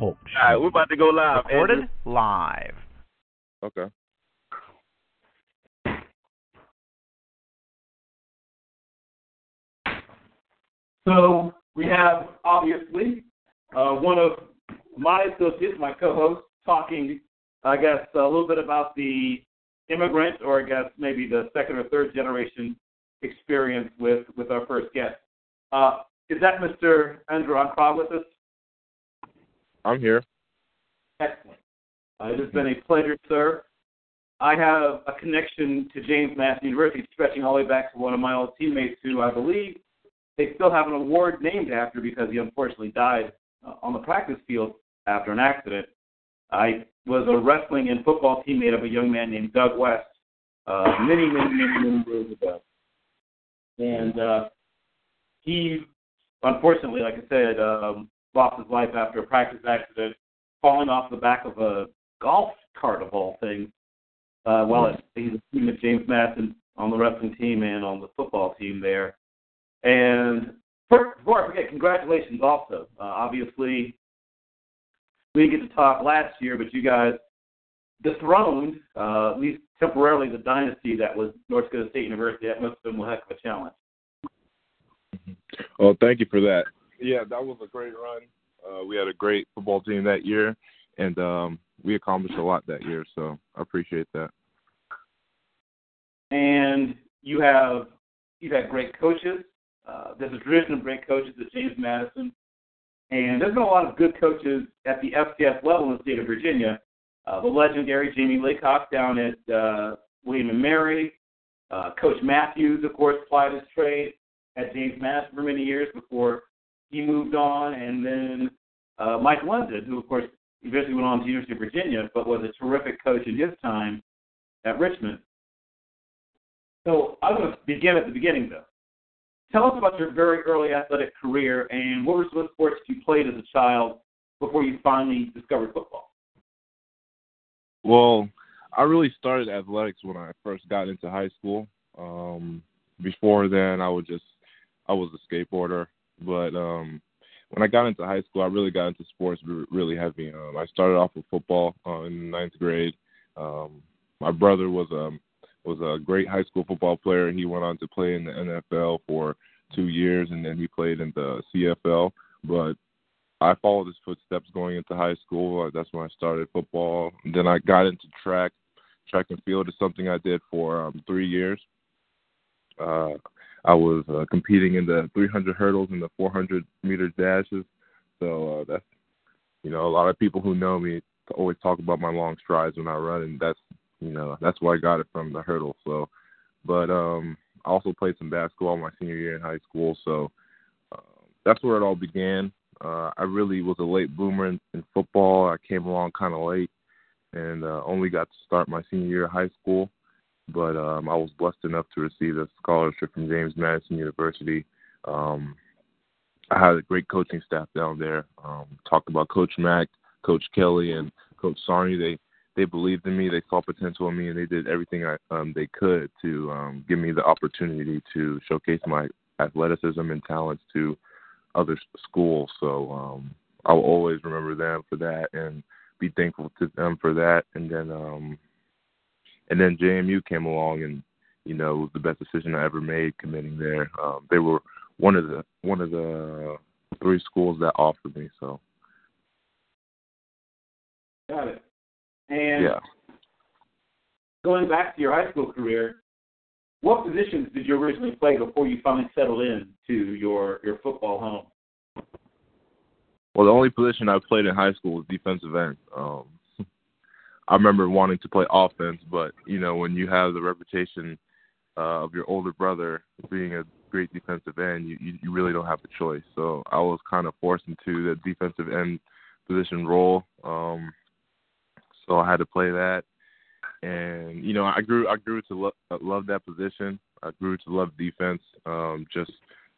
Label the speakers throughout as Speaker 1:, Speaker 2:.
Speaker 1: Nah, man. All right, we're about to go live.
Speaker 2: Recorded
Speaker 1: Andrew.
Speaker 2: live.
Speaker 3: Okay.
Speaker 4: So we have obviously uh, one of my associates, my co-host, talking, I guess, a little bit about the immigrant, or I guess maybe the second or third generation experience with with our first guest. Uh, is that Mr. Andrew Ankrah with us?
Speaker 3: I'm here.
Speaker 4: Excellent. Uh, it has been a pleasure, sir. I have a connection to James Madison University stretching all the way back to one of my old teammates who I believe they still have an award named after because he unfortunately died uh, on the practice field after an accident. I was a wrestling and football teammate of a young man named Doug West uh, many, many, many, many years ago. And uh, he, unfortunately, like I said, um, lost his life after a practice accident, falling off the back of a golf cart of all things. Uh, while at, he's a team at James Madison on the wrestling team and on the football team there. And first, before I forget, congratulations also. Uh, obviously, we didn't get to talk last year, but you guys dethroned, uh, at least temporarily, the dynasty that was North Dakota State University. That must have been a heck of a challenge.
Speaker 3: Well, thank you for that. Yeah, that was a great run. Uh, we had a great football team that year, and um, we accomplished a lot that year. So I appreciate that.
Speaker 4: And you have you've had great coaches. Uh, there's a tradition of great coaches at James Madison, and there's been a lot of good coaches at the FCS level in the state of Virginia. Uh, the legendary Jamie Laycock down at uh, William and Mary. Uh, Coach Matthews, of course, applied his trade at James Madison for many years before he moved on, and then uh, Mike London, who of course eventually went on to University of Virginia, but was a terrific coach in his time at Richmond. So I'm going to begin at the beginning, though. Tell us about your very early athletic career and what were some sports you played as a child before you finally discovered football.
Speaker 3: Well, I really started athletics when I first got into high school. Um, before then, I was just I was a skateboarder, but um, when I got into high school, I really got into sports really heavy. Um, I started off with football uh, in ninth grade. Um, my brother was um was a great high school football player. He went on to play in the NFL for two years, and then he played in the CFL. But I followed his footsteps going into high school. Uh, That's when I started football. Then I got into track. Track and field is something I did for um, three years. Uh, I was uh, competing in the 300 hurdles and the 400 meter dashes. So uh, that's, you know, a lot of people who know me always talk about my long strides when I run, and that's, you know, that's where I got it from the hurdle. So, but um, I also played some basketball my senior year in high school. So uh, that's where it all began. Uh, I really was a late bloomer in, in football. I came along kind of late, and uh, only got to start my senior year of high school but um, I was blessed enough to receive a scholarship from James Madison University. Um, I had a great coaching staff down there. Um, talked about Coach Mack, Coach Kelly, and Coach Sarney. They they believed in me. They saw potential in me, and they did everything I, um, they could to um, give me the opportunity to showcase my athleticism and talents to other schools. So um, I will always remember them for that and be thankful to them for that. And then um, and then JMU came along and you know it was the best decision I ever made committing there. Um, they were one of the one of the three schools that offered me. So
Speaker 4: Got it. And
Speaker 3: yeah,
Speaker 4: going back to your high school career, what positions did you originally play before you finally settled in to your, your football home?
Speaker 3: well the only position I played in high school was defensive end. Um, I remember wanting to play offense, but you know when you have the reputation uh, of your older brother being a great defensive end, you, you you really don't have a choice. So I was kind of forced into the defensive end position role. Um, so I had to play that, and you know I grew I grew to lo- love that position. I grew to love defense. Um, just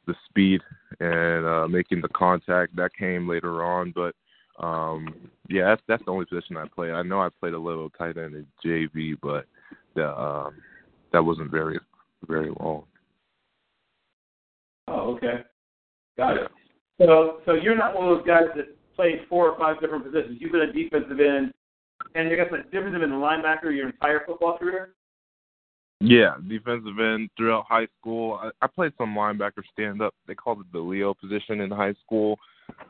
Speaker 3: the speed and uh, making the contact that came later on, but um, yeah, that's that's the only position I play. I know I played a little tight end in JV, but the, um, that wasn't very very long.
Speaker 4: Oh, okay, got it. So, so you're not one of those guys that played four or five different positions. You've been a defensive end, and you got a defensive end and linebacker your entire football career.
Speaker 3: Yeah, defensive end throughout high school. I, I played some linebacker stand up. They called it the Leo position in high school.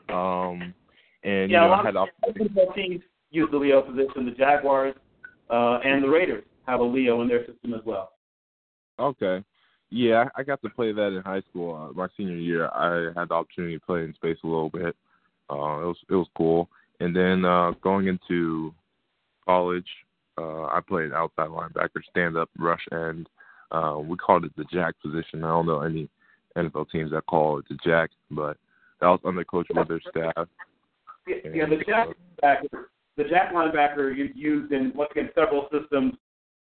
Speaker 3: Um, and
Speaker 4: yeah,
Speaker 3: you know,
Speaker 4: a lot
Speaker 3: had
Speaker 4: of football teams use the Leo position. The Jaguars uh, and the Raiders have a Leo in their system as well.
Speaker 3: Okay. Yeah, I got to play that in high school. Uh, my senior year, I had the opportunity to play in space a little bit. Uh, it was it was cool. And then uh, going into college, uh, I played outside linebacker, stand up, rush end. Uh, we called it the jack position. I don't know any NFL teams that call it the jack, but that was under Coach Withers' staff.
Speaker 4: Yeah, yeah, the jack linebacker, the jack linebacker you used in once again several systems.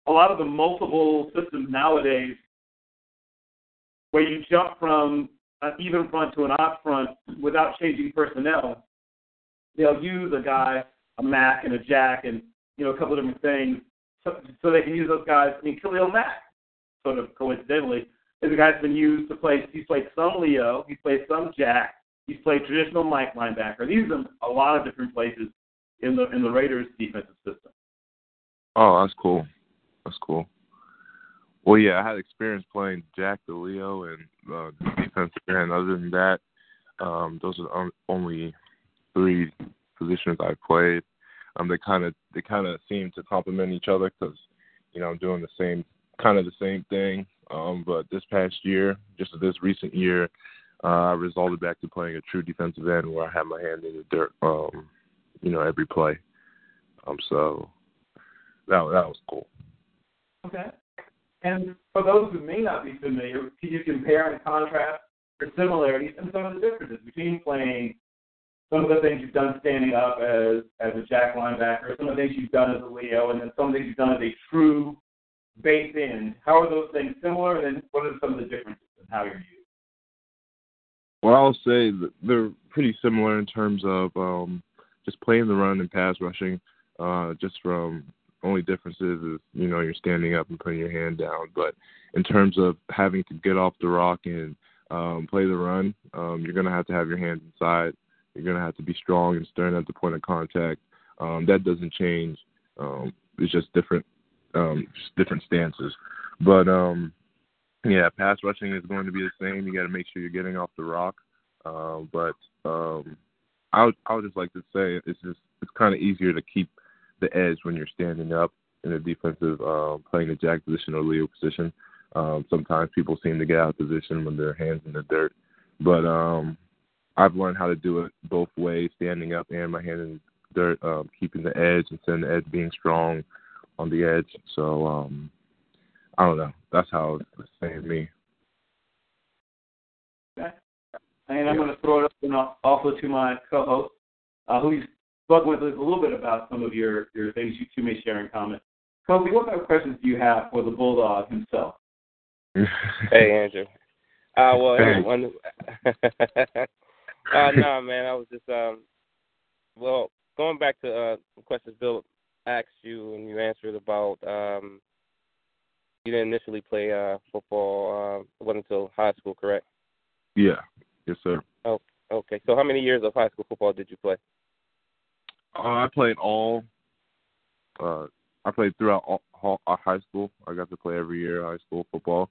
Speaker 4: A lot of the multiple systems nowadays, where you jump from an even front to an odd front without changing personnel, they'll use a guy, a Mac and a Jack, and you know a couple of different things, so, so they can use those guys. I mean, Khalil Mack, sort of coincidentally, is a guy that's been used to play. He's played some Leo, he's played some Jack, he's played traditional Mike linebacker. He's in a lot of different places in the in the Raiders defensive system.
Speaker 3: Oh, that's cool. That's cool. Well, yeah, I had experience playing Jack the Leo and uh, defensive end. Other than that, um, those are the only three positions I played. Um, they kind of they kind of seem to complement each other because you know I'm doing the same kind of the same thing. Um, but this past year, just this recent year, uh, I resulted back to playing a true defensive end where I had my hand in the dirt, um, you know, every play. Um, so that that was cool.
Speaker 4: Okay. And for those who may not be familiar, can you compare and contrast the similarities and some of the differences between playing some of the things you've done standing up as as a jack linebacker, some of the things you've done as a Leo, and then some of the things you've done as a true base end. How are those things similar, and what are some of the differences in how you're used?
Speaker 3: Well, I'll say they're pretty similar in terms of um, just playing the run and pass rushing. Uh, just from only differences is you know you're standing up and putting your hand down, but in terms of having to get off the rock and um, play the run, um, you're gonna have to have your hands inside. You're gonna have to be strong and stern at the point of contact. Um, that doesn't change. Um, it's just different, um, just different stances. But um, yeah, pass rushing is going to be the same. You got to make sure you're getting off the rock. Uh, but um, I would I would just like to say it's just it's kind of easier to keep the edge when you're standing up in a defensive, um, playing the jack position or Leo position. Um, sometimes people seem to get out of position when their hands in the dirt, but um, I've learned how to do it both ways, standing up and my hand in the dirt, um, keeping the edge instead of the edge being strong on the edge. So um, I don't know. That's how it's saying me.
Speaker 4: Okay. And I'm going to throw it up also to my co-host, uh, who's spoken with us a little bit about some of your, your things you two may share in common. Kobe, what kind of questions do you have for the Bulldog himself?
Speaker 2: hey, Andrew. Uh, well, hey. one, uh, no, man, I was just, um, well, going back to uh, questions Bill asked you and you answered about, um, you didn't initially play uh, football, uh, it wasn't until high school, correct?
Speaker 3: Yeah, yes, sir.
Speaker 2: Oh, okay. So, how many years of high school football did you play?
Speaker 3: Uh, I played all. Uh, I played throughout all, all, all high school. I got to play every year high school football.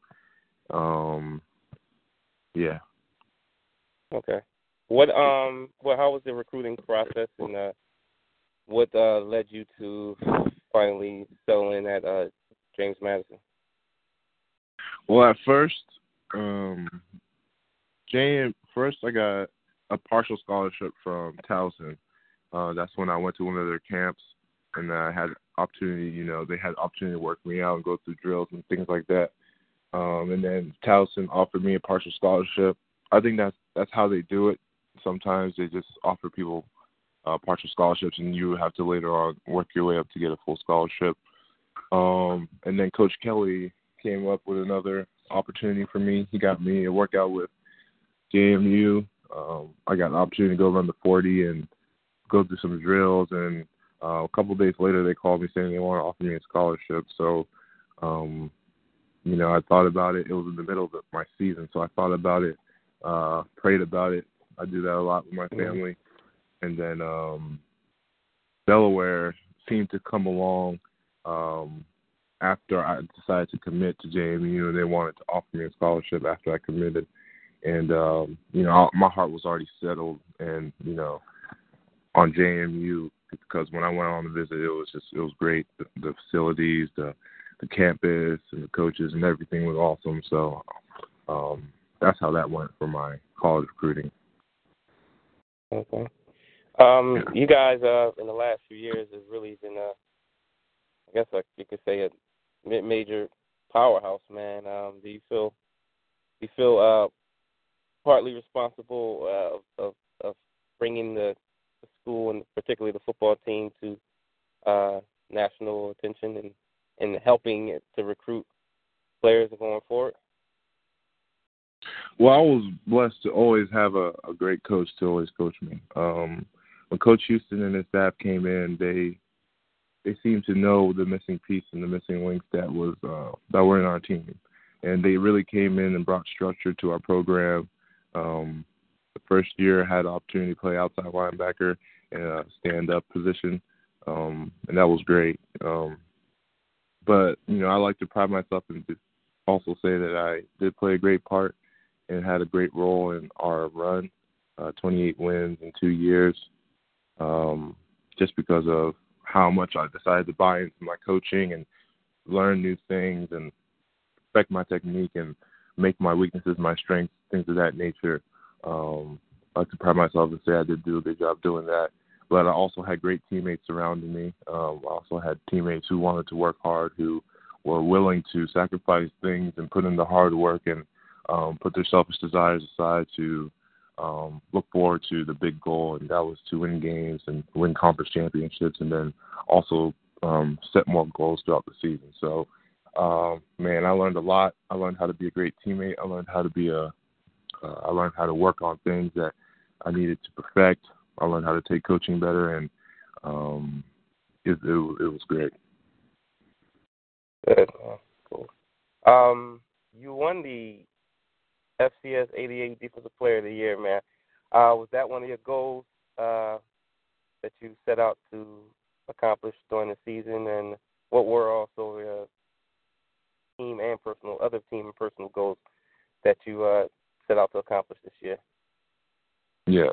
Speaker 3: Um, yeah.
Speaker 2: Okay. What um well how was the recruiting process and uh what uh led you to finally settle in at uh James Madison?
Speaker 3: Well at first, um James first I got a partial scholarship from Towson. Uh that's when I went to one of their camps and I had opportunity, you know, they had opportunity to work me out and go through drills and things like that. um, and then Towson offered me a partial scholarship. I think that's that's how they do it. Sometimes they just offer people uh, partial scholarships, and you have to later on work your way up to get a full scholarship. Um, and then Coach Kelly came up with another opportunity for me. He got me a workout with JMU. Um, I got an opportunity to go run the 40 and go through some drills. And uh, a couple of days later, they called me saying they want to offer me a scholarship. So, um, you know, I thought about it. It was in the middle of my season, so I thought about it, uh, prayed about it. I do that a lot with my mm-hmm. family. And then um, Delaware seemed to come along um, after I decided to commit to JMU, and they wanted to offer me a scholarship after I committed. And um, you know, my heart was already settled, and you know, on JMU because when I went on the visit, it was just it was great. The, the facilities, the the campus, and the coaches, and everything was awesome. So um, that's how that went for my college recruiting.
Speaker 2: Okay. Um, you guys, uh, in the last few years, has really been, uh, I guess, like you could say, a mid-major powerhouse, man. Um, do you feel do you feel uh, partly responsible uh, of of bringing the, the school and particularly the football team to uh, national attention and and helping it to recruit players going forward?
Speaker 3: Well, I was blessed to always have a, a great coach to always coach me. Um, when Coach Houston and his staff came in, they they seemed to know the missing piece and the missing links that was uh, that were in our team, and they really came in and brought structure to our program. Um, the first year, had opportunity to play outside linebacker in a stand-up position, um, and that was great. Um, but you know, I like to pride myself and also say that I did play a great part and had a great role in our run, uh, 28 wins in two years, um, just because of how much I decided to buy into my coaching and learn new things and perfect my technique and make my weaknesses my strengths, things of that nature. Um, I like to pride myself and say I did do a good job doing that. But I also had great teammates surrounding me. Um, I also had teammates who wanted to work hard, who were willing to sacrifice things and put in the hard work and um, put their selfish desires aside to um, look forward to the big goal, and that was to win games and win conference championships, and then also um, set more goals throughout the season. So, um, man, I learned a lot. I learned how to be a great teammate. I learned how to be a. Uh, I learned how to work on things that I needed to perfect. I learned how to take coaching better, and um, it, it, it was great.
Speaker 2: Good. Cool. Um, you won the FCS 88 Defensive Player of the Year, man. Uh, was that one of your goals uh, that you set out to accomplish during the season, and what were also your team and personal, other team and personal goals that you uh, set out to accomplish this year?
Speaker 3: Yeah,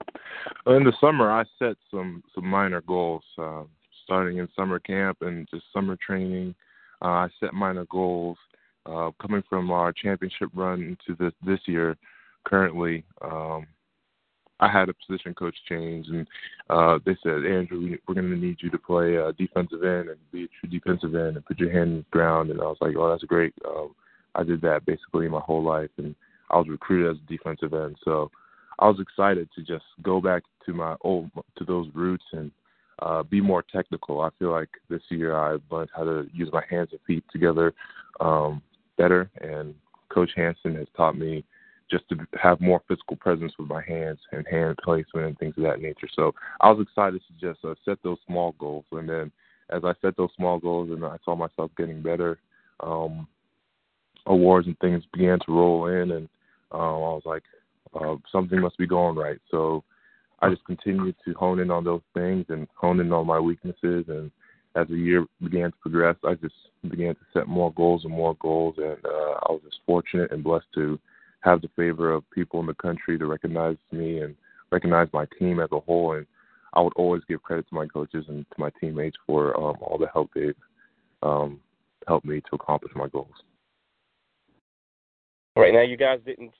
Speaker 3: in the summer I set some some minor goals, uh, starting in summer camp and just summer training. Uh, I set minor goals uh, coming from our championship run into this this year, currently, um, I had a position coach change, and uh, they said, Andrew, we're going to need you to play uh, defensive end and be a true defensive end and put your hand in the ground. And I was like, oh, that's great. Um, I did that basically my whole life, and I was recruited as a defensive end. So I was excited to just go back to my old to those roots and uh, be more technical. I feel like this year I've learned how to use my hands and feet together um, better, and Coach Hanson has taught me just to have more physical presence with my hands and hand placement and things of that nature. So I was excited to just uh, set those small goals, and then as I set those small goals and I saw myself getting better, um, awards and things began to roll in, and uh, I was like, uh, something must be going right. So I just continued to hone in on those things and hone in on my weaknesses and as the year began to progress, I just began to set more goals and more goals, and uh, I was just fortunate and blessed to have the favor of people in the country to recognize me and recognize my team as a whole. And I would always give credit to my coaches and to my teammates for um, all the help they've um, helped me to accomplish my goals.
Speaker 2: Right now, you guys didn't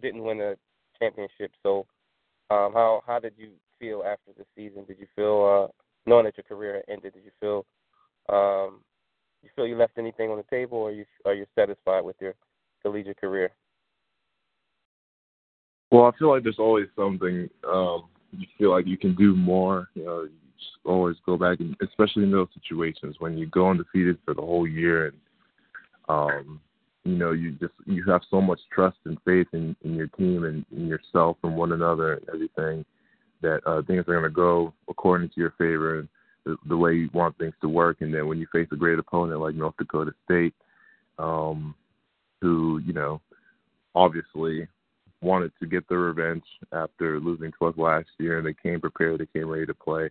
Speaker 2: didn't win a championship, so um, how how did you feel after the season? Did you feel uh, knowing that your career ended, did you feel um, you feel you left anything on the table, or you are you satisfied with your collegiate career?
Speaker 3: Well, I feel like there's always something um, you feel like you can do more. You know, you just always go back, and especially in those situations when you go undefeated for the whole year, and um, you know, you just you have so much trust and faith in, in your team and in yourself and one another and everything that uh, things are going to go according to your favor and the, the way you want things to work. And then when you face a great opponent like North Dakota State, um, who you know obviously wanted to get their revenge after losing to us last year, and they came prepared. They came ready to play.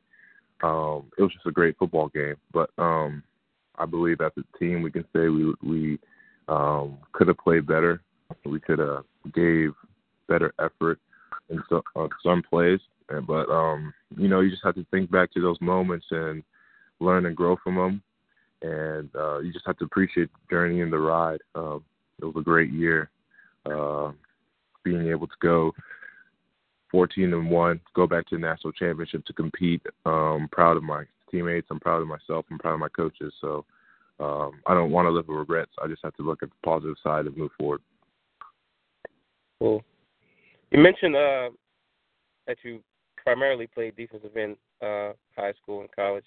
Speaker 3: Um, it was just a great football game. But um, I believe as a team, we can say we we um, could have played better. We could have gave better effort in some, uh, some plays. But um, you know, you just have to think back to those moments and learn and grow from them. And uh, you just have to appreciate the journey and the ride. Um, it was a great year. Uh, being able to go 14 and one, go back to the national championship to compete. Um, proud of my teammates. I'm proud of myself. I'm proud of my coaches. So um, I don't want to live with regrets. I just have to look at the positive side and move forward.
Speaker 2: Cool. You mentioned uh, that you primarily played defensive end uh, high school and college,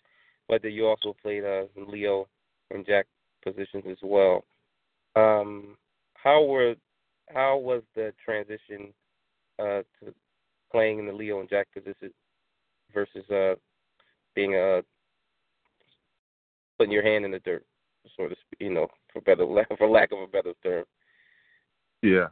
Speaker 2: but that you also played uh, Leo and Jack positions as well. Um, how were how was the transition uh, to playing in the Leo and Jack position versus uh, being a uh, putting your hand in the dirt, sort of, you know, for better for lack of a better term.
Speaker 3: Yeah.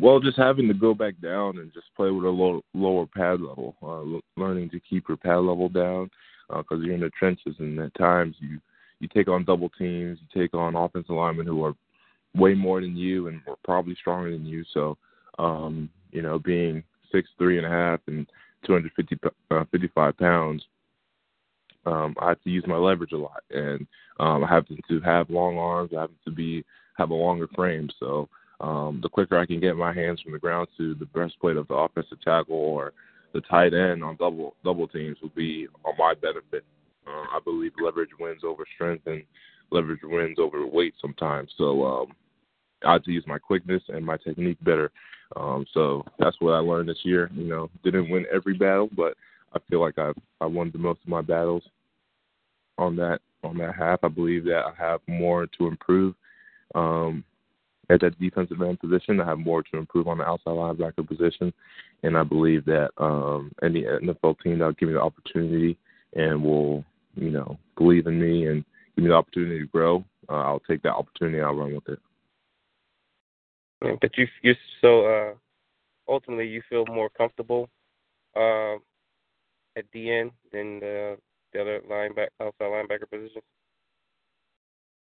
Speaker 3: Well, just having to go back down and just play with a low, lower pad level, uh, learning to keep your pad level down because uh, you're in the trenches, and at times you you take on double teams, you take on offensive linemen who are way more than you and were probably stronger than you. So, um, you know, being six three and a half and 250 uh, 55 pounds, um, I have to use my leverage a lot, and um, I have to, have long arms. I have to be have a longer frame. So um, the quicker I can get my hands from the ground to the breastplate of the offensive tackle or the tight end on double double teams will be on my benefit. Uh, I believe leverage wins over strength, and leverage wins over weight sometimes. So um, I had to use my quickness and my technique better. Um, so that's what I learned this year. You know, didn't win every battle, but I feel like I I won the most of my battles on that on that half. I believe that I have more to improve um, at that defensive end position. I have more to improve on the outside linebacker position, and I believe that um, any NFL team that will give me the opportunity and will you know believe in me and give me the opportunity to grow, uh, I'll take that opportunity. I'll run with it.
Speaker 2: But you you so uh, ultimately you feel more comfortable uh, at DN than the, the other linebacker outside linebacker position.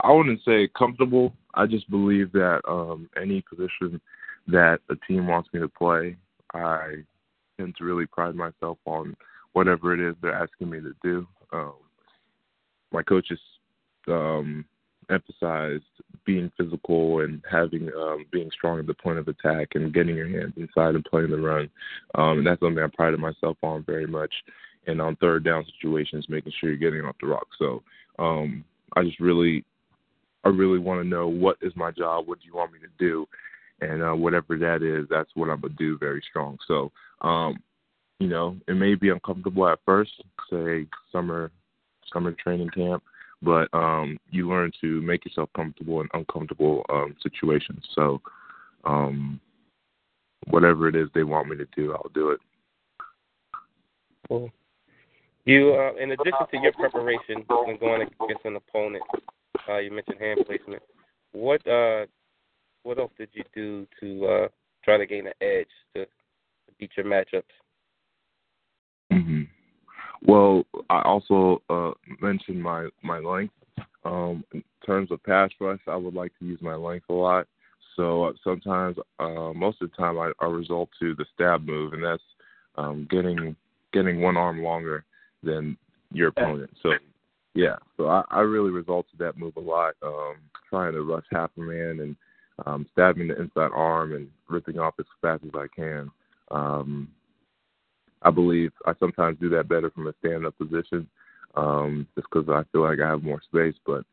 Speaker 3: I wouldn't say comfortable. I just believe that um, any position that a team wants me to play, I tend to really pride myself on whatever it is they're asking me to do. Um, my coaches um, emphasized being physical and having um, being strong at the point of attack and getting your hands inside and playing the run. Um, and that's something I prided myself on very much. And on third down situations, making sure you're getting off the rock. So um, I just really, I really want to know what is my job. What do you want me to do? And uh, whatever that is, that's what I'm gonna do very strong. So, um, you know, it may be uncomfortable at first, say summer, summer training camp but um, you learn to make yourself comfortable in uncomfortable um, situations. So, um, whatever it is they want me to do, I'll do it.
Speaker 2: Cool. You, uh, in addition to your preparation when going against an opponent, uh, you mentioned hand placement. What uh, what else did you do to uh, try to gain an edge to beat your matchups?
Speaker 3: Mm-hmm. Well, I also uh, mentioned my my length. Um, in terms of pass rush, I would like to use my length a lot. So uh, sometimes, uh, most of the time, I, I result to the stab move, and that's um, getting getting one arm longer than your opponent. So yeah, so I, I really result to that move a lot, um, trying to rush half a man and um, stabbing the inside arm and ripping off as fast as I can. Um, I believe I sometimes do that better from a stand-up position, um, just because I feel like I have more space. But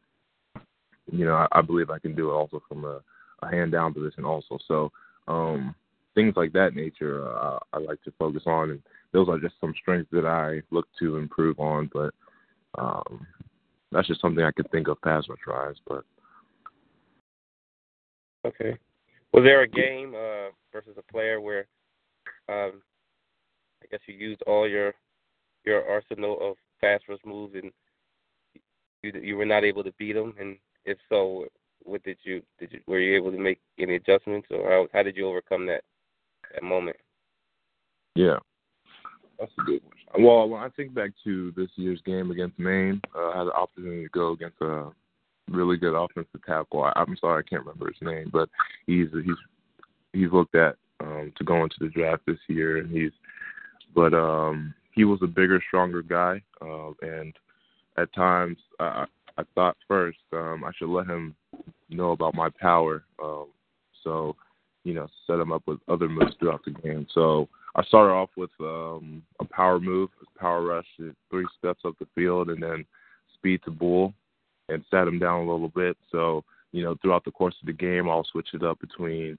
Speaker 3: you know, I, I believe I can do it also from a, a hand down position also. So um, things like that nature uh, I like to focus on, and those are just some strengths that I look to improve on. But um, that's just something I could think of pass rush rise. But
Speaker 2: okay, was there a game uh, versus a player where um, I guess you used all your your arsenal of pass rush moves and you you were not able to beat them? And if so, what did you did you were you able to make any adjustments or how how did you overcome that that moment?
Speaker 3: Yeah, that's a good one. Well, when I think back to this year's game against Maine, uh, I had the opportunity to go against a really good offensive tackle. I, I'm sorry, I can't remember his name, but he's he's he's looked at um, to go into the draft this year, and he's but um, he was a bigger, stronger guy, uh, and at times I, I thought first um, I should let him know about my power. Um, so, you know, set him up with other moves throughout the game. So I started off with um, a power move, a power rush, three steps up the field, and then speed to bull, and sat him down a little bit. So, you know, throughout the course of the game, I'll switch it up between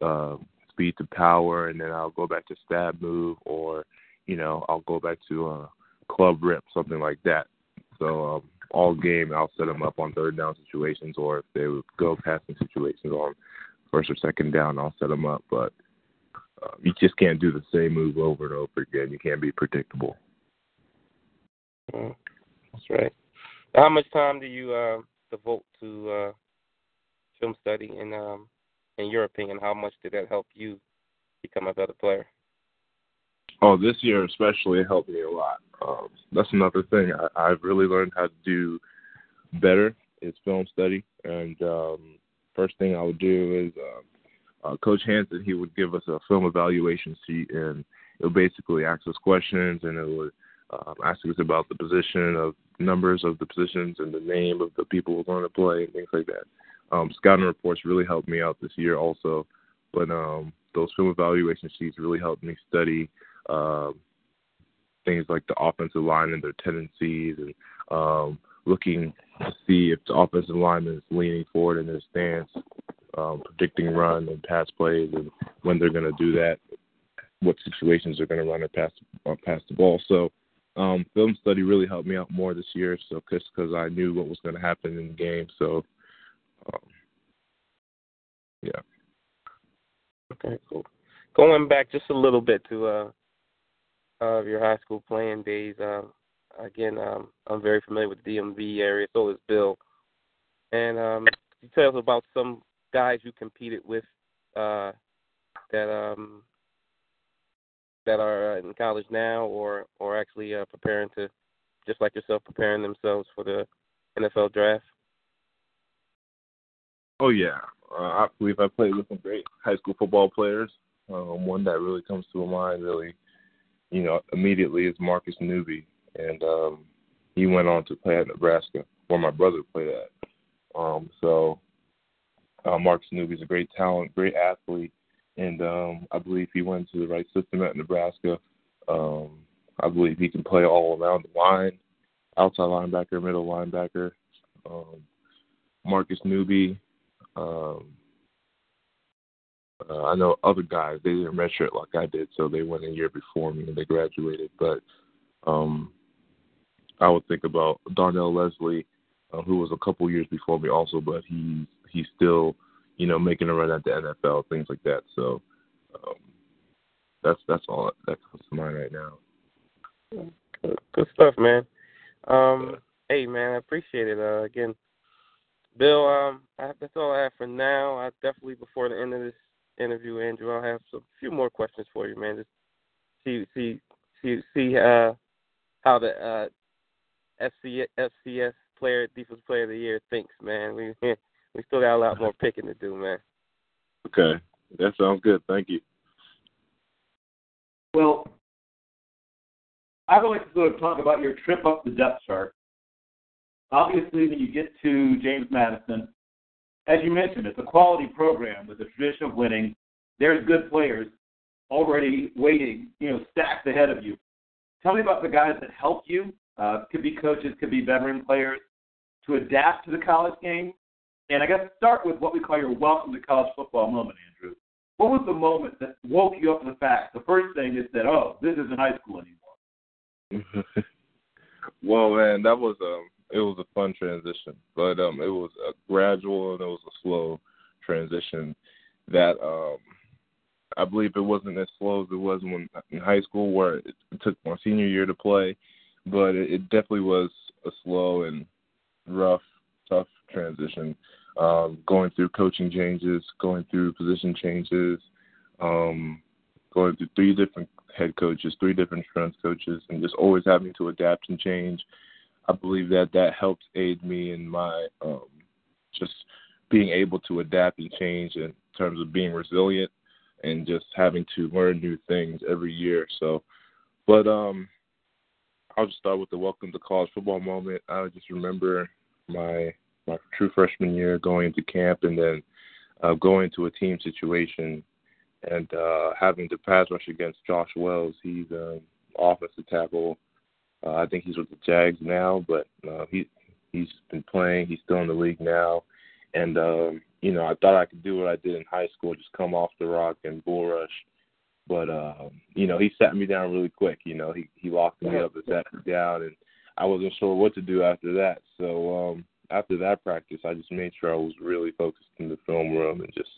Speaker 3: uh, speed to power, and then I'll go back to stab move, or you know, I'll go back to a club rip, something like that. So um, all game, I'll set them up on third down situations, or if they would go passing situations on first or second down, I'll set them up. But uh, you just can't do the same move over and over again. You can't be predictable.
Speaker 2: Mm, that's right. How much time do you uh, devote to uh, film study, and um, in your opinion, how much did that help you become a better player?
Speaker 3: Oh, this year especially it helped me a lot. Um, that's another thing I, I've really learned how to do better is film study. And um, first thing I would do is uh, uh, Coach Hanson he would give us a film evaluation sheet, and it would basically ask us questions, and it would um, ask us about the position of numbers of the positions and the name of the people who are going to play and things like that. Um, scouting reports really helped me out this year also, but um, those film evaluation sheets really helped me study um, things like the offensive line and their tendencies and um, looking see if the offensive lineman is leaning forward in their stance, um, predicting run and pass plays and when they're going to do that, what situations they're going to run or pass, or pass the ball. So um, film study really helped me out more this year. So just because I knew what was going to happen in the game. So um, yeah.
Speaker 2: Okay, cool. Going back just a little bit to uh, of your high school playing days. Uh, again, um, I'm very familiar with the DMV area, so is Bill. And um, you tell us about some guys you competed with uh, that um, that are uh, in college now, or or actually uh, preparing to, just like yourself, preparing themselves for the NFL draft.
Speaker 3: Oh yeah, uh, I believe I played with some great high school football players. Um, one that really comes to mind really you know, immediately is Marcus Newby, and um, he went on to play at Nebraska, where my brother played at. Um, so uh, Marcus Newby is a great talent, great athlete, and um, I believe he went to the right system at Nebraska. Um, I believe he can play all around the line, outside linebacker, middle linebacker. Um, Marcus Newby, um, uh, I know other guys they didn't redshirt like I did, so they went a year before me and they graduated. But um, I would think about Darnell Leslie, uh, who was a couple years before me also, but he's he's still you know making a run at the NFL, things like that. So um, that's that's all that comes to mind right now.
Speaker 2: Good, stuff, man. Um, hey, man, I appreciate it. Uh, again, Bill, um, I, that's all I have for now. I definitely before the end of this interview, Andrew. I'll have a few more questions for you, man. Just see see see see uh, how the uh, FC, FCS player defensive player of the year thinks, man. We we still got a lot more picking to do, man.
Speaker 3: Okay, that sounds good. Thank you.
Speaker 4: Well, I would like to sort of talk about your trip up the depth chart. Obviously, when you get to James Madison, as you mentioned, it's a quality program with a tradition of winning. There's good players already waiting, you know, stacked ahead of you. Tell me about the guys that helped you. Uh, could be coaches, could be veteran players, to adapt to the college game, And I guess start with what we call your welcome to college football moment, Andrew. What was the moment that woke you up to the fact? The first thing is that, oh, this isn't high school anymore.
Speaker 3: well, man, that was um, it was a fun transition, but um, it was a gradual and it was a slow transition. That um, I believe it wasn't as slow as it was when in high school, where it, it took my senior year to play, but it, it definitely was a slow and rough, tough transition. Um, going through coaching changes, going through position changes, um, going through three different head coaches, three different strength coaches, and just always having to adapt and change. I believe that that helps aid me in my um, just being able to adapt and change in terms of being resilient and just having to learn new things every year. So, but um, I'll just start with the welcome to college football moment. I just remember my my true freshman year going into camp and then uh, going to a team situation and uh, having to pass rush against Josh Wells. He's an offensive tackle. Uh, I think he's with the Jags now, but uh, he he's been playing. He's still in the league now, and um, you know I thought I could do what I did in high school, just come off the rock and bull rush. But um, you know he sat me down really quick. You know he he locked me up and sat me down, and I wasn't sure what to do after that. So um, after that practice, I just made sure I was really focused in the film room and just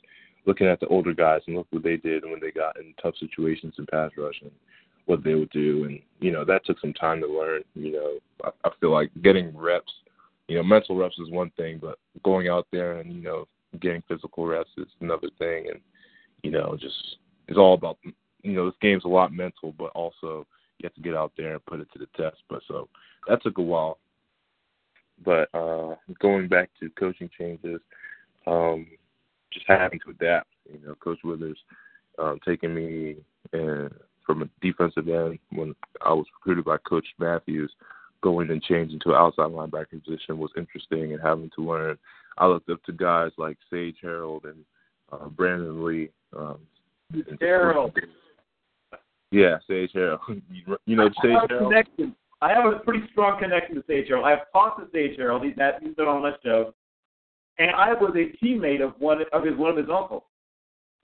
Speaker 3: looking at the older guys and look what they did when they got in tough situations in pass rush and what they would do. And you know that took some time to learn. You know, I, I feel like getting reps. You know, mental reps is one thing, but going out there and you know getting physical reps is another thing. And you know, just it's all about you know this game's a lot mental, but also you have to get out there and put it to the test. But so that took a while. But uh going back to coaching changes, um, just having to adapt. You know, Coach Withers um, taking me uh, from a defensive end when I was recruited by Coach Matthews, going and changing to an outside linebacker position was interesting and having to learn. I looked up to guys like Sage Harold and uh, Brandon Lee. Um,
Speaker 4: Harold.
Speaker 3: Yeah, Sage Harold. you know Sage Harold.
Speaker 4: Connection. I have a pretty strong connection to Sage Harold. I've talked to Sage Harold. He's, he's been on my show and I was a teammate of one of his one of his uncles.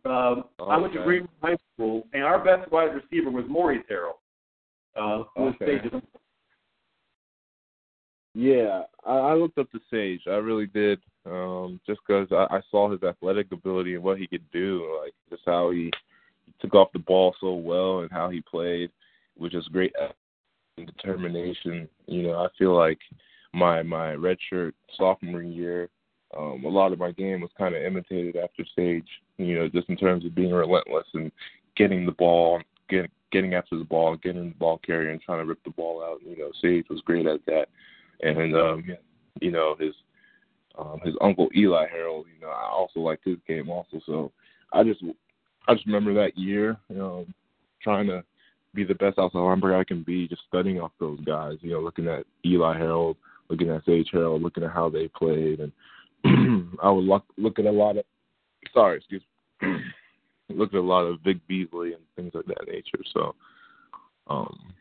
Speaker 4: Um,
Speaker 3: oh,
Speaker 4: I went to Green High School, and our best wide receiver was Maurice Harold. Uh, who
Speaker 3: okay.
Speaker 4: was
Speaker 3: yeah, I, I looked up to Sage. I really did, um, just because I, I saw his athletic ability and what he could do, like just how he, took off the ball so well and how he played, which is great determination. You know, I feel like my my redshirt sophomore year um, a lot of my game was kind of imitated after Sage, you know, just in terms of being relentless and getting the ball, getting getting after the ball, getting the ball carrier and trying to rip the ball out. You know, Sage was great at that, and um, you know his um, his uncle Eli Harold. You know, I also liked his game also. So I just I just remember that year, you know, trying to be the best outside linebacker I can be, just studying off those guys. You know, looking at Eli Harold, looking at Sage Harold, looking at how they played, and I would look look at a lot of sorry, excuse me. look at a lot of Vic Beasley and things of that nature. So um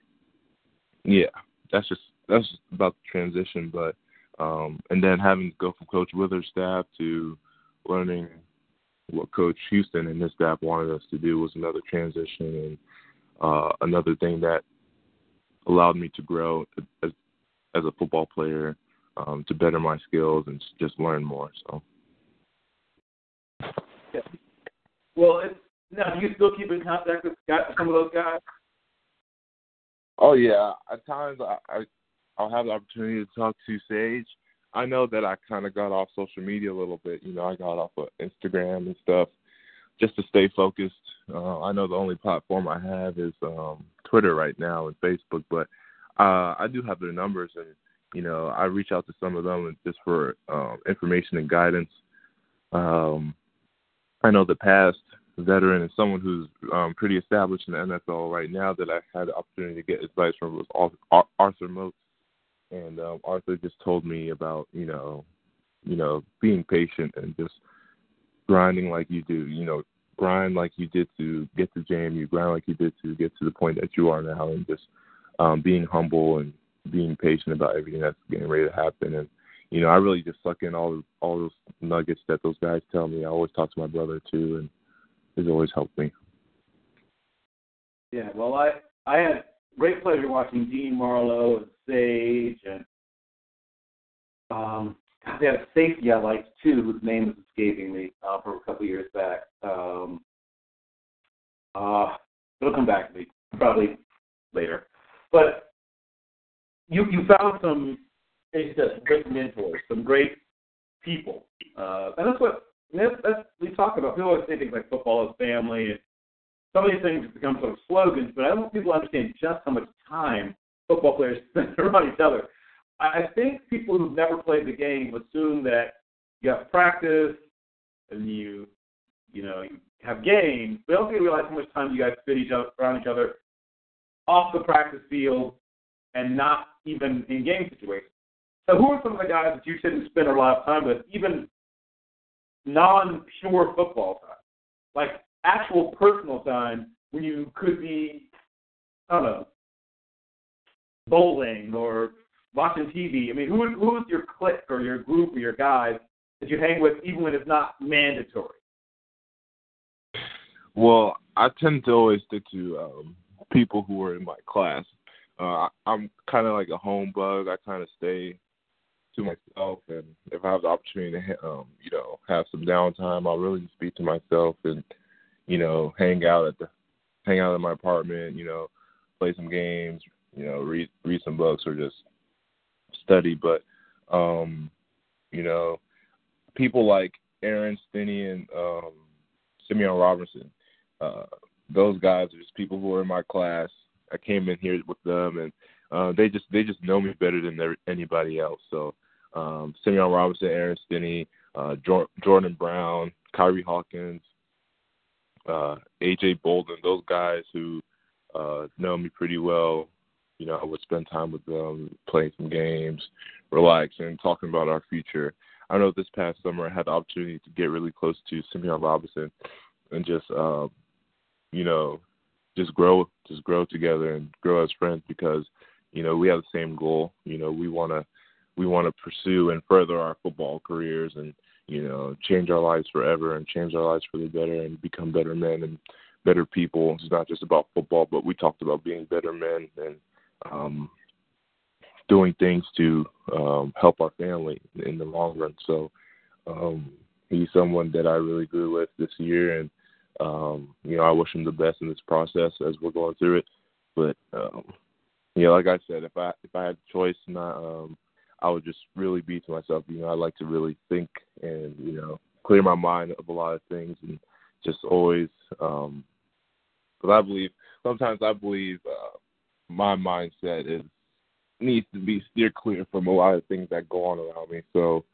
Speaker 3: yeah, that's just that's just about the transition, but um and then having to go from Coach Withers' staff to learning what Coach Houston and his staff wanted us to do was another transition and uh another thing that allowed me to grow as as a football player um, to better my skills and just learn more. So.
Speaker 4: Yeah. Well, it's, now do you still keep in contact with some of those guys?
Speaker 3: Oh yeah, at times I, I I'll have the opportunity to talk to Sage. I know that I kind of got off social media a little bit. You know, I got off of Instagram and stuff just to stay focused. Uh, I know the only platform I have is um, Twitter right now and Facebook, but uh, I do have their numbers and you know, I reach out to some of them just for um, information and guidance. Um, I know the past veteran and someone who's um, pretty established in the NFL right now that I had the opportunity to get advice from was Arthur Moats, and um, Arthur just told me about you know, you know, being patient and just grinding like you do. You know, grind like you did to get to JMU, grind like you did to get to the point that you are now, and just um, being humble and being patient about everything that's getting ready to happen. And you know, I really just suck in all all those nuggets that those guys tell me. I always talk to my brother too, and he's always helped me.
Speaker 4: Yeah, well, I I had great pleasure watching Dean Marlowe Sage and um, they had a safety I liked too, whose name is escaping me uh, from a couple years back. Um, uh, it'll come back to me probably later. But you you found some, as said, great mentors, some great people, uh, and that's what that's, that's we talk about. People always say things like football is family, and some of these things have become sort of slogans. But I don't think people to understand just how much time football players spend around each other. I think people who've never played the game assume that you have practice and you, you know, you have games. They don't realize how much time you guys spend each other, around each other off the practice field and not even in game situations. So, who are some of the guys that you to spend a lot of time with, even non-pure football time, like actual personal time when you could be, I don't know, bowling or watching TV. I mean, who who is your clique or your group or your guys that you hang with, even when it's not mandatory?
Speaker 3: Well, I tend to always stick to um, people who are in my class. Uh, I'm kind of like a home bug. I kind of stay to myself, and if I have the opportunity to, um, you know, have some downtime, I'll really just be to myself and, you know, hang out at the, hang out in my apartment. You know, play some games. You know, read read some books or just study, but um, you know, people like Aaron Stinnie and um, Simeon Robinson, uh, those guys are just people who are in my class. I came in here with them, and uh, they just they just know me better than anybody else. So um, Simeon Robinson, Aaron Stinnie, uh, Jordan Brown, Kyrie Hawkins, uh, AJ Bolden, those guys who uh, know me pretty well you know, I would spend time with them, playing some games, relaxing, talking about our future. I know this past summer I had the opportunity to get really close to Simeon Robinson and just, uh, you know, just grow, just grow together and grow as friends because, you know, we have the same goal. You know, we want to, we want to pursue and further our football careers and, you know, change our lives forever and change our lives for the better and become better men and better people. It's not just about football, but we talked about being better men and um, doing things to um, help our family in the long run. So um, he's someone that I really grew with this year, and um, you know I wish him the best in this process as we're going through it. But um, know, like I said, if I if I had a choice, not um, I would just really be to myself. You know, I like to really think and you know clear my mind of a lot of things and just always. um Because I believe sometimes I believe. Uh, my mindset is needs to be steer clear from a lot of things that go on around me. So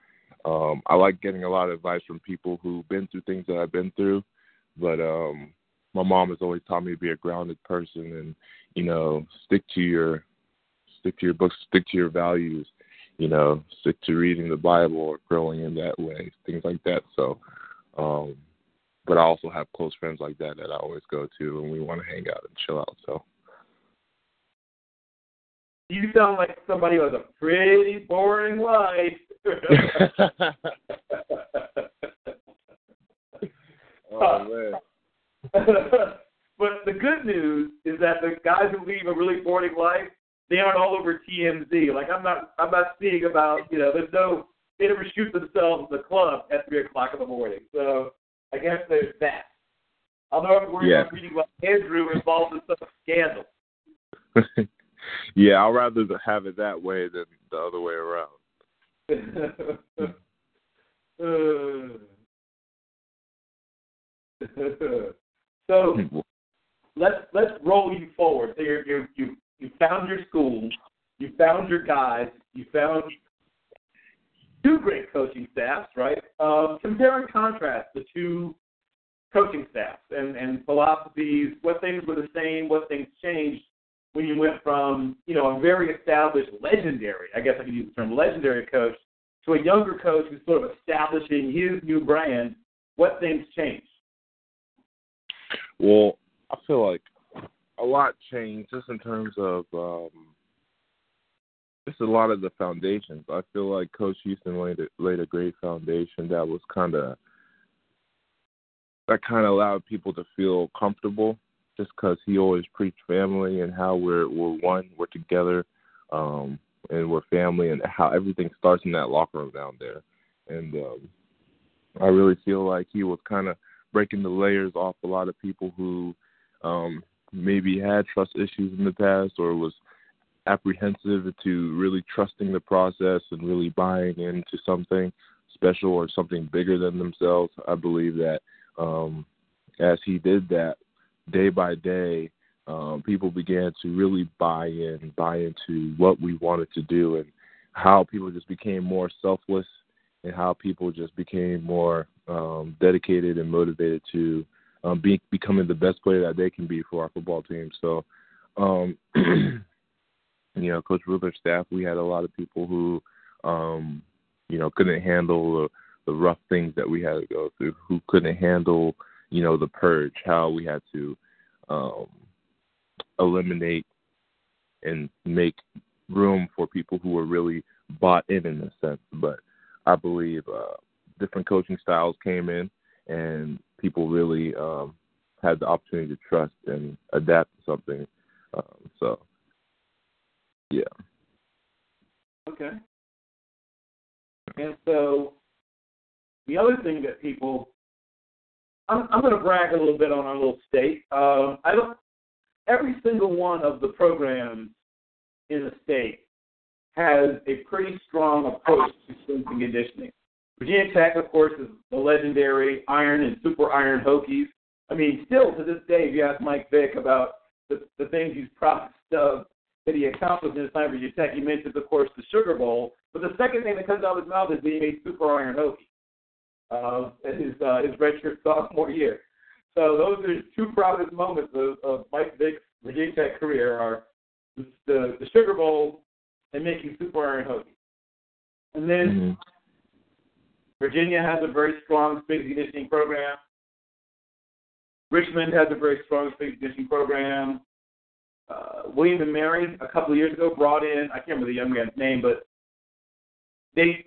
Speaker 3: um, I like getting a lot of advice from people who've been through things that I've been through. But um, my mom has always taught me to be a grounded person and you know stick to your stick to your books, stick to your values. You know, stick to reading the Bible or growing in that way, things like that. So, um, but I also have close friends like that that I always go to, and we want to hang out and chill out. So.
Speaker 4: You sound like somebody with a pretty boring life.
Speaker 3: oh
Speaker 4: but the good news is that the guys who leave a really boring life, they aren't all over TMZ. Like I'm not, I'm not seeing about, you know, there's no, they never shoot themselves in the club at three o'clock in the morning. So I guess there's that. Although I'm worried
Speaker 3: yeah.
Speaker 4: about reading about Andrew involved in some scandal.
Speaker 3: yeah, I'd rather have it that way than the other way around.
Speaker 4: so let's let's roll you forward. So you're, you you you found your school, you found your guys, you found two great coaching staffs, right? Um, compare and contrast the two coaching staffs and, and philosophies, what things were the same, what things changed when you went from, you know, a very established, legendary, I guess I could use the term legendary coach, to a younger coach who's sort of establishing his new brand, what things changed?
Speaker 3: Well, I feel like a lot changed just in terms of um, it's a lot of the foundations. I feel like Coach Houston laid a, laid a great foundation that was kind of that kind of allowed people to feel comfortable, just because he always preached family and how we're we're one, we're together, um, and we're family, and how everything starts in that locker room down there. And um, I really feel like he was kind of breaking the layers off a lot of people who um, maybe had trust issues in the past or was apprehensive to really trusting the process and really buying into something special or something bigger than themselves. I believe that um, as he did that day by day, um, people began to really buy in, buy into what we wanted to do, and how people just became more selfless, and how people just became more um, dedicated and motivated to um, be becoming the best player that they can be for our football team. So, um, you know, Coach Withers' staff, we had a lot of people who, um, you know, couldn't handle the, the rough things that we had to go through, who couldn't handle, you know, the purge, how we had to um, eliminate and make room for people who were really bought in in a sense. But I believe uh, different coaching styles came in, and people really um, had the opportunity to trust and adapt to something. Um, so yeah.
Speaker 4: Okay. And so the other thing that people, I'm, I'm going to brag a little bit on our little state. Um, I don't. Every single one of the programs in the state has a pretty strong approach to strength and conditioning. Virginia Tech, of course, is the legendary iron and super iron Hokies. I mean, still to this day, if you ask Mike Vick about the, the things he's proud of that he accomplished in his time for Virginia Tech. He mentions, of course, the Sugar Bowl, but the second thing that comes out of his mouth is being a super iron Hokie uh, his uh, his redshirt sophomore year. So those are two proudest moments of, of Mike Vick's Virginia Tech career are the, the, Sugar Bowl and making super iron Hokie. And then mm-hmm. Virginia has a very strong strength conditioning program. Richmond has a very strong strength conditioning program uh, William and Mary a couple of years ago brought in I can't remember the young man's name, but they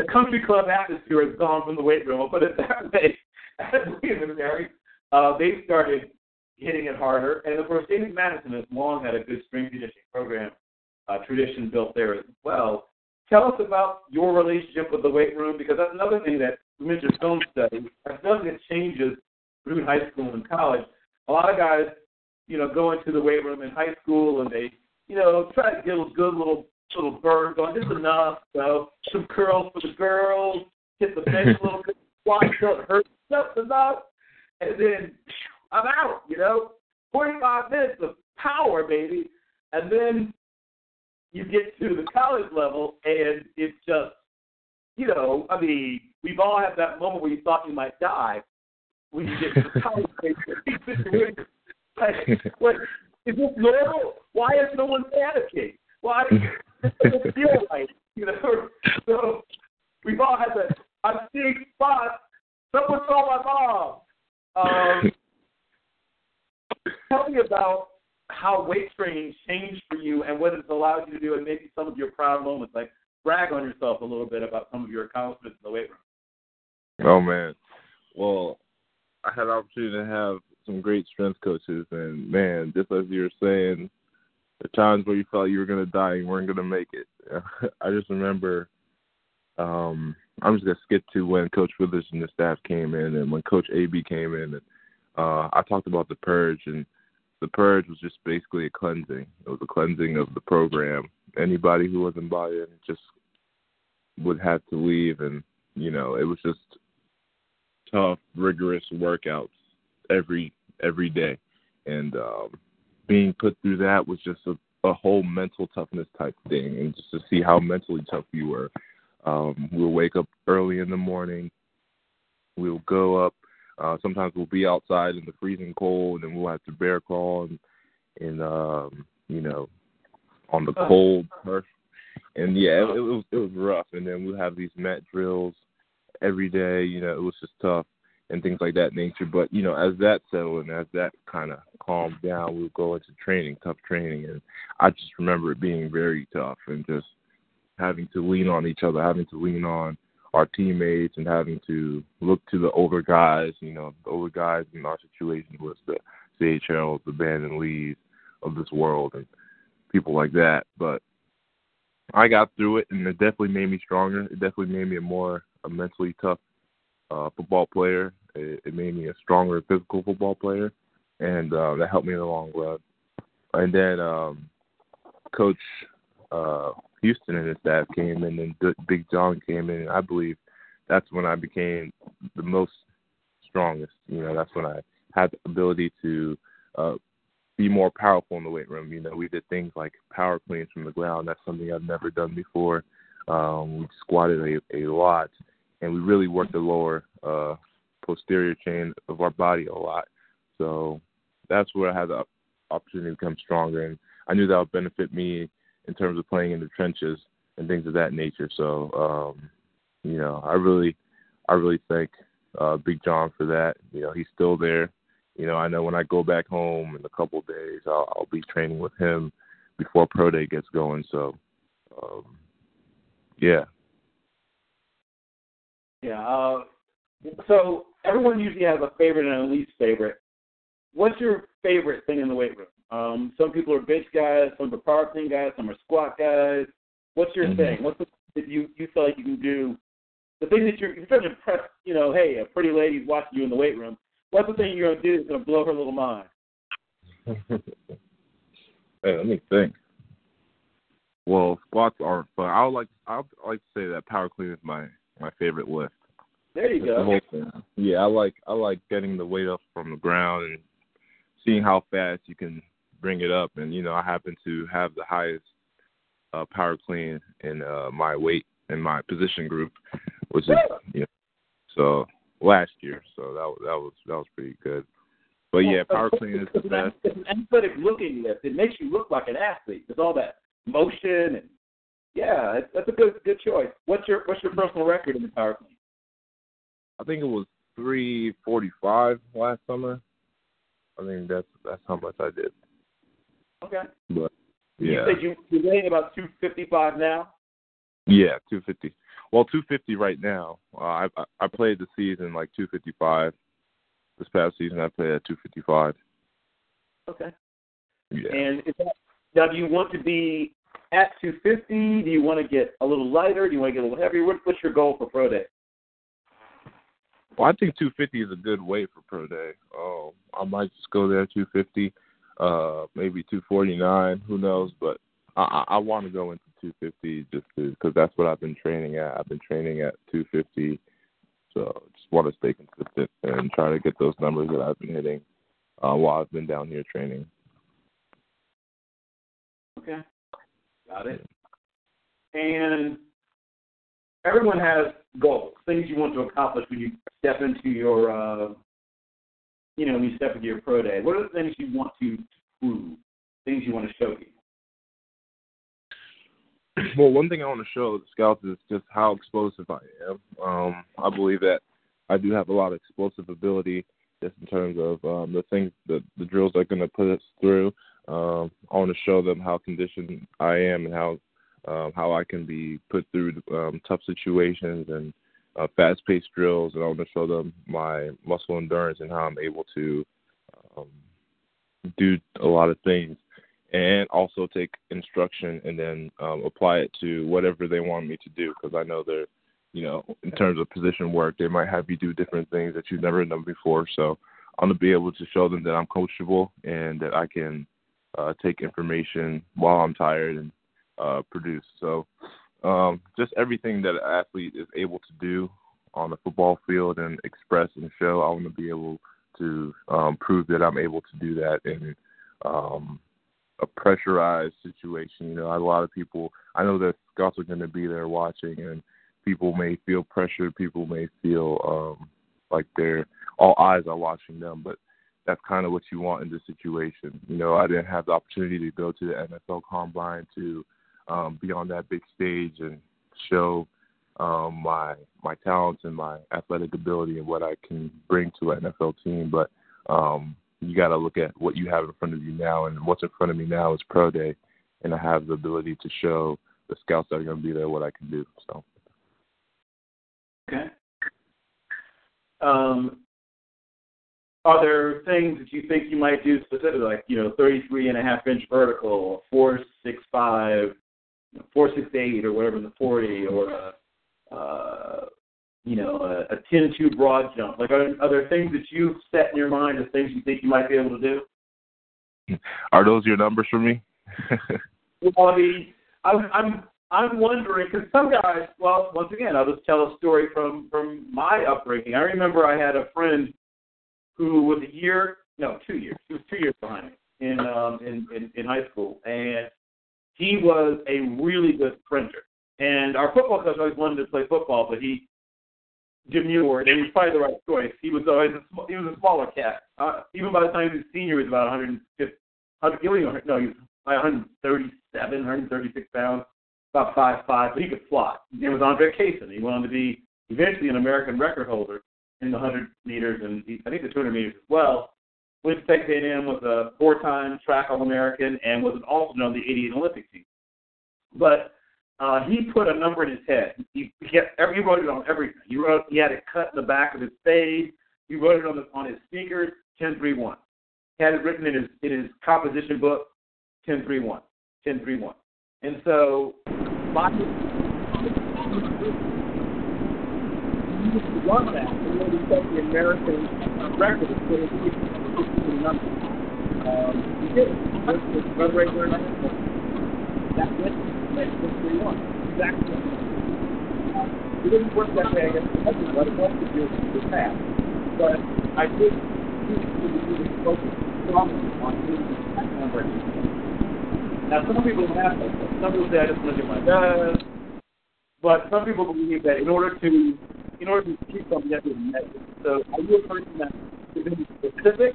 Speaker 4: the country club atmosphere has gone from the weight room. I'll put it that way. At William and Mary, uh, they started hitting it harder, and of course, David Madison has long had a good strength conditioning program uh, tradition built there as well. Tell us about your relationship with the weight room because that's another thing that we mentioned film studies. As nothing changes through high school and college, a lot of guys you know, go into the weight room in high school and they, you know, try to get a good little little burn going. Just enough, so some curls for the girls, hit the bench a little bit, squat don't hurt just enough, and then I'm out. You know, 45 minutes of power, baby, and then you get to the college level and it's just, you know, I mean, we've all had that moment where you thought you might die when you get to the college. Like, what, is this normal? Why is no one panicking? Why does it feel right? You know, so we've all had that. I'm seeing spots. Someone call my mom. Um, tell me about how weight training changed for you and what it's allowed you to do, and maybe some of your proud moments. Like brag on yourself a little bit about some of your accomplishments in the weight room.
Speaker 3: Oh man, well, I had the opportunity to have some great strength coaches, and man, just as you were saying, the times where you felt you were gonna die and weren't gonna make it. I just remember. Um, I'm just gonna skip to when Coach Withers and the staff came in, and when Coach AB came in, and uh, I talked about the purge, and the purge was just basically a cleansing. It was a cleansing of the program. Anybody who wasn't bought in just would have to leave, and you know, it was just tough, rigorous workouts every every day, and um, being put through that was just a, a whole mental toughness type thing, and just to see how mentally tough you were. Um, we'll wake up early in the morning. We'll go up. Uh, sometimes we'll be outside in the freezing cold, and then we'll have to bear crawl and, and um, you know, on the cold turf. And yeah, it, it was it was rough. And then we'll have these mat drills every day. You know, it was just tough and things like that nature. But you know, as that settled and as that kind of calmed down, we would go into training, tough training, and I just remember it being very tough and just having to lean on each other, having to lean on our teammates, and having to look to the older guys. You know, the older guys in our situation was the C.H. Harold, the Brandon Lees of this world, and people like that. But I got through it, and it definitely made me stronger. It definitely made me a more a mentally tough uh, football player. It, it made me a stronger physical football player, and uh, that helped me in the long run. And then um, Coach uh, Houston and his staff came and Big John came in. And I believe that's when I became the most strongest. You know, that's when I had the ability to uh, be more powerful in the weight room. You know, we did things like power cleans from the ground. That's something I've never done before. Um, we squatted a, a lot, and we really worked the lower uh, posterior chain of our body a lot. So that's where I had the opportunity to become stronger, and I knew that would benefit me in terms of playing in the trenches and things of that nature. So, um, you know, I really, I really thank uh, Big John for that. You know, he's still there you know, I know when I go back home in a couple of days, I'll, I'll be training with him before pro day gets going. So, um, yeah.
Speaker 4: Yeah. Uh, so everyone usually has a favorite and a least favorite. What's your favorite thing in the weight room? Um, some people are bench guys, some are power clean guys, some are squat guys. What's your mm-hmm. thing? What's the that you you feel like you can do? The thing that you're, you're trying to impress, you know, hey, a pretty lady's watching you in the weight room. What's the thing you're gonna do that's gonna blow her little mind?
Speaker 3: hey, let me think. Well, squats aren't fun. I would like I would like to say that power clean is my my favorite lift.
Speaker 4: There you
Speaker 3: go. Yeah, I like I like getting the weight up from the ground and seeing how fast you can bring it up. And you know, I happen to have the highest uh, power clean in uh, my weight in my position group, which is you know, so last year, so that was that was that was pretty good. But yeah, power clean is the best.
Speaker 4: It's an athletic looking lift. It makes you look like an athlete. There's all that motion and yeah, that's a good good choice. What's your what's your personal record in the power clean?
Speaker 3: I think it was three forty five last summer. I think that's that's how much I did.
Speaker 4: Okay.
Speaker 3: But yeah.
Speaker 4: You said you you're weighing about two fifty five now.
Speaker 3: Yeah, two fifty. Well, 250 right now. Uh, I I played the season like 255. This past season, I played at 255.
Speaker 4: Okay.
Speaker 3: Yeah.
Speaker 4: And that, now, do you want to be at 250? Do you want to get a little lighter? Do you want to get a little heavier? What, what's your goal for pro day?
Speaker 3: Well, I think 250 is a good weight for pro day. Oh, I might just go there 250, uh, maybe 249. Who knows? But I, I, I want to go into 250 just because that's what I've been training at. I've been training at 250, so just want to stay consistent and try to get those numbers that I've been hitting uh, while I've been down here training.
Speaker 4: Okay, got it. And everyone has goals, things you want to accomplish when you step into your, uh, you know, when you step into your pro day. What are the things you want to prove? Things you want to show people?
Speaker 3: well, one thing I want to show the scouts is just how explosive I am. Um, I believe that I do have a lot of explosive ability, just in terms of um, the things, the the drills they're going to put us through. Um, I want to show them how conditioned I am and how um, how I can be put through um, tough situations and uh, fast-paced drills, and I want to show them my muscle endurance and how I'm able to um, do a lot of things and also take instruction and then um, apply it to whatever they want me to do because I know they're, you know, in terms of position work, they might have you do different things that you've never done before. So I'm gonna be able to show them that I'm coachable and that I can uh, take information while I'm tired and uh, produce. So um, just everything that an athlete is able to do on the football field and express and show, I want to be able to um, prove that I'm able to do that in um, a pressurized situation. You know, a lot of people. I know that scouts are going to be there watching, and people may feel pressured. People may feel um, like they're all eyes are watching them, but that's kind of what you want in this situation. You know, I didn't have the opportunity to go to the NFL Combine to um, be on that big stage and show um, my my talents and my athletic ability and what I can bring to an NFL team. But um, you got to look at what you have in front of you now, and what's in front of me now is pro day, and I have the ability to show the scouts that are going to be there what I can do. So.
Speaker 4: Okay. Um, are there things that you think you might do specifically, like you know, 33 and a half inch vertical, four six five, four six eight, or whatever in the 40, or a, uh, you know, a, a 10 2 broad jump? Like, are, are there things that you've set in your mind as things you think you might be able to do?
Speaker 3: Are those your numbers for me?
Speaker 4: well, I mean, I'm I'm I'm wondering because some guys. Well, once again, I'll just tell a story from from my upbringing. I remember I had a friend who was a year, no, two years. He was two years behind me in um in in, in high school, and he was a really good sprinter. And our football coach always wanted to play football, but he demurred, and he's probably the right choice. He was always a, he was a smaller cat. Uh, even by the time he was senior, he was about 150. 100, no, he was like 137, 136 pounds, about five five, but he could fly. His name was Andre Cason. He went on to be eventually an American record holder in the 100 meters and he, I think the 200 meters as well. To Texas A&M was a four-time track All-American and was also on the 88 Olympic team. But uh, he put a number in his head. He, he, every, he wrote it on everything. He wrote he had it cut in the back of his fade. He wrote it on the, on his sneakers. 1031. He had it written in his in his composition book. 1031. 1031. And so my run that and then we set the American record. Um, we did. That 3 1. Exactly. It didn't work that way against the other what it was to do the past. But I did choose to strongly on doing that number. Now, some people have that. Some people say, I just want to do my best. But some people believe that in order to in order to keep something, you have to measure. So are you a person that is going to be specific,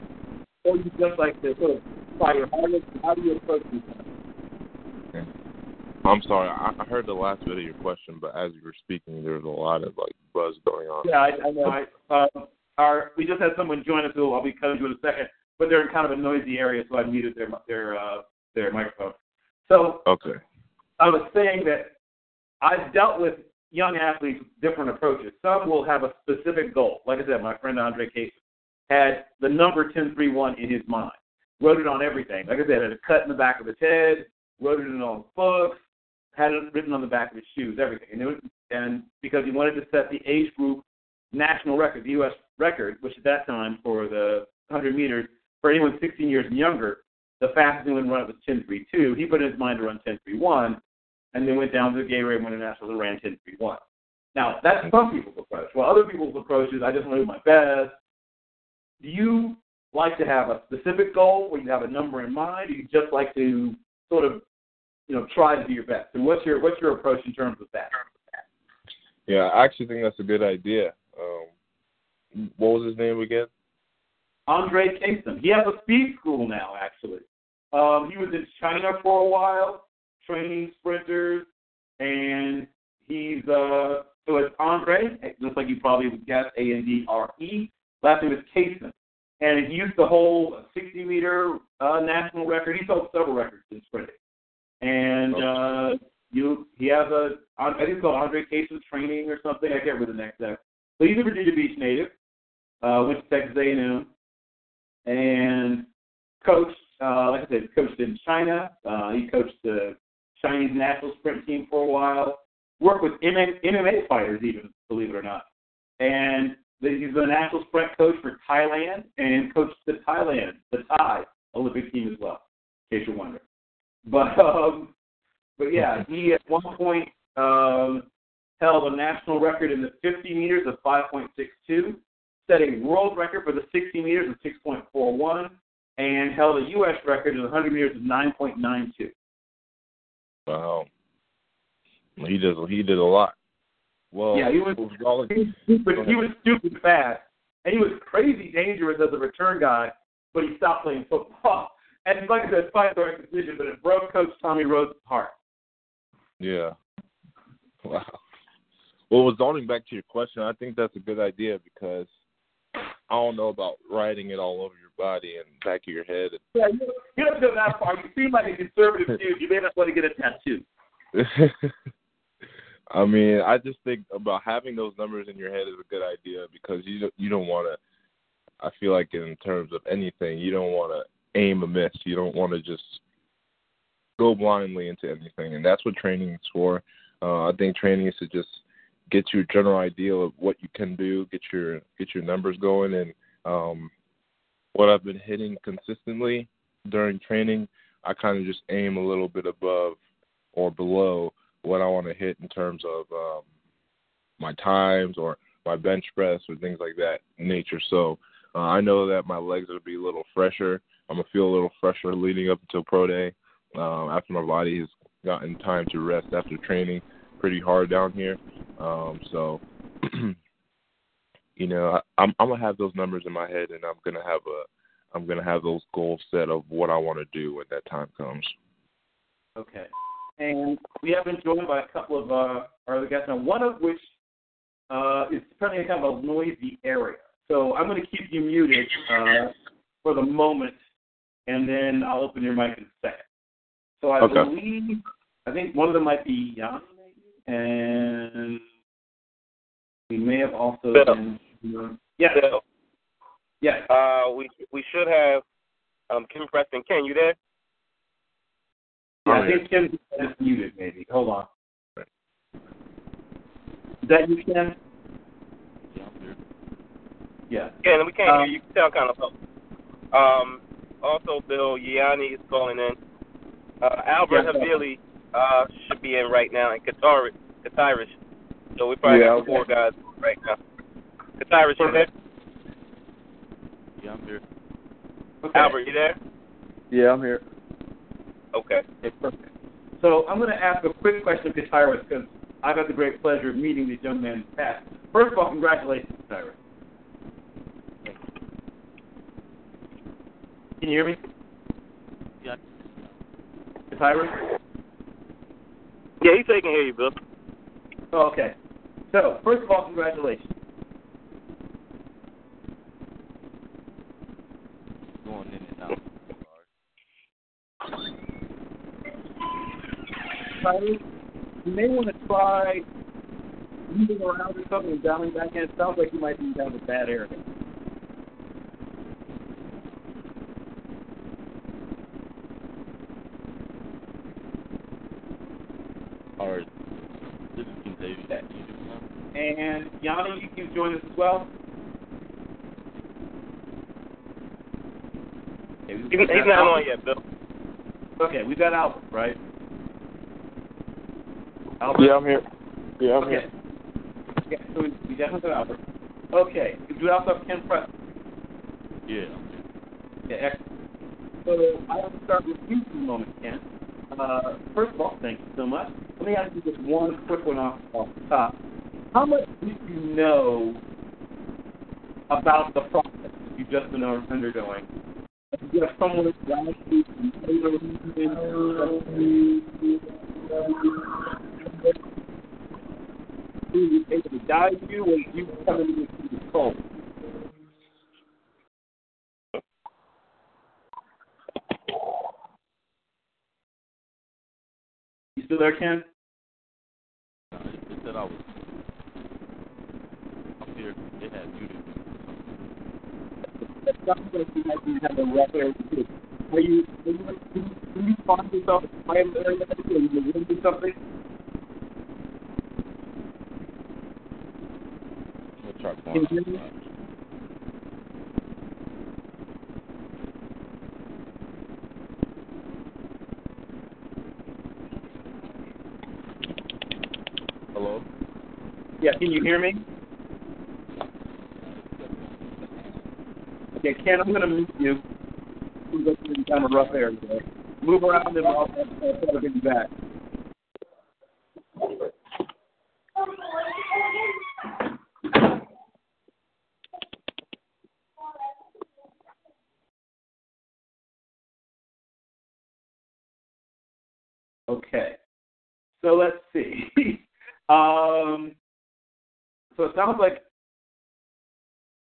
Speaker 4: or you just like to sort of try your hardest? How do you approach these things?
Speaker 3: I'm sorry, I, I heard the last bit of your question, but as you were speaking, there was a lot of like buzz going on.
Speaker 4: Yeah, I, I know. I, uh, our we just had someone join us who I'll be cutting to in a second, but they're in kind of a noisy area, so I muted their their uh, their microphone. So
Speaker 3: okay,
Speaker 4: I was saying that I've dealt with young athletes with different approaches. Some will have a specific goal. Like I said, my friend Andre Case had the number 1031 in his mind, wrote it on everything. Like I said, had a cut in the back of his head, wrote it in all books, had it written on the back of his shoes, everything. And, was, and because he wanted to set the age group national record, the U.S. record, which at that time for the 100 meters, for anyone 16 years and younger, the fastest anyone run it was 10.32. He put in his mind to run 10.31 and then went down to the Gatorade Winter Nationals and ran 10.31. Now, that's some people's approach. Well, other people's approach is I just want to do my best. Do you like to have a specific goal where you have a number in mind, or you just like to sort of, you know, try to do your best? And what's your what's your approach in terms of that?
Speaker 3: Yeah, I actually think that's a good idea. Um, what was his name again?
Speaker 4: Andre Cason. He has a speed school now, actually. Um, he was in China for a while, training sprinters, and he's uh so it's Andre, just like you probably would guess, A N D R E. Last name is Cason. And he used to hold a 60 meter uh, national record. He's held several records in sprinting. And uh, you, he has a, I think it's called Andre Cason Training or something. I can't remember the next step. But he's a Virginia Beach native. Uh, went to Texas A&M and coached. Uh, like I said, coached in China. Uh, he coached the Chinese national sprint team for a while. Worked with MMA fighters, even believe it or not. And he's the national sprint coach for Thailand and coached the Thailand, the Thai Olympic team as well. In case you're wondering. But um, but yeah, he at one point um, held a national record in the 50 meters of 5.62, set a world record for the 60 meters of 6.41, and held a U.S. record in the 100 meters of 9.92.
Speaker 3: Wow. He does. He did a lot. Well,
Speaker 4: yeah, he was,
Speaker 3: was
Speaker 4: he was stupid. He was stupid fast, and he was crazy dangerous as a return guy. But he stopped playing football. And like I said, fight the right decision, but it broke Coach Tommy Rhodes' heart.
Speaker 3: Yeah. Wow. Well, zoning back to your question, I think that's a good idea because I don't know about writing it all over your body and back of your head.
Speaker 4: Yeah, you, you don't go that far. You seem like a conservative dude. You may not want to get a tattoo.
Speaker 3: I mean, I just think about having those numbers in your head is a good idea because you you don't want to. I feel like in terms of anything, you don't want to aim a miss. You don't want to just go blindly into anything, and that's what training is for. Uh, I think training is to just get your general idea of what you can do, get your get your numbers going, and um, what I've been hitting consistently during training, I kind of just aim a little bit above or below what I want to hit in terms of um, my times or my bench press or things like that nature. So uh, I know that my legs will be a little fresher. I'm gonna feel a little fresher leading up until pro day um, after my body has gotten time to rest after training pretty hard down here. Um, so, you know, I, I'm, I'm gonna have those numbers in my head, and I'm gonna have a, I'm gonna have those goals set of what I want to do when that time comes.
Speaker 4: Okay. And we have been joined by a couple of uh, our other guests, now one of which uh, is currently in kind of a noisy area. So I'm going to keep you muted uh, for the moment, and then I'll open your mic in a second. So I
Speaker 3: Okay.
Speaker 4: believe, I think one of them might be Yanni, and we may have also
Speaker 2: Bill.
Speaker 4: been. yeah,
Speaker 2: Bill,
Speaker 4: Yes.
Speaker 2: uh, we we should have um, Ken Preston. Ken, you there?
Speaker 4: Yeah,
Speaker 3: Oh,
Speaker 4: I think Ken is muted, maybe. Hold on. Is that you, Ken? Yeah.
Speaker 2: Ken, we can't
Speaker 4: Um,
Speaker 2: hear you. You can sound kind of low. Um, also, Bill Yanni is calling in. Uh, Albert
Speaker 4: Yes, sir.
Speaker 2: Havili uh, should be in right now, and Qatar, Qatarish. So we probably
Speaker 3: Yeah,
Speaker 2: got four guys right now. Qatarish, you there?
Speaker 5: Yeah, I'm here.
Speaker 4: Okay.
Speaker 2: Albert, you there?
Speaker 5: Yeah, I'm here.
Speaker 2: Okay.
Speaker 4: Okay, perfect. So I'm going to ask a quick question to Tyrus because I've had the great pleasure of meeting this young man in the past. First of all, congratulations, Tyrus. Can you hear me?
Speaker 5: Yeah.
Speaker 4: Tyrus?
Speaker 2: Yeah, he said he can hear you, Bill.
Speaker 4: Oh, okay. So, first of all, congratulations.
Speaker 5: Going in and out.
Speaker 4: Tyrus, you may want to try moving around or something and dialing back in. It sounds like you might be down a bad area.
Speaker 5: All right. This is David. Can you hear me now?
Speaker 4: And Yanni, you can join us as well. Okay,
Speaker 2: He's, he's not on yet, Bill.
Speaker 4: Okay, we got Albert, right? Albert?
Speaker 3: Yeah, I'm here. Yeah, I'm
Speaker 4: Okay. Okay, so we, we definitely got Albert. Okay, we do also have Ken Preston.
Speaker 5: Yeah, I'm here.
Speaker 4: Yeah, excellent. So I want to start with you for a moment, Ken. Uh, first of all, thank you so much. Let me ask you just one quick one off, off the top. How much do you know about the process that you've just been undergoing? Do you have someone around you who is able to guide you, or you come into this cold? You still there, Ken?
Speaker 5: Uh, it, said I was. I'm here. It had muted me.
Speaker 4: That you might be having a too. Are you, are you, can you, find yourself in area the room or something?
Speaker 5: I'm gonna
Speaker 4: Can you hear me?
Speaker 3: Hello.
Speaker 4: Yeah, can you hear me? Okay, Ken, I'm going to move you. We're going to be kind of rough area there. Move around and I'll, I'll to get you back. Okay. So let's see. Um, So it sounds like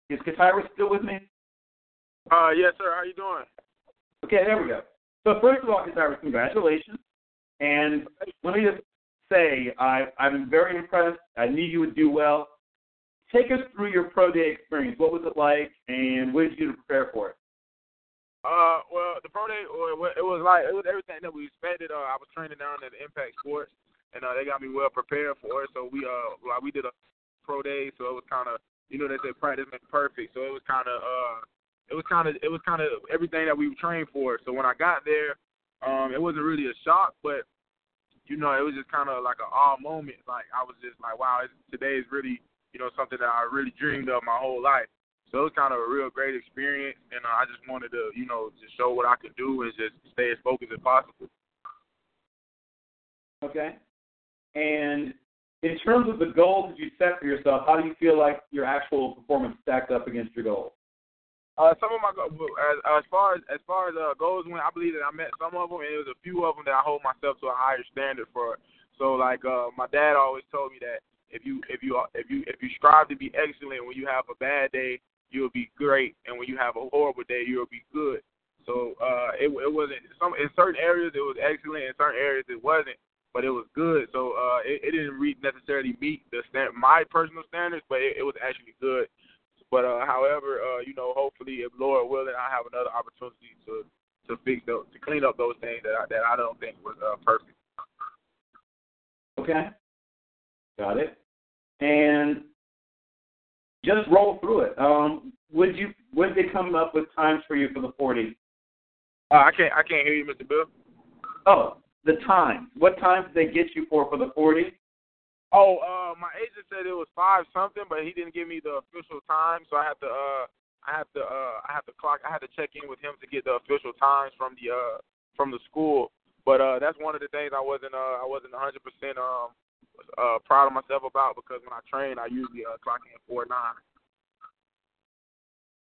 Speaker 4: is Katira still with me?
Speaker 1: Uh, yes, sir. How are you doing?
Speaker 4: Okay, there we go. So first of all, Katira, congratulations. And let me just say, I, I'm very impressed. I knew you would do well. Take us through your pro day experience. What was it like, and what did you do to prepare for it?
Speaker 1: Uh, well, the pro day, it was like it was everything that we expected. Uh, I was training down at Impact Sports, and uh, they got me well prepared for it. So we uh, like we did a pro day, so it was kind of, you know, they said practice makes perfect. So it was kind of, uh, it was kind of, it was kind of everything that we trained for. So when I got there, um, it wasn't really a shock, but you know, it was just kind of like an awe moment. Like I was just like, wow, today is really you know, something that I really dreamed of my whole life. So it was kind of a real great experience, and uh, I just wanted to, you know, just show what I could do and just stay as focused as possible.
Speaker 4: Okay. And in terms of the goals that you set for yourself, how do you feel like your actual performance stacked up against your goals?
Speaker 1: Uh, some of my as, as far as as far as uh, goals went, I believe that I met some of them, and it was a few of them that I hold myself to a higher standard for. So, like uh, my dad always told me that if you if you if you if you strive to be excellent when you have a bad day, you'll be great, and when you have a horrible day, you'll be good. So uh, it it wasn't some in certain areas it was excellent, in certain areas it wasn't, but it was good. So uh, it, it didn't re- necessarily meet the stand, my personal standards, but it, it was actually good. But uh, however, uh, you know, hopefully, if Lord willing, I have another opportunity to to fix those, to clean up those things that I, that I don't think was uh, perfect.
Speaker 4: Okay, got it and just roll through it. Um, would you would they come up with times for you for the forty?
Speaker 1: Uh, I can't I can't hear you, Mr. Bill.
Speaker 4: Oh, the time. What time did they get you for for the forty?
Speaker 1: Oh, uh, my agent said it was five something, but he didn't give me the official time, so I had to uh I have to uh I have to clock I had to check in with him to get the official times from the uh from the school. But uh that's one of the things I wasn't uh I wasn't a hundred percent um uh, proud of myself about because when I train, I usually uh, clock in four nine.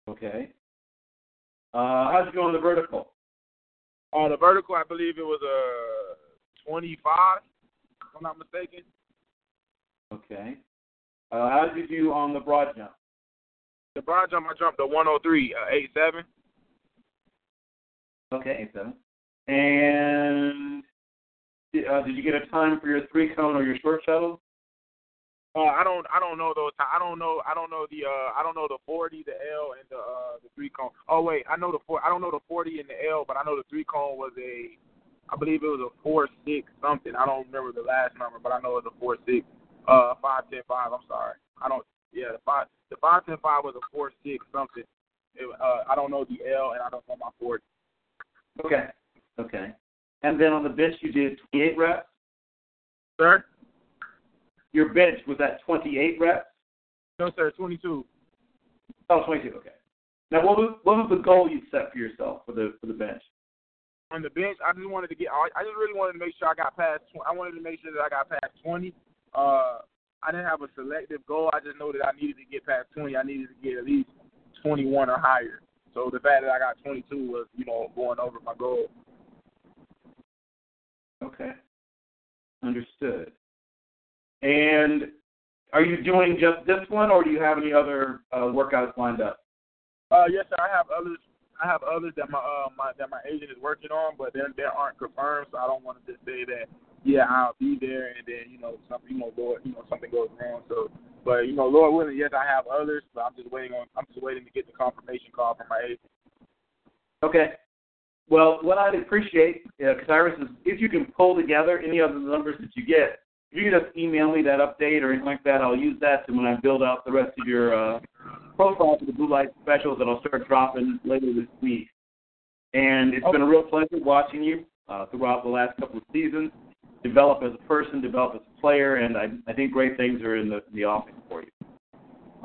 Speaker 4: Okay. Uh, how'd you go on the vertical?
Speaker 1: On the vertical, I believe it was a uh, 25, if I'm not mistaken.
Speaker 4: Okay. Uh, how did you do on the broad jump?
Speaker 1: The broad jump, I jumped a 103, uh, 87.
Speaker 4: Okay, 87. And uh, did you get a time for your three cone or your short shuttle?
Speaker 1: Uh, I don't. I don't know those. I don't know. I don't know the. Uh, I don't know the forty, the L, and the uh, the three cone. Oh wait, I know the four. I don't know the forty and the L, but I know the three cone was a. I believe it was a four six something. I don't remember the last number, but I know it was a four six. Uh, five ten five. I'm sorry. I don't. Yeah, the five. The five ten five was a four six something. It, uh, I don't know the L, and I don't know my forty.
Speaker 4: Okay. Okay. And then on the bench, you did 28 reps?
Speaker 1: Sir?
Speaker 4: Your bench was at 28 reps?
Speaker 1: No, sir, 22.
Speaker 4: Oh, 22, okay. Now, what was, what was the goal you set for yourself for the for the bench?
Speaker 1: On the bench, I just wanted to get. I just really wanted to make sure I got past. I wanted to make sure that I got past 20. Uh, I didn't have a selective goal. I just know that I needed to get past 20. I needed to get at least 21 or higher. So the fact that I got 22 was, you know, going over my goal.
Speaker 4: Okay. Understood. And are you doing just this one, or do you have any other uh, workouts lined up?
Speaker 1: Uh, yes, sir. I have others. I have others that my uh my that my agent is working on, but they they aren't confirmed, so I don't want to just say that. Yeah, I'll be there, and then you know something you know Lord you know something goes wrong. So, but you know Lord willing, yes, I have others, but I'm just waiting on I'm just waiting to get the confirmation call from my agent.
Speaker 4: Okay. Well, what I'd appreciate, uh, Cyrus, is if you can pull together any of the numbers that you get. You could just email me that update or anything like that, I'll use that to when I build out the rest of your uh, profile for the Blue Light specials that I'll start dropping later this week. And it's okay. been a real pleasure watching you uh, throughout the last couple of seasons develop as a person, develop as a player, and I, I think great things are in the, the offing for you.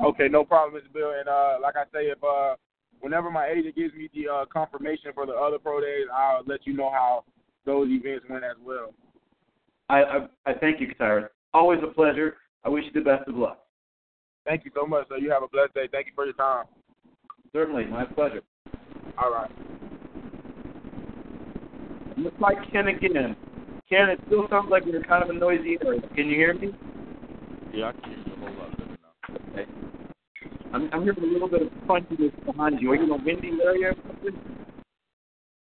Speaker 1: Okay, no problem, Mr. Bill. And uh, like I say, if uh, whenever my agent gives me the uh, confirmation for the other pro days, I'll let you know how those events went as well.
Speaker 4: I I, I thank you, Cyrus. Always a pleasure. I wish you the best of luck.
Speaker 1: Thank you so much. So you have a blessed day. Thank you for your time.
Speaker 4: Certainly, my pleasure.
Speaker 1: All right.
Speaker 4: It looks like Ken again. Ken, it still sounds like we're kind of a noisy area. Can you hear me?
Speaker 5: Yeah, I can hear you a whole lot better now.
Speaker 4: I'm, I'm hearing a little bit of crunchiness behind you. Are you in a windy area or something?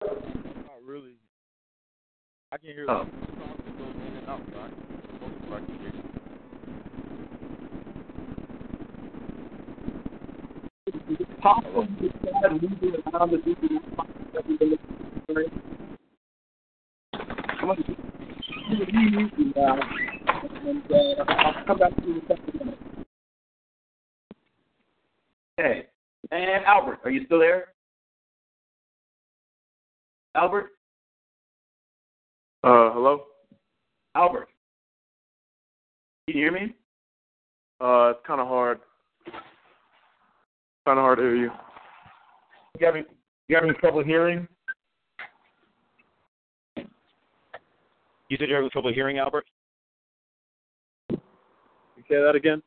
Speaker 6: Not really. I can hear
Speaker 4: Oh.
Speaker 6: that goes in and out, so I can, most of it I can hear.
Speaker 4: Is it possible to try moving around the people I'm going to leave you now, and uh, I'll come back to you in a second. Okay. And Albert, are you still there? Albert?
Speaker 7: Uh, hello.
Speaker 4: Albert? Can you hear me?
Speaker 7: Uh, it's kind of hard. Kind of hard to hear you.
Speaker 4: You having you having trouble hearing? You said you're having trouble hearing, Albert.
Speaker 7: You say that again?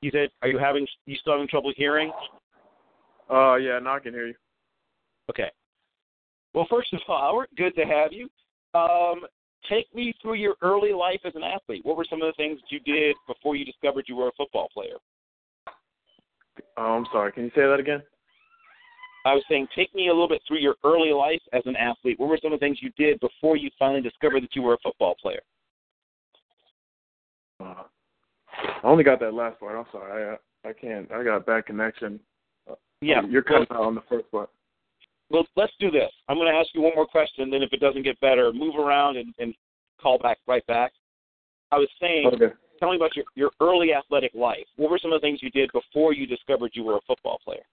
Speaker 4: You said, are you having you still having trouble hearing?
Speaker 7: Uh, yeah, now I can hear you.
Speaker 4: Okay. Well, first of all, Albert, good to have you. Um, take me through your early life as an athlete. What were some of the things you did before you discovered you were a football player?
Speaker 7: Oh, I'm sorry. Can you say that again?
Speaker 4: I was saying, take me a little bit through your early life as an athlete. What were some of the things you did before you finally discovered that you were a football player?
Speaker 7: Uh, I only got that last part. I'm sorry. I I can't. I got bad connection.
Speaker 4: Yeah,
Speaker 7: You're cutting out on the first part.
Speaker 4: Well, let's do this. I'm going to ask you one more question. Then, if it doesn't get better, move around and, and call back right back. I was saying,
Speaker 7: Okay.
Speaker 4: tell me about your, your early athletic life. What were some of the things you did before you discovered you were a football player?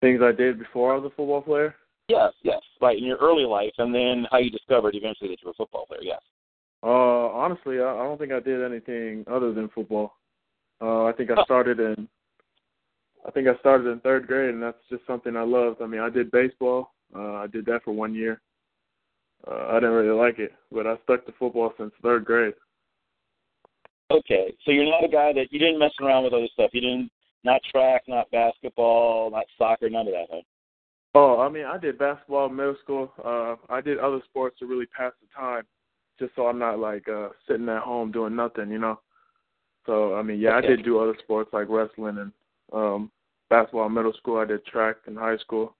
Speaker 7: Things I did before I was a football player.
Speaker 4: Yes, yes, right. In your early life, and then how you discovered eventually that you were a football player. Yes.
Speaker 7: Uh, honestly, I, I don't think I did anything other than football. Uh, I think I started in, I think I started in third grade, and that's just something I loved. I mean, I did baseball. Uh, I did that for one year. Uh, I didn't really like it, but I stuck to football since third grade.
Speaker 4: Okay, so you're not a guy that you didn't mess around with other stuff. You didn't not track, not basketball, not soccer, none of that. Huh?
Speaker 7: Oh, I mean, I did basketball in middle school. Uh, I did other sports to really pass the time, just so I'm not like uh sitting at home doing nothing, you know. So I mean, yeah,
Speaker 4: Okay.
Speaker 7: I did do other sports like wrestling and um basketball in middle school. I did track in high school.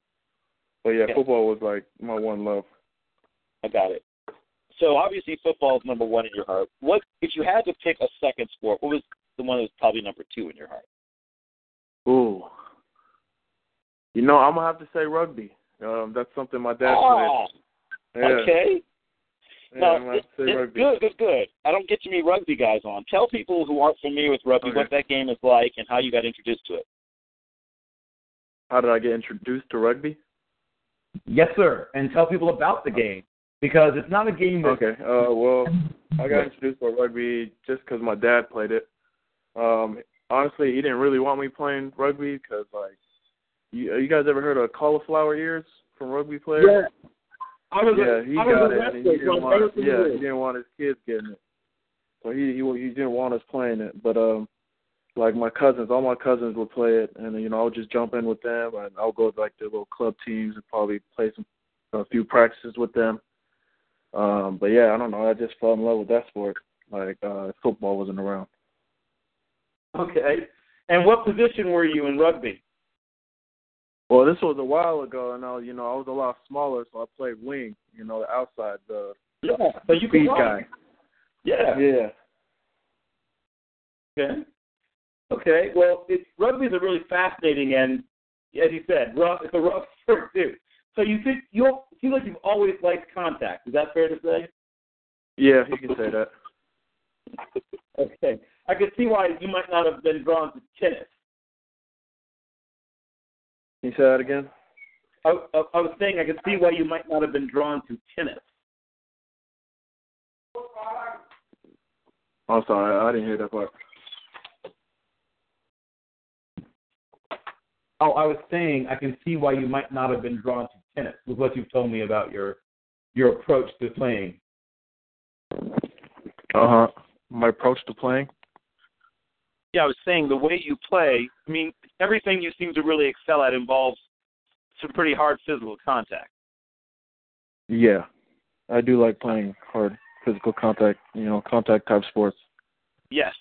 Speaker 7: But yeah,
Speaker 4: Okay.
Speaker 7: football was like my one love.
Speaker 4: I got it. So obviously, football is number one in your heart. What if you had to pick a second sport? What was the one that was probably number two in your heart?
Speaker 7: Ooh. You know, I'm gonna have to say rugby. Um, that's something my dad
Speaker 4: oh,
Speaker 7: played. Yeah.
Speaker 4: okay.
Speaker 7: Yeah,
Speaker 4: Now,
Speaker 7: I'm gonna have to say
Speaker 4: it-
Speaker 7: rugby.
Speaker 4: good, good, good. I don't get too many rugby guys on. Tell people who aren't familiar with rugby
Speaker 7: Okay.
Speaker 4: what that game is like and how you got introduced to it.
Speaker 7: How did I get introduced to rugby?
Speaker 8: Yes, sir. And tell people about the game because it's not a game that
Speaker 7: Okay. Uh, well, I got introduced to rugby just because my dad played it. Um, honestly, he didn't really want me playing rugby because, like, you you guys ever heard of cauliflower ears from rugby players?
Speaker 8: Yeah. I was
Speaker 7: Yeah,
Speaker 8: a,
Speaker 7: he
Speaker 8: I
Speaker 7: got
Speaker 8: a
Speaker 7: it, and he didn't want. Yeah, he didn't want his kids getting it, so he he he didn't want us playing it. But um, like my cousins, all my cousins would play it, and you know I would just jump in with them, and I'll go to like the little club teams and probably play some a few practices with them. Um, but yeah, I don't know. I just fell in love with that sport. Like uh, football wasn't around.
Speaker 4: Okay. And what position were you in rugby?
Speaker 7: Well, this was a while ago, and I, was- you know, I was a lot smaller, so I played wing. You know, the outside, the
Speaker 4: Yeah. So you
Speaker 7: speed guy.
Speaker 4: Yeah.
Speaker 7: Yeah.
Speaker 4: Okay. Okay. Well, it's, rugby is a really fascinating and, as you said, rough. It's a rough sport too. So you think you it seems like you've always liked contact. Is that fair to say?
Speaker 7: Yeah, you can say that.
Speaker 4: Okay. I could see why you might not have been drawn to tennis.
Speaker 7: Can you say that again?
Speaker 4: I, I, I was saying I could see why you might not have been drawn to tennis.
Speaker 7: I'm sorry, I didn't hear that part.
Speaker 8: Oh, I was saying I can see why you might not have been drawn to tennis with what you've told me about your your approach to playing.
Speaker 7: Uh huh. My approach to playing.
Speaker 4: Yeah, I was saying the way you play. I mean, everything you seem to really excel at involves some pretty hard physical contact.
Speaker 7: Yeah, I do like playing hard physical contact. You know, contact type sports.
Speaker 4: Yes.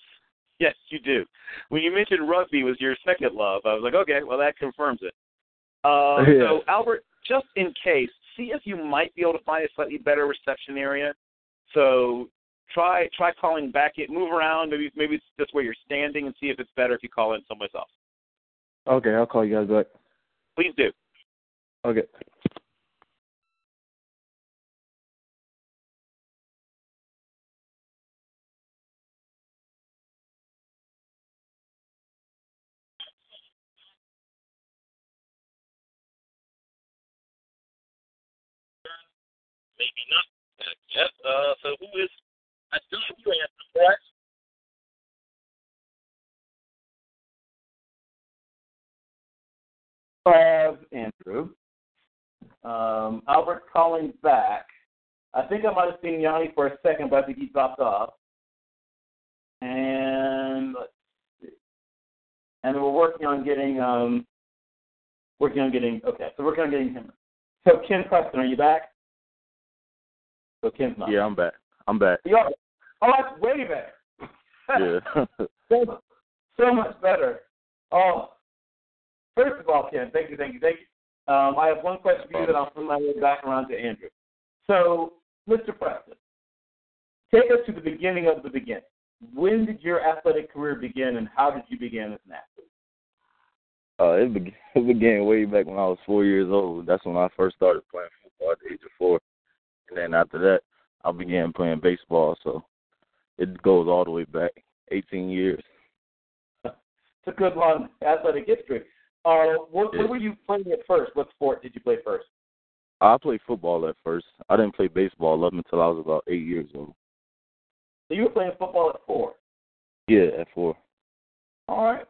Speaker 7: Yes, you do. When you mentioned rugby was your second love, I was like, okay, well that confirms it. Uh,
Speaker 6: Yeah.
Speaker 7: So Albert, just in case, see if you might be able to find a slightly better reception area. So try try calling back. It move around. Maybe maybe it's just where you're standing, and see if it's better if you call in someplace else.
Speaker 6: Okay, I'll call you guys back.
Speaker 7: Please do.
Speaker 6: Okay.
Speaker 9: Maybe not. Yes. Uh, so who is? I still have you answer, correct?
Speaker 4: have Andrew. Um, Albert calling back. I think I might have seen Yanni for a second, but I think he dropped off. And. And we're working on getting um working on getting okay, so working on getting him. So Ken Preston, are you back? So Ken's not.
Speaker 6: Yeah, I'm back. I'm back.
Speaker 4: You are? Oh, that's way better.
Speaker 6: Yeah.
Speaker 4: so, so much better. Oh, first of all, Ken, thank you, thank you, thank you. Um, I have one question for you that I'll bring my way back around to Andrew. So, Mr. Preston, take us to the beginning of the beginning. When did your athletic career begin, and how did you begin as an athlete?
Speaker 6: Uh, it, began, it began way back when I was four years old. That's when I first started playing football at the age of four. And then after that, I began playing baseball. So it goes all the way back, 18 years.
Speaker 4: It's a good long athletic history. Uh, what,
Speaker 6: Yeah.
Speaker 4: what were you playing at first? What sport did you play first?
Speaker 6: I played football at first. I didn't play baseball up until I was about eight years old.
Speaker 4: So you were playing football at four.
Speaker 6: Yeah, at four.
Speaker 4: All right.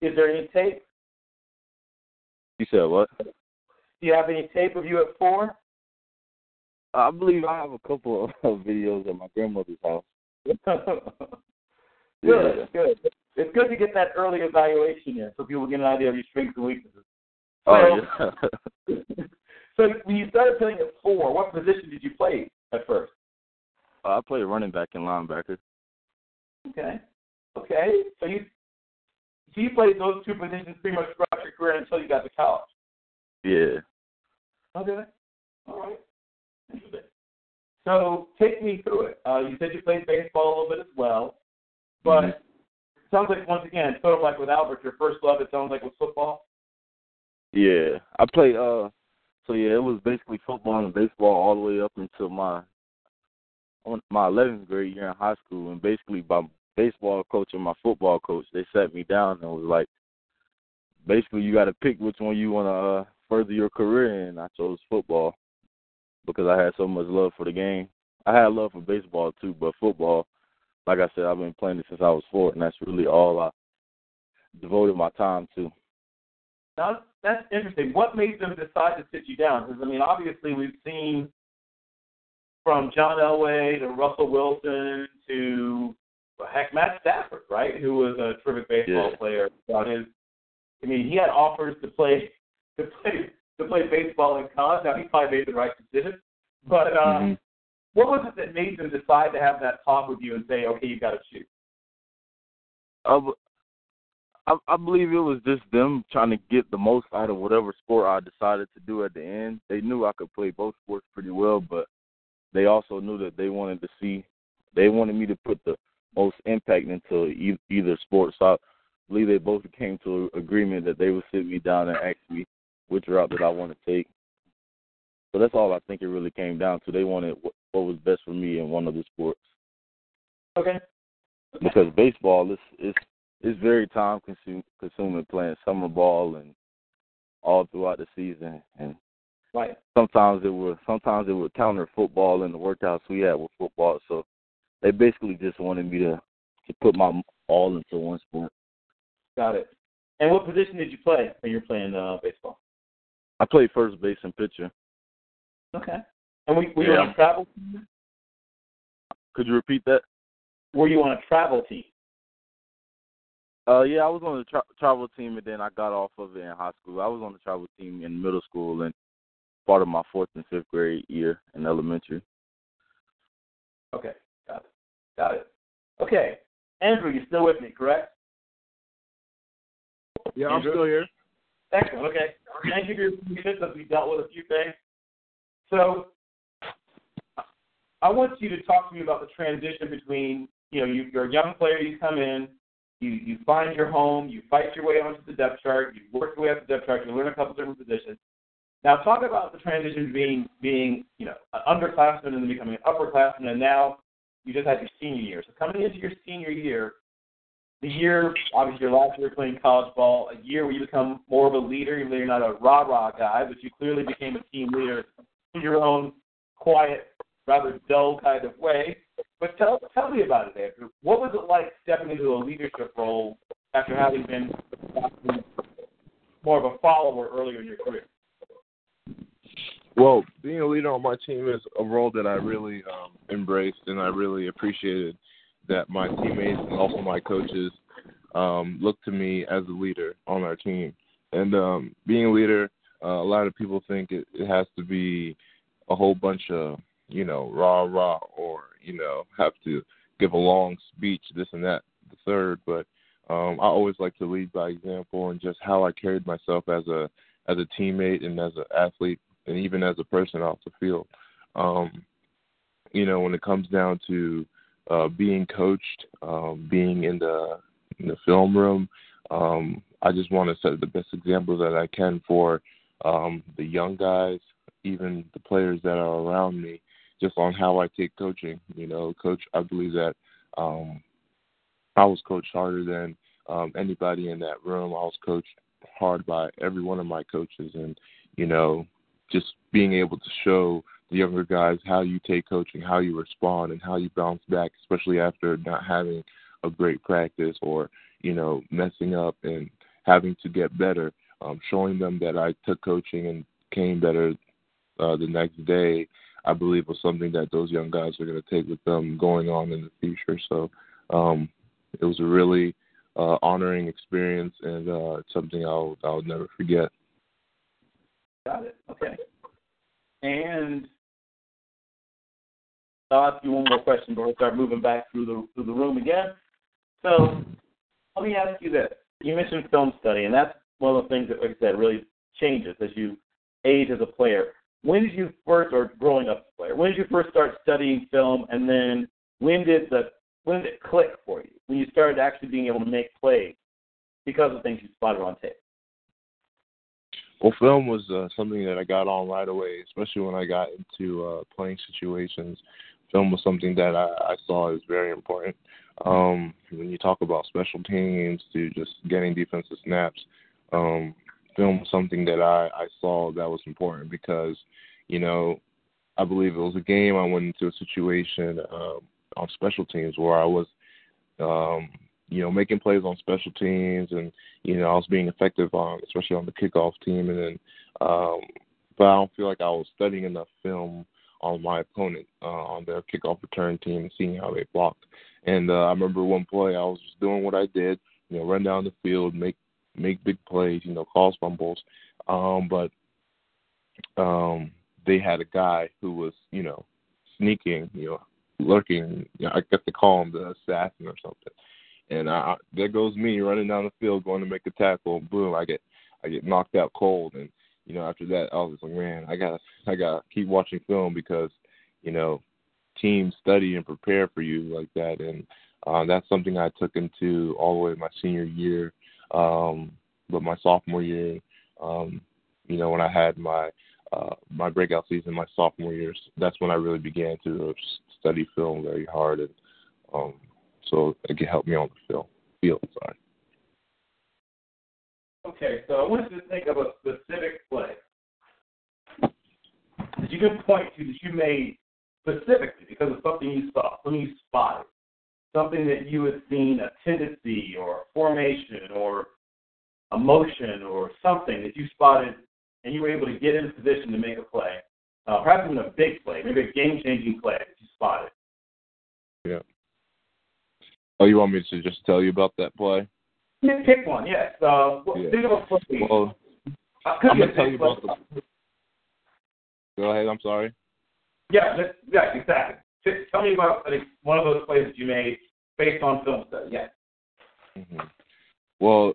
Speaker 4: Is there any tape?
Speaker 6: You said what?
Speaker 4: Do you have any tape of you at four?
Speaker 6: I believe I have a couple of videos at my grandmother's house.
Speaker 4: Good, good. It's good to get that early evaluation in so people get an idea of your strengths and weaknesses.
Speaker 6: Oh, yeah.
Speaker 4: so when you started playing at four, what position did you play at first?
Speaker 6: Uh, I played running back and linebacker.
Speaker 4: Okay. Okay. So you so you played those two positions pretty much throughout your career until you got to college.
Speaker 6: Yeah.
Speaker 4: Okay. All right. So take me through it. Uh, you said you played baseball a little bit as well, but
Speaker 6: Mhm.
Speaker 4: sounds like once again, sort of like with Albert, your first love it sounds like was football.
Speaker 6: Yeah, I played. Uh, so yeah, it was basically football and baseball all the way up until my on my 11th grade year in high school. And basically, my baseball coach and my football coach, they sat me down and was like, basically, you got to pick which one you want to uh, further your career in. I chose football because I had so much love for the game. I had love for baseball too, but football, like I said, I've been playing it since I was four, and that's really all I devoted my time to.
Speaker 4: Now that's interesting. What made them decide to sit you down? Because I mean, obviously we've seen from John Elway to Russell Wilson to heck Matt Stafford, right? Who was a terrific baseball
Speaker 6: Yeah.
Speaker 4: player. On his, I mean, he had offers to play to play to play baseball in college. Now he probably made the right decision. But um,
Speaker 6: Mhm.
Speaker 4: what was it that made them decide to have that talk with you and say, okay, you got to shoot?
Speaker 6: I, b- I I believe it was just them trying to get the most out of whatever sport I decided to do at the end. They knew I could play both sports pretty well, but they also knew that they wanted to see, they wanted me to put the most impact into e- either sport. So I believe they both came to an agreement that they would sit me down and ask me which route that I want to take. So that's all I think it really came down to. They wanted what, what was best for me in one of the sports
Speaker 4: Okay.
Speaker 6: because baseball is is is very time consum- consuming playing summer ball and all throughout the season and
Speaker 4: Right.
Speaker 6: sometimes it would sometimes it would counter football in the workouts we had with football so they basically just wanted me to to put my all into one sport
Speaker 4: Got it. And what position did you play when you were playing uh, baseball?
Speaker 6: I played first base and pitcher
Speaker 4: Okay. And were, were you on a travel team?
Speaker 6: could you repeat that
Speaker 4: Were you on a travel team?
Speaker 6: uh yeah i was on the tra- travel team and then i got off of it in high school i was on the travel team in middle school and part of my fourth and fifth grade year in elementary
Speaker 4: Okay. Got it. Got it. Okay. Andrew, you're still with me, correct?
Speaker 3: Yeah,
Speaker 4: Andrew?
Speaker 3: I'm still here.
Speaker 4: Excellent. Okay. Thank you for your as we dealt with a few things. So, I want you to talk to me about the transition between, you know, you, you're a young player, you come in, you, you find your home, you fight your way onto the depth chart, you work your way up the depth chart, you learn a couple different positions. Now, talk about the transition being being you know an underclassman and then becoming an upperclassman, and now you just had your senior year. So coming into your senior year, the year obviously your last year playing college ball, a year where you become more of a leader, even though you're not a rah rah guy, but you clearly became a team leader in your own quiet, rather dull kind of way. But tell tell me about it, Andrew. What was it like stepping into a leadership role after having been more of a follower earlier in your career?
Speaker 3: Well, being a leader on my team is a role that I really um, embraced, and I really appreciated that my teammates and also my coaches um, looked to me as a leader on our team. And um, being a leader, uh, a lot of people think it, it has to be a whole bunch of, you know, rah rah, or you know, have to give a long speech, this and that, the third. But um, I always like to lead by example and just how I carried myself as a as a teammate and as an athlete and even as a person off the field. Um, you know, when it comes down to uh, being coached, um, being in the in the film room, um, I just want to set the best example that I can for um, the young guys, even the players that are around me, just on how I take coaching. You know, coach, I believe that um, I was coached harder than um, anybody in that room. I was coached hard by every one of my coaches, and you know, just being able to show younger guys how you take coaching, how you respond, and how you bounce back, especially after not having a great practice or you know messing up and having to get better. Um, showing them that I took coaching and came better uh, the next day, I believe was something that those young guys are going to take with them going on in the future. So um, it was a really uh, honoring experience and uh, something I'll I'll never forget.
Speaker 4: Got it. Okay. And I'll ask you one more question before we start moving back through the through the room again. So let me ask you this. You mentioned film study, and that's one of the things that, like I said, really changes as you age as a player. When did you first, or growing up as a player, when did you first start studying film, and then when did the when did it click for you? When you started actually being able to make plays because of things you spotted on tape?
Speaker 3: Well, film was uh, something that I got on right away, especially when I got into uh, playing situations. Film was something that I, I saw as very important. Um, when you talk about special teams to just getting defensive snaps, um, film was something that I, I saw that was important because, you know, I believe it was a game I went into a situation uh, on special teams where I was um, you know, making plays on special teams and, you know, I was being effective on especially on the kickoff team and then um but I don't feel like I was studying enough film on my opponent, uh, on their kickoff return team and seeing how they blocked. And uh, I remember one play I was just doing what I did, you know, run down the field, make make big plays, you know, cause fumbles. Um, but um they had a guy who was, you know, sneaking, you know, lurking. You know, I guess they call him the assassin or something. And I, there goes me running down the field, going to make a tackle. Boom! I get, I get knocked out cold. And you know, after that, I was like, man, I gotta, I gotta keep watching film because, you know, teams study and prepare for you like that. And uh, that's something I took into all the way my senior year, um, but my sophomore year, um, you know, when I had my uh, my breakout season, my sophomore year, that's when I really began to study film very hard, and um, so it can help me on the field. Field, sorry.
Speaker 4: Okay, so I want you to think of a specific play that you can point to that you made specifically because of something you saw, something you spotted, something that you had seen a tendency or a formation or a motion or something that you spotted and you were able to get in position to make a play, uh, perhaps even a big play, maybe a game-changing play that you spotted.
Speaker 3: Yeah. Oh, you want me to just tell you about that play?
Speaker 4: Pick one, yes. Uh,
Speaker 3: Yeah.
Speaker 4: Think of a.
Speaker 3: Well, I'm gonna tell you about the. Go ahead. I'm sorry.
Speaker 4: Yeah, yeah, exactly. Tell me about like, one of those plays that you made based on film study. Yes.
Speaker 3: hmm Well,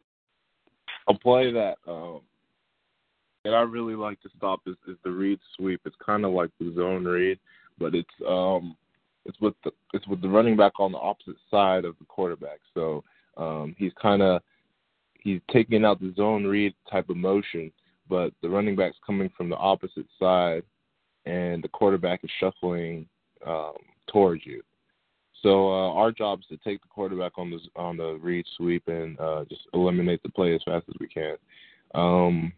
Speaker 3: a play that um, that I really like to stop is, is the read sweep. It's kind of like the zone read, but it's um it's with the it's with the running back on the opposite side of the quarterback. So um, he's kind of he's taking out the zone read type of motion, but the running back's coming from the opposite side, and the quarterback is shuffling um, towards you. So uh, our job is to take the quarterback on the on the read sweep and uh, just eliminate the play as fast as we can. Um,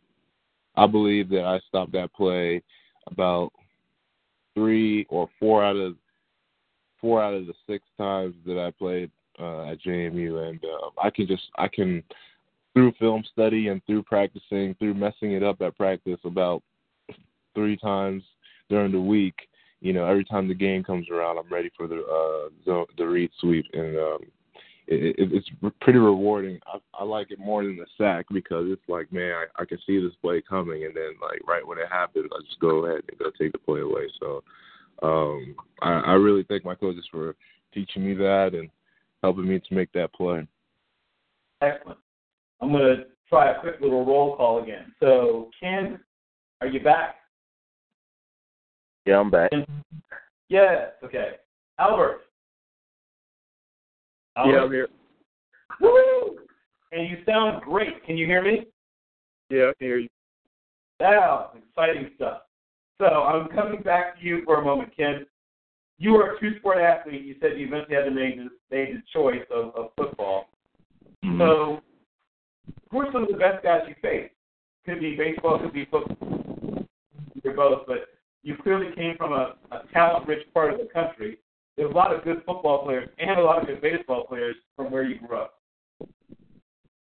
Speaker 3: I believe that I stopped that play about three or four out of four out of the six times that I played uh, at JMU, and uh, I can just I can through film study and through practicing, through messing it up at practice about three times during the week you know, every time the game comes around, I'm ready for the uh, the read sweep, and um, it, it, it's pretty rewarding. I, I like it more than the sack because it's like, man, I, I can see this play coming, and then like right when it happens, I just go ahead and go take the play away. So um, I, I really thank my coaches for teaching me that and helping me to make that play.
Speaker 4: Excellent. I'm going to try a quick little roll call again. So, Ken, are you back?
Speaker 6: Yeah, I'm back.
Speaker 4: Yes. Okay. Albert. Albert?
Speaker 7: Yeah, I'm here.
Speaker 4: Woo! And you sound great. Can you hear me?
Speaker 7: Yeah, I can hear you.
Speaker 4: Wow, exciting stuff. So I'm coming back to you for a moment, Ken. You were a two-sport athlete. You said you eventually had to make the, make the choice of, of football.
Speaker 6: Mhm.
Speaker 4: So, who are some of the best guys you faced? Could be baseball, could be football. You're both, but you clearly came from a, a talent-rich part of the country. There's a lot of good football players and a lot of good baseball players from where you grew up.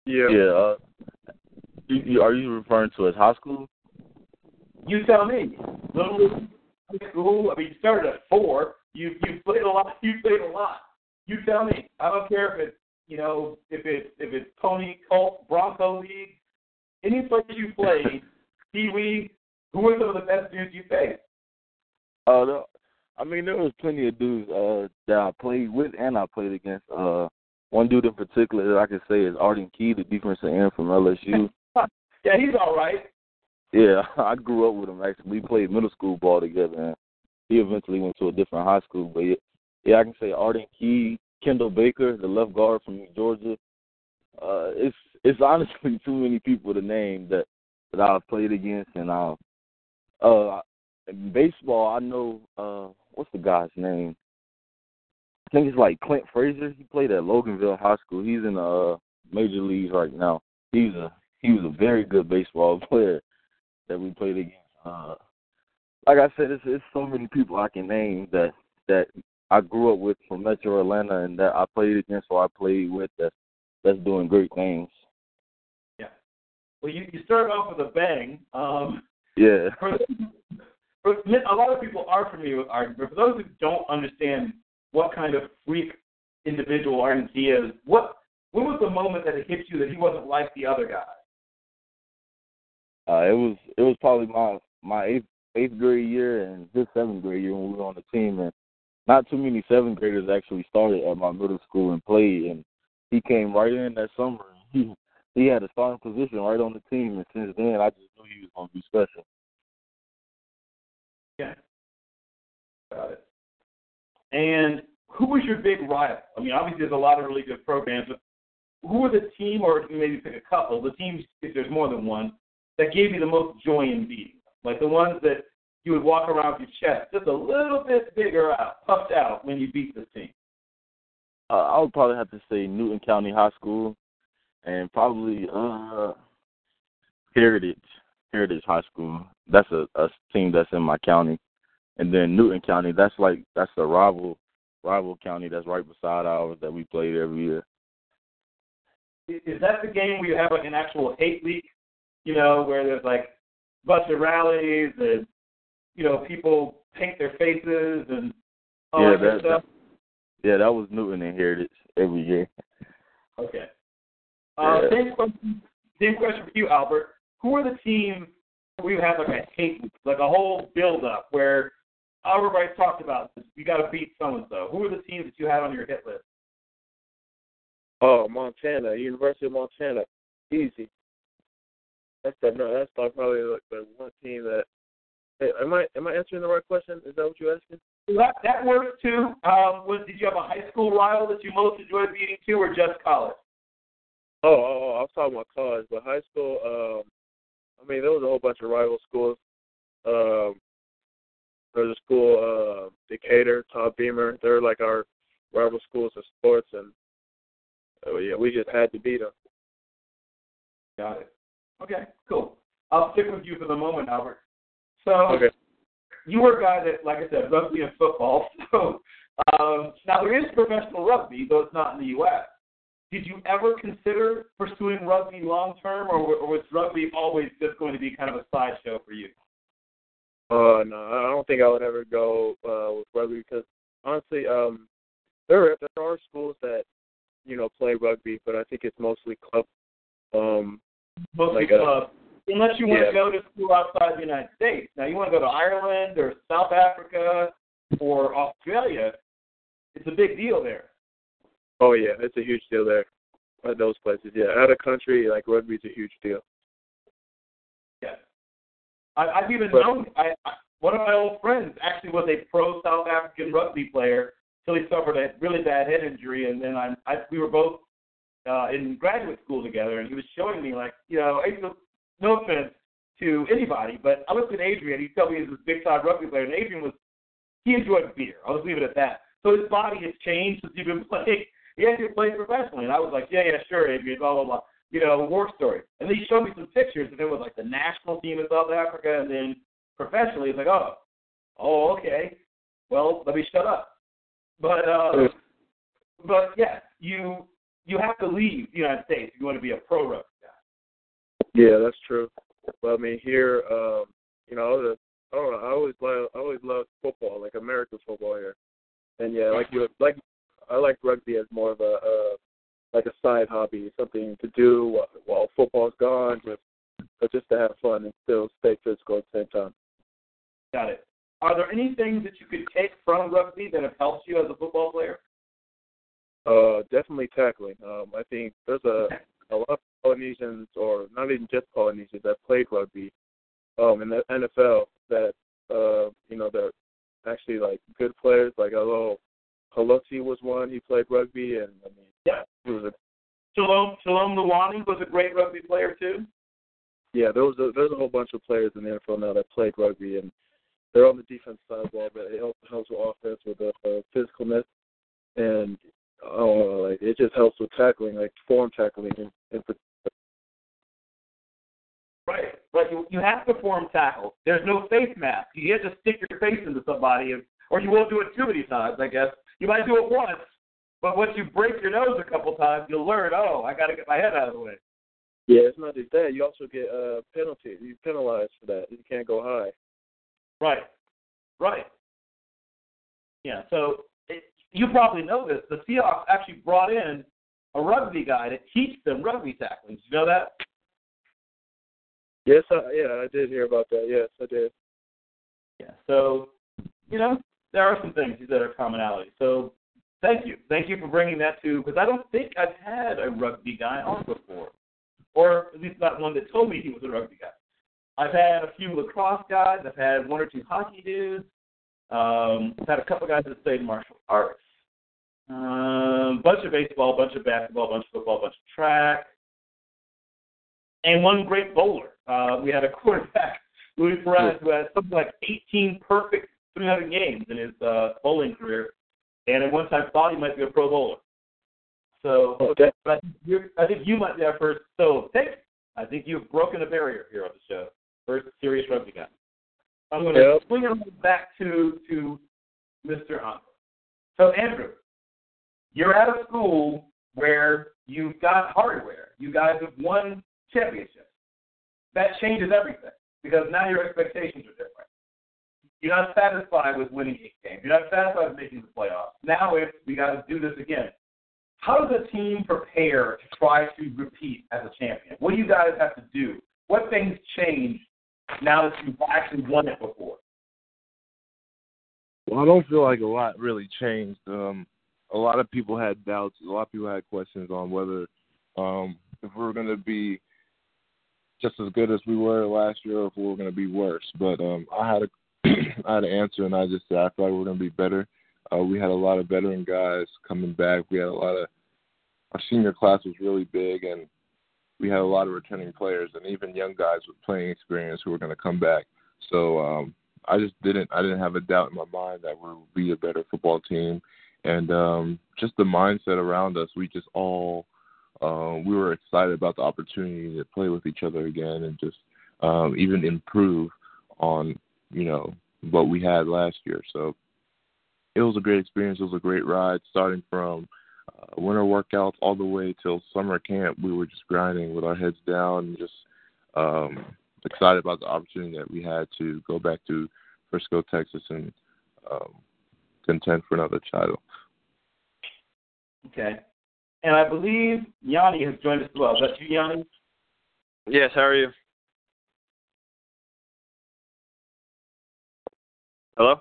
Speaker 7: Yeah.
Speaker 6: Yeah. Uh, you, you, are you referring to as high school?
Speaker 4: You tell me. Little League, high school. I mean, you started at four. You you played a lot. You played a lot. You tell me. I don't care if it's you know if it's if it's Pony Colt Bronco League, any place you played, Pee Wee. Who were some of the best dudes you faced?
Speaker 6: Uh, the, I mean, there was plenty of dudes uh, that I played with and I played against. Uh, one dude in particular that I can say is Arden Key, the defensive end from LSU.
Speaker 4: Yeah, he's all right.
Speaker 6: yeah, I grew up with him. Actually, we played middle school ball together, and he eventually went to a different high school. But yeah, yeah I can say Arden Key, Kendall Baker, the left guard from Georgia. Uh, it's it's honestly too many people to name that that I've played against, and I uh, in baseball, I know uh, what's the guy's name? I think it's like Clint Frazier. He played at Loganville High School. He's in the uh, major leagues right now. He's a he was a very good baseball player that we played against. Uh, like I said, it's, it's so many people I can name that that I grew up with from Metro Atlanta and that I played against or I played with that that's doing great things.
Speaker 4: Yeah. Well, you you started off with a bang. Um,
Speaker 6: Yeah.
Speaker 4: for, for a lot of people are familiar with Arden, but for those who don't understand what kind of freak individual Arden Key is, what what was the moment that it hit you that he wasn't like the other guys?
Speaker 6: Uh, it was it was probably my my eighth eighth grade year and his seventh grade year when we were on the team, and not too many seventh graders actually started at my middle school and played, and he came right in that summer. He he had a starting position right on the team, and since then I just knew he was going to be special.
Speaker 4: Yeah. Got it. And who was your big rival? I mean, obviously there's a lot of really good programs, but who were the team, or maybe pick a couple, the teams, if there's more than one, that gave you the most joy in beating? Like the ones that you would walk around with your chest just a little bit bigger out, puffed out when you beat this team.
Speaker 6: Uh, I would probably have to say Newton County High School, and probably uh Heritage Heritage High School. That's a, a team that's in my county, and then Newton County. That's like that's the rival rival county that's right beside ours that we played every year.
Speaker 4: Is that the game where you have like an actual hate league? You know, where there's like bunch of rallies and you know people paint their faces and all
Speaker 6: yeah,
Speaker 4: that
Speaker 6: that,
Speaker 4: stuff.
Speaker 6: yeah, that was Newton and Heritage every year.
Speaker 4: Okay. Uh,
Speaker 6: Yeah.
Speaker 4: Same question. Same question for you, Albert. Who are the teams we have like a hate, like a whole build up where everybody talked about this? You got to beat so and so. Who are the teams that you have on your hit list?
Speaker 7: Oh, Montana, University of Montana, easy. That's the, no, that's like probably like the one team that. Am I am I answering the right question? Is that what you're asking?
Speaker 4: That, that works too. Um, was did you have a high school rival that you most enjoyed beating to, or just college?
Speaker 7: Oh, oh, oh I was talking about college, but high school. Um, I mean, there was a whole bunch of rival schools. Um, there was a school, uh, Decatur, Todd Beamer. They're like our rival schools in sports, and oh yeah, we just had to beat them.
Speaker 4: Got it. Okay, cool. I'll stick with you for the moment, Albert. So
Speaker 7: Okay.
Speaker 4: you were a guy that, like I said, rugby and football. So um, now there is professional rugby, though it's not in the U.S. Did you ever consider pursuing rugby long term, or, or was rugby always just going to be kind of a sideshow for you?
Speaker 7: Uh, no, I don't think I would ever go uh, with rugby because honestly, um, there there are schools that you know play rugby, but I think it's mostly club. Um,
Speaker 4: Mostly
Speaker 7: Like a-
Speaker 4: club. Unless you want
Speaker 7: yeah.
Speaker 4: to go to school outside the United States. Now, you want to go to Ireland or South Africa or Australia, it's a big deal there.
Speaker 7: oh yeah, it's a huge deal there at those places. Yeah, out of country, like rugby's a huge deal.
Speaker 4: Yes. I, I've even
Speaker 7: But-
Speaker 4: known I, I, one of my old friends actually was a pro South African rugby player till he suffered a really bad head injury, and then I, I we were both uh, in graduate school together, and he was showing me like, you know, I, no offense to anybody, but I looked at Adrian. He told me he was this big time rugby player, and Adrian was he enjoyed beer. I'll just leave it at that. So his body has changed since he's been playing. He actually played professionally, and I was like, yeah, yeah, sure, Adrian, blah blah blah. You know, war story. And then he showed me some pictures, and it was like the national team in South Africa, and then professionally, it's like, oh, oh, okay. Well, let me shut up. But uh, but yeah, you you have to leave the United States if you want to be a pro rugby.
Speaker 7: Yeah, that's true. But I mean, here, um, you know, I, was a, I don't know. I always love, I always loved football, like American football here. And yeah, like you, like I like rugby as more of a, uh, like a side hobby, something to do while, while football's gone, just, but just to have fun and still stay physical at the same time.
Speaker 4: Got it. Are there any things that you could take from rugby that have helped you as a football player?
Speaker 7: Uh, definitely tackling. Um, I think there's a a lot of Polynesians, or not even just Polynesians, that played rugby um, in the NFL that uh, you know they're actually like good players. Like although Haloti was one, he played rugby, and I mean,
Speaker 4: Yeah.
Speaker 7: he was a
Speaker 4: Shalom Shalom Luani was a great rugby player too.
Speaker 7: yeah. There was a, there's a whole bunch of players in the NFL now that played rugby, and they're on the defense side of the ball, but it also helps with offense with the uh, physicalness, and oh, like it just helps with tackling, like form tackling, and, and
Speaker 4: Right. But you you have to form tackles. There's no face mask. You have to stick your face into somebody, and, or you won't do it too many times. I guess you might do it once, but once you break your nose a couple times, you'll learn. Oh, I got to get my head out of the way.
Speaker 7: Yeah, it's not just that. You also get uh penalty. You penalized for that. You can't go high.
Speaker 4: Right. Right. Yeah. So it, you probably know this. The Seahawks actually brought in a rugby guy to teach them rugby tackling. Did you know that?
Speaker 7: Yes, I, yeah, I did hear about that. Yes, I did.
Speaker 4: Yeah. So, you know, there are some things that are commonality. So, thank you, thank you for bringing that to because I don't think I've had a rugby guy on before, or at least not one that told me he was a rugby guy. I've had a few lacrosse guys. I've had one or two hockey dudes. Um, I've had a couple guys that played martial arts. Um, bunch of baseball, bunch of basketball, bunch of football, bunch of track, and one great bowler. Uh, we had a quarterback, Luis Perez, who had something like 18 perfect 300 games in his uh, bowling career, and at one time thought he might be a pro bowler. So,
Speaker 7: Okay.
Speaker 4: but I think, you're, I think you might be our first. So, take. I think you've broken a barrier here on the show. First serious rugby guy. I'm going to
Speaker 7: Yep.
Speaker 4: swing it back to to Mr. Andre. So, Andrew, you're at a school where you've got hardware. You guys have won championships. That changes everything because now your expectations are different. You're not satisfied with winning eight games. You're not satisfied with making the playoffs. Now it's we got to do this again. How does a team prepare to try to repeat as a champion? What do you guys have to do? What things change now that you've actually won it before?
Speaker 3: Well, I don't feel like a lot really changed. Um, a lot of people had doubts. A lot of people had questions on whether um, if we were going to be just as good as we were last year, or if we were going to be worse. But um, I had a I had an answer, and I just said I thought we were going to be better. Uh, we had a lot of veteran guys coming back. We had a lot of our senior class was really big, and we had a lot of returning players, and even young guys with playing experience who were going to come back. So um, I just didn't I didn't have a doubt in my mind that we would be a better football team, and um, just the mindset around us. We just all uh, we were excited about the opportunity to play with each other again and just um, even improve on you know what we had last year. So it was a great experience. It was a great ride, starting from uh, winter workouts all the way till summer camp. We were just grinding with our heads down and just um, excited about the opportunity that we had to go back to Frisco, Texas, and um, contend for another title.
Speaker 4: Okay. And I believe Yanni has joined us as well. Is that you, Yanni?
Speaker 10: Yes, how are you? Hello?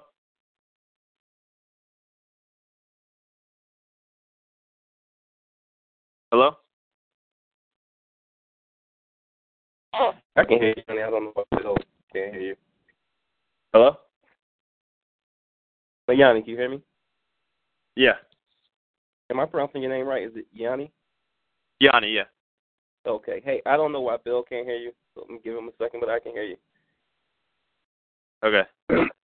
Speaker 10: Hello?
Speaker 2: I can hear you. I don't know what to do. Can't hear you.
Speaker 10: Hello?
Speaker 2: But Yanni, can you hear me?
Speaker 10: Yeah.
Speaker 2: Am I pronouncing your name right? Is it Yanni?
Speaker 10: Yanni, yeah.
Speaker 2: Okay. Hey, I don't know why Bill can't hear you. So let me give him a second, but I can hear you.
Speaker 10: Okay.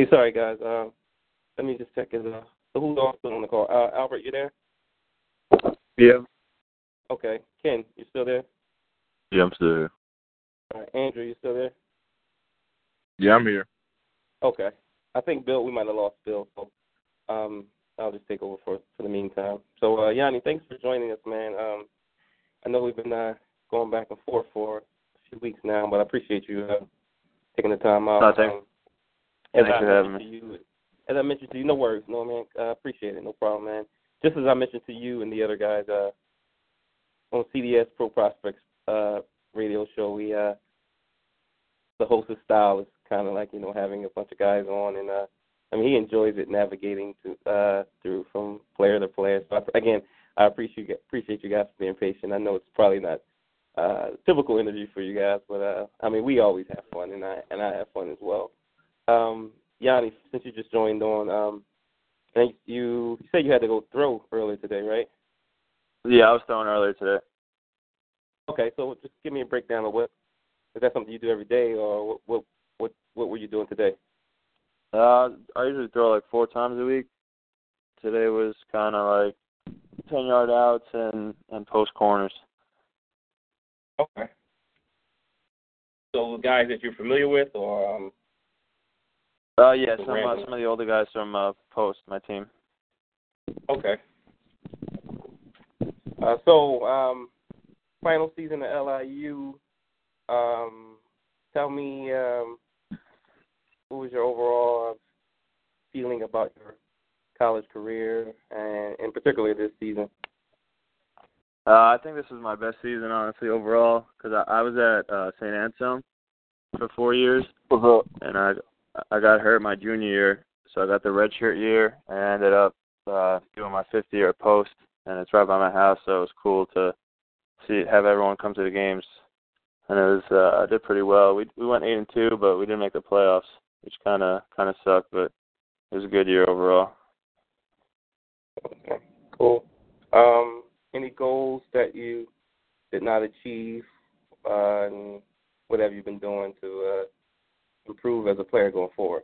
Speaker 2: Hey, sorry guys. Um, let me just check his. Uh, so who's also on the call? Uh, Albert, you there?
Speaker 6: Yeah.
Speaker 2: Okay. Ken, you still there?
Speaker 6: Yeah, I'm still here.
Speaker 2: All right. Andrew, you still there?
Speaker 3: Yeah, I'm here.
Speaker 2: Okay. I think Bill, we might have lost Bill, so um, I'll just take over for for the meantime. So uh, Yanni, thanks for joining us, man. Um, I know we've been uh, going back and forth for a few weeks now, but I appreciate you uh, taking the time out.
Speaker 10: No, thanks.
Speaker 2: Um, as
Speaker 10: Thanks
Speaker 2: I
Speaker 10: for having
Speaker 2: mentioned to you, as I mentioned to you, no worries, no man, I uh, appreciate it, no problem, man. Just as I mentioned to you and the other guys uh, on CDS Pro Prospects uh, radio show, we uh, the host's style is kind of like you know having a bunch of guys on, and uh, I mean he enjoys it navigating to uh, through from player to player. So I, again, I appreciate appreciate you guys for being patient. I know it's probably not uh typical interview for you guys, but uh I mean we always have fun, and I and I have fun as well. Um, Yanni, since you just joined on, um, and you you said you had to go throw earlier today, right?
Speaker 10: Yeah, I was throwing earlier today.
Speaker 2: Okay, so just give me a breakdown of what is that something you do every day, or what what what, what were you doing today?
Speaker 10: Uh, I usually throw like four times a week. Today was kind of like ten yard outs and and post corners.
Speaker 2: Okay. So guys that you're familiar with, or um,
Speaker 10: Uh, yeah, some uh, some of the older guys from uh, post my team.
Speaker 2: okay. Uh, so um, final season at LIU. Um, tell me, um, what was your overall feeling about your college career, and in particular this season?
Speaker 10: Uh, I think this was my best season, honestly, overall, because I, I was at uh, St. Anselm for four years, and I I got hurt my junior year, so I got the redshirt year, and ended up uh, doing my fifth year post, and it's right by my house, so it was cool to see have everyone come to the games, and it was uh, I did pretty well. We we went eight and two, but we didn't make the playoffs, which kind of kind of sucked, but it was a good year overall.
Speaker 2: Okay, cool. Um, any goals that you did not achieve, uh, and what have you been doing to uh, improve as a player going forward?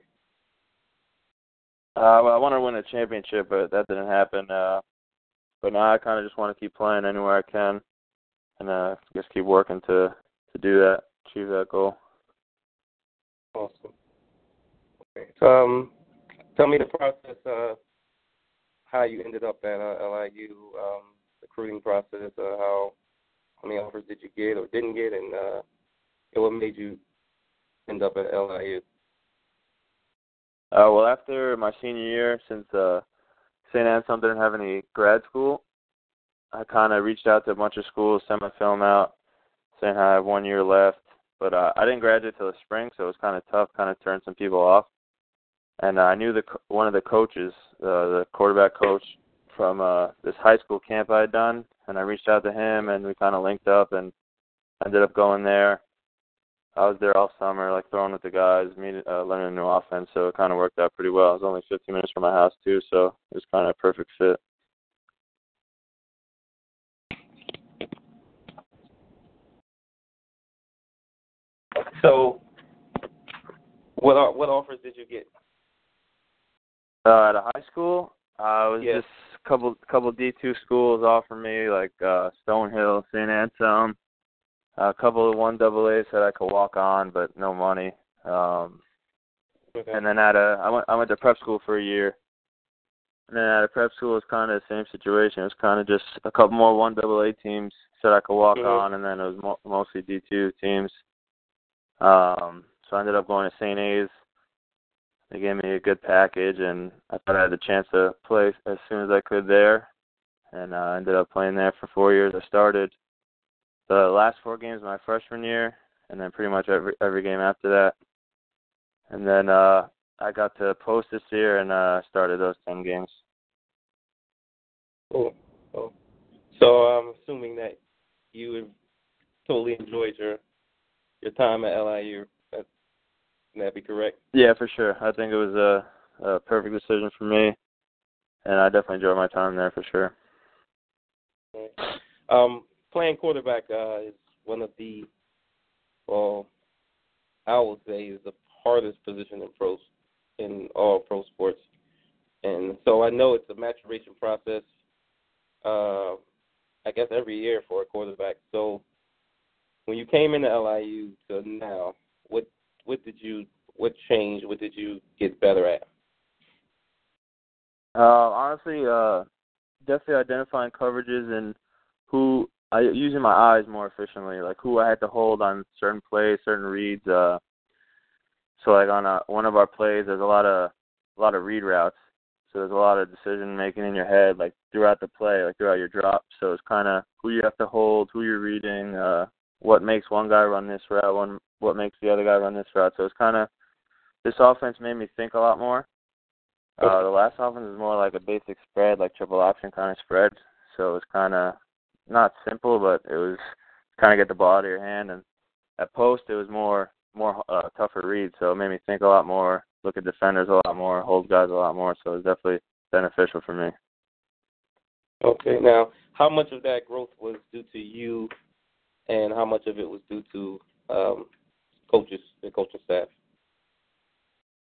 Speaker 10: Uh, well, I want to win a championship, but that didn't happen. Uh, but now I kind of just want to keep playing anywhere I can, and uh, just keep working to to do that. achieve that goal.
Speaker 2: Awesome. Okay. Um, tell me the process. Uh, how you ended up at uh, LIU, um, recruiting process. Uh, how how many offers did you get or didn't get, and uh, what made you end up at LIU?
Speaker 10: Uh, well, after my senior year, since uh, St. Anselm didn't have any grad school, I kind of reached out to a bunch of schools, sent my film out, saying I have one year left. But uh, I didn't graduate till the spring, so it was kind of tough, kind of turned some people off. And uh, I knew the one of the coaches, uh, the quarterback coach from uh, this high school camp I had done, and I reached out to him, and we kind of linked up, and ended up going there. I was there all summer, like throwing with the guys, meeting, uh, learning a new offense, so it kind of worked out pretty well. It was only 15 minutes from my house too, so it was kind of a perfect fit.
Speaker 2: So, what what offers did you get?
Speaker 10: Uh, at a high school, uh, it was
Speaker 2: Yes.
Speaker 10: just a couple couple D two schools offered me like uh, Stonehill, St. Anselm, a couple of one double A said I could walk on, but no money. Um,
Speaker 2: Okay.
Speaker 10: and then at a I went I went to prep school for a year. And then at a prep school, it was kind of the same situation. It was kind of just a couple more one double A teams said I could walk
Speaker 2: Mhm.
Speaker 10: on, and then it was mo- mostly D two teams. Um, so I ended up going to St. A's. They gave me a good package, and I thought I had the chance to play as soon as I could there. And uh, I ended up playing there for four years. I started the last four games of my freshman year, and then pretty much every every game after that. And then uh, I got to post this year and uh, started those ten games.
Speaker 2: Cool. cool. So I'm assuming that you have totally enjoyed your your time at LIU. That can that be correct?
Speaker 10: Yeah, for sure. I think it was a, a perfect decision for me, and I definitely enjoyed my time there for sure.
Speaker 2: Um, playing quarterback uh, is one of the, well, I would say is the hardest position in pros, in all pro sports. And so I know it's a maturation process, uh, I guess every year for a quarterback. So when you came into LIU to now, what what did you what changed? What did you get better at?
Speaker 10: Uh, honestly, uh, definitely identifying coverages and who I using my eyes more efficiently, like who I had to hold on certain plays, certain reads. Uh, so like on a, one of our plays, there's a lot of a lot of read routes. So there's a lot of decision making in your head, like throughout the play, like throughout your drop. So it's kind of who you have to hold, who you're reading, uh, what makes one guy run this route, one what makes the other guy run this route. So it's kind of this offense made me think a lot more. Uh, the last offense is more like a basic spread, like triple option kind of spread. So it was kind of not simple, but it was kind of get the ball out of your hand. And at post, it was more more uh, tougher read, so it made me think a lot more, look at defenders a lot more, hold guys a lot more. So it was definitely beneficial for me.
Speaker 2: Okay, now how much of that growth was due to you, and how much of it was due to um, coaches, the coaching staff?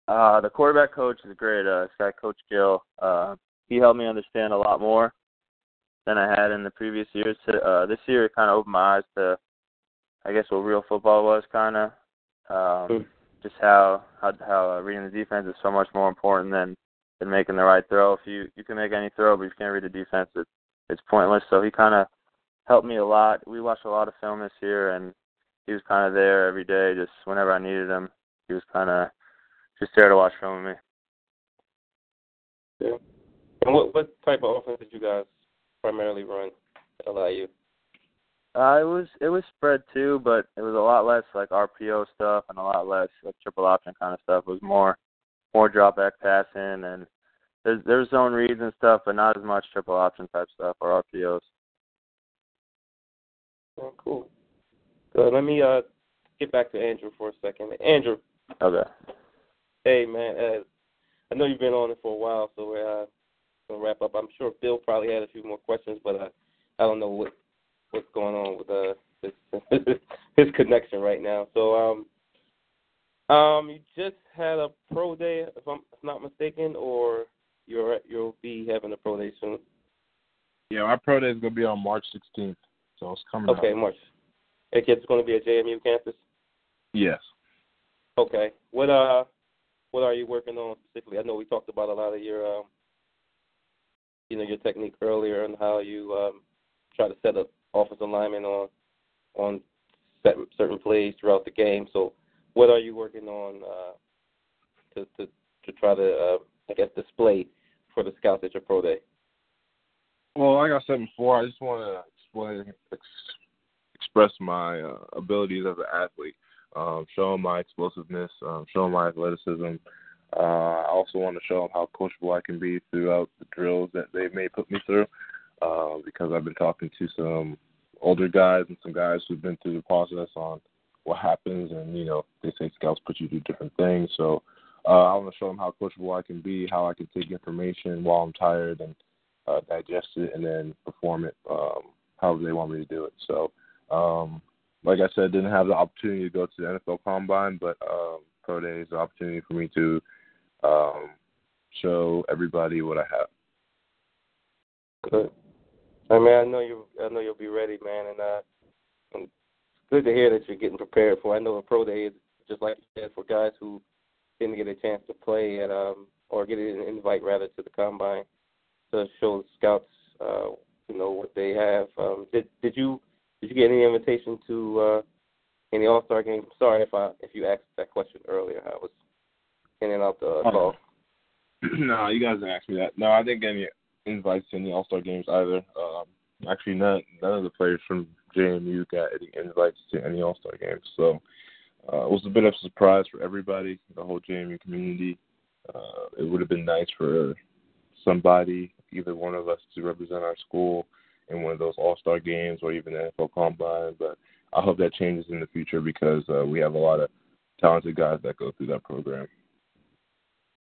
Speaker 10: Uh, the quarterback coach is great. Uh, this guy, Coach Gill. Uh, he helped me understand a lot more than I had in the previous years. Uh, this year, it kind of opened my eyes to, I guess, what real football was, kind of. Um, just how how how uh, reading the defense is so much more important than than making the right throw. If you you can make any throw, but if you can't read the defense, it, it's pointless. So he kind of helped me a lot. We watched a lot of film this year, and he was kind of there every day, just whenever I needed him. He was kind of just there to watch film with me.
Speaker 2: Yeah. And what what type of offense did you guys primarily run at LIU?
Speaker 10: Uh, it was it was spread too, but it was a lot less like RPO stuff and a lot less like triple option kind of stuff. It was more more drop back passing and there's there's zone reads and stuff, but not as much triple option type stuff or RPOs.
Speaker 2: Oh, cool. Good. Let me uh get back to Andrew for a second. Andrew,
Speaker 10: Okay.
Speaker 2: hey man, uh, I know you've been on it for a while, so uh, gonna wrap up. I'm sure Bill probably had a few more questions, but uh, I don't know what what's going on with uh his his connection right now. So um um you just had a pro day, if I'm not mistaken, or you're you'll be having a pro day soon.
Speaker 3: Yeah, our pro day is gonna be on March 16th, so it's coming up.
Speaker 2: Okay, March. Hey kids, it's going to be at JMU campus.
Speaker 3: Yes.
Speaker 2: Okay. What uh, what are you working on specifically? I know we talked about a lot of your um, you know, your technique earlier and how you um try to set up offensive linemen on on certain plays throughout the game. So, what are you working on uh, to to to try to uh, I guess display for the scouts at your pro day?
Speaker 3: Well, like I said before, I just want to explain, ex- express my uh, abilities as an athlete, um, show them my explosiveness, um, show them my athleticism. Uh, I also want to show them how coachable I can be throughout the drills that they may put me through, uh, because I've been talking to some older guys and some guys who've been through the process on what happens, and you know they say scouts put you through different things. So uh, I want to show them how coachable I can be, how I can take information while I'm tired and uh, digest it, and then perform it um, however they want me to do it. So, um, like I said, didn't have the opportunity to go to the NFL Combine, but um, pro day is an opportunity for me to um, show everybody what I have.
Speaker 2: Good. I mean, I know you. I know you'll be ready, man, and uh, and good to hear that you're getting prepared for. I know a pro day is just like you said for guys who didn't get a chance to play at um or get an invite rather to the combine to show the scouts uh you know what they have. Um did did you did you get any invitation to uh any All Star game? Sorry if I if you asked that question earlier. I was in and out the uh, call.
Speaker 3: no, you guys didn't ask me that. No, I didn't get any invites to any All Star games either. Um actually none none of the players from JMU got any invites to any All Star games. So uh, it was a bit of a surprise for everybody, the whole JMU community. Uh, it would have been nice for somebody, either one of us, to represent our school in one of those All Star games or even the NFL Combine. But I hope that changes in the future because uh, we have a lot of talented guys that go through that program.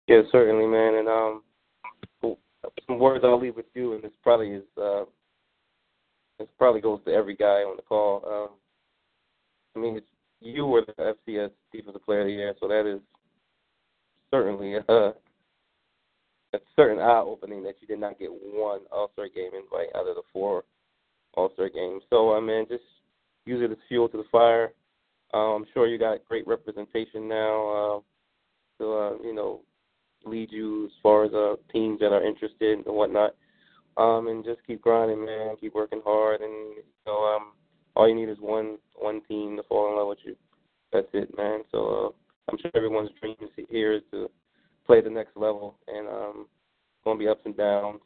Speaker 2: Yeah, certainly, man. And um, some words I'll leave with you, and this probably is uh, this probably goes to every guy on the call. Um, I mean, it's you were the FCS Defensive Player of the Year, so that is certainly a, a certain eye opening that you did not get one All Star game invite out of the four All Star games. So I mean, just use it as fuel to the fire. Uh, I'm sure you got great representation now uh, to uh, you know lead you as far as uh, teams that are interested and whatnot. Um, and just keep grinding, man. Keep working hard, and you know, um, all you need is one one team to fall in love with you. That's it, man. So uh, I'm sure everyone's dream here is to play the next level, and um, gonna be ups and downs.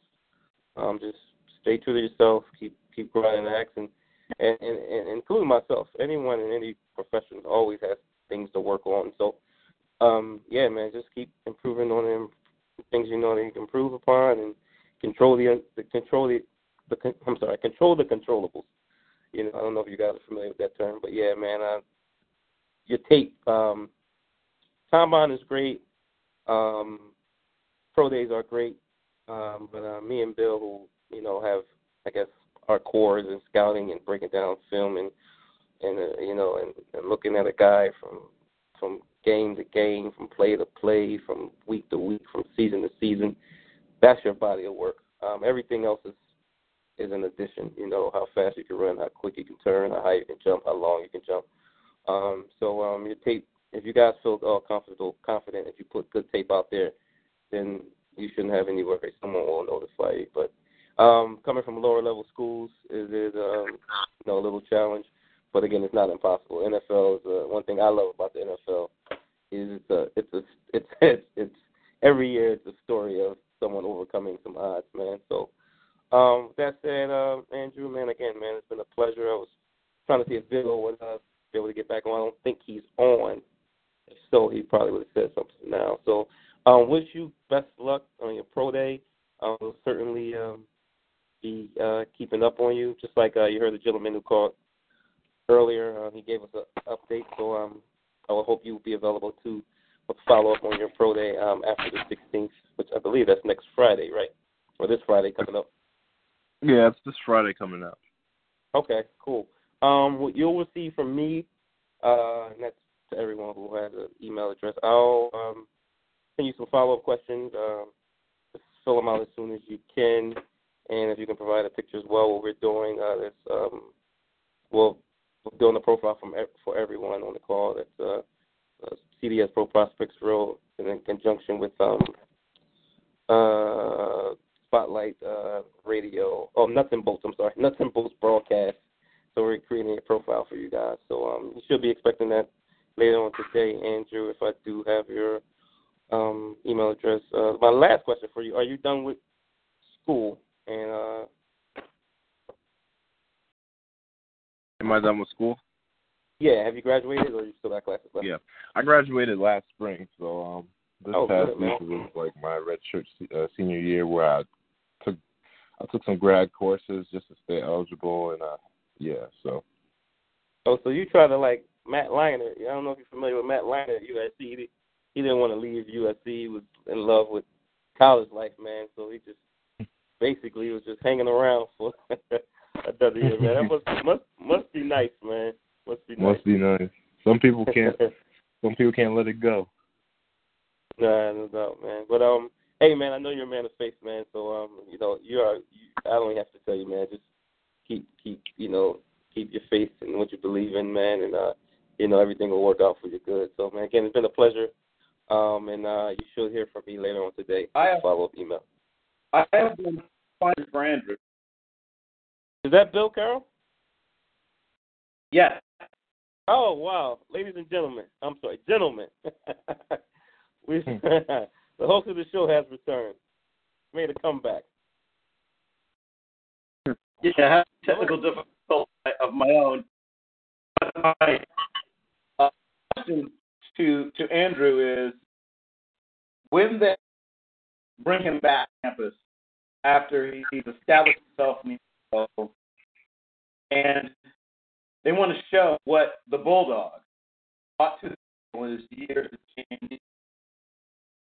Speaker 2: Um, just stay true to yourself. Keep keep grinding acts, and, and and, and including myself. Anyone in any profession always has things to work on. So um, yeah, man, just keep improving on them things you know that you can improve upon, and control the, the control the, the I'm sorry, control the controllables. You know, I don't know if you guys are familiar with that term, but yeah, man, uh, your tape, um, combine is great. Um, pro days are great, um, but uh, me and Bill, who you know have, I guess, our cores in scouting and breaking down film and and uh, you know and, and looking at a guy from from game to game, from play to play, from week to week, from season to season. That's your body of work. Um, everything else is is an addition. You know how fast you can run, how quick you can turn, how high you can jump, how long you can jump. Um, so um, your tape, if you guys feel all comfortable, confident, if you put good tape out there, then you shouldn't have any worries. Someone will notify you. But um, coming from lower level schools is is um, you know a little challenge, but again, it's not impossible. NFL is uh, one thing I love about the NFL is it's a it's a it's it's, it's every year it's a story of someone overcoming some odds, man. So um, that said, uh, Andrew, man, again, man, it's been a pleasure. I was trying to see if Bill would uh, be able to get back on. I don't think he's on. If so, he probably would have said something now. So, um, wish you best luck on your pro day. I will certainly um, be uh, keeping up on you, just like uh, you heard the gentleman who called earlier. Uh, he gave us an update, so um, I will hope you will be available to follow up on your pro day um, after the 16th, which I believe that's next Friday, right? Or this Friday coming up.
Speaker 3: Yeah, it's this Friday coming up.
Speaker 2: Okay, cool. Um, what you'll receive from me, uh, and that's to everyone who has an email address. I'll um, send you some follow-up questions. Um, just fill them out as soon as you can, and if you can provide a picture as well, what we're doing. Uh, this, um, we'll building a profile from for everyone on the call. That's uh, uh, CDS Pro Prospects Road, and in conjunction with um, uh, Spotlight uh, Radio. Oh, Nuts and Bolts. I'm sorry, Nuts and Bolts broadcast. So we're creating a profile for you guys. So um, you should be expecting that later on today, Andrew. If I do have your um, email address. Uh, my last question for you: Are you done with school? And uh,
Speaker 3: am I done with school?
Speaker 2: Yeah. Have you graduated, or are you still got classes left?
Speaker 3: Yeah, I graduated last spring, so um, this
Speaker 2: Oh,
Speaker 3: past
Speaker 2: good,
Speaker 3: week was like my red shirt se- uh, senior year where I took I took some grad courses just to stay eligible, and uh, yeah, so
Speaker 2: Oh, so you try to like Matt Leinart. I don't know if you're familiar with Matt Leinart at USC. He, he didn't want to leave USC. He was in love with college life, man. So he just basically was just hanging around for another year, man. That must must must be nice, man. Must be nice.
Speaker 3: must be nice. Some people can't. some people can't let it go.
Speaker 2: Nah, no doubt, man. But um, hey, man, I know you're a man of faith, man. So um, you know, you are. You, I don't have to tell you, man. Just keep, keep, you know, keep your faith in what you believe in, man, and uh, you know, everything will work out for your good. So, man, again, it's been a pleasure. Um, and uh, you should hear from me later on today.
Speaker 4: I have-
Speaker 2: follow up email.
Speaker 4: I have one question for Andrew.
Speaker 2: Is that Bill Carroll?
Speaker 4: Yes.
Speaker 2: Oh wow, ladies and gentlemen, I'm sorry, gentlemen. we the host of the show has returned. Made a comeback.
Speaker 4: Yeah, I have technical difficulty of my own. But my uh, question to to Andrew is, when they bring him back to campus after he's established himself in the and they want to show what the Bulldogs brought to the in his years.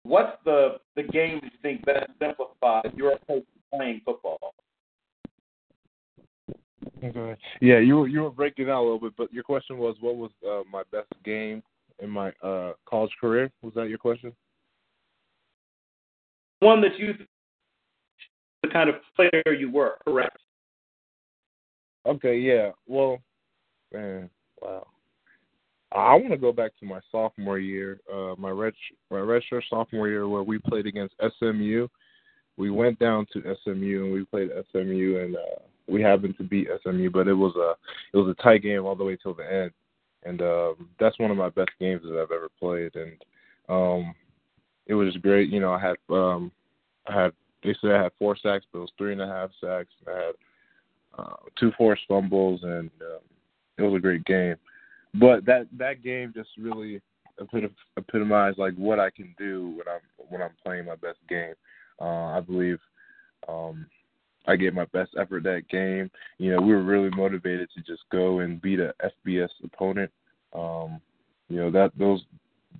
Speaker 4: What's the the game you think best exemplifies your approach to playing football?
Speaker 3: Okay. Yeah, you were you were breaking out a little bit, but your question was what was uh, my best game in my uh, college career? Was that your question?
Speaker 4: one that you the kind of player you were, correct?
Speaker 3: Okay, yeah. Well, man,
Speaker 2: Wow.
Speaker 3: I want to go back to my sophomore year, uh, my red my redshirt sophomore year, where we played against SMU. We went down to SMU and we played SMU, and uh, we happened to beat SMU, but it was a it was a tight game all the way till the end, and um, that's one of my best games that I've ever played, and um, it was great. You know, I had um, I had they said I had four sacks, but it was three and a half sacks. And I had uh, two forced fumbles, and um, it was a great game. But that that game just really epitomized like what I can do when I'm when I'm playing my best game. Uh, I believe um, I gave my best effort that game. You know, we were really motivated to just go and beat a FBS opponent. Um, you know that those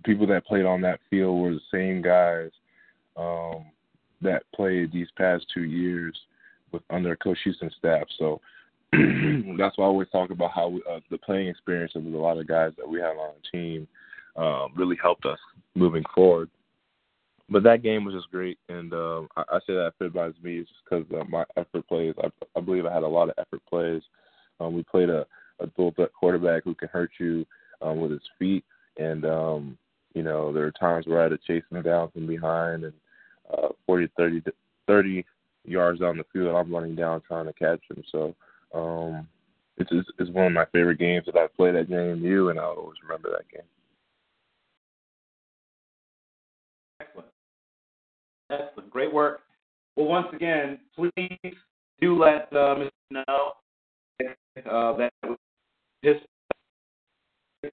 Speaker 3: people that played on that field were the same guys um, that played these past two years with under Coach Houston's staff. So that's why I always talk about how we, uh, the playing experience of a lot of guys that we have on the team um, really helped us moving forward. But that game was just great, and um, I, I say that epitomizes me just because uh, my effort plays. I, I believe I had a lot of effort plays. Um, we played a, a dual threat quarterback who can hurt you um, with his feet, and um, you know there are times where I had to chase him down from behind and uh, 40, 30, 30 yards down the field, I'm running down trying to catch him. So um, it's, it's one of my favorite games that I've played at JMU, and I'll always remember that game.
Speaker 4: Excellent. Excellent. Great work. Well, once again, please do let uh, Mr. know uh, that his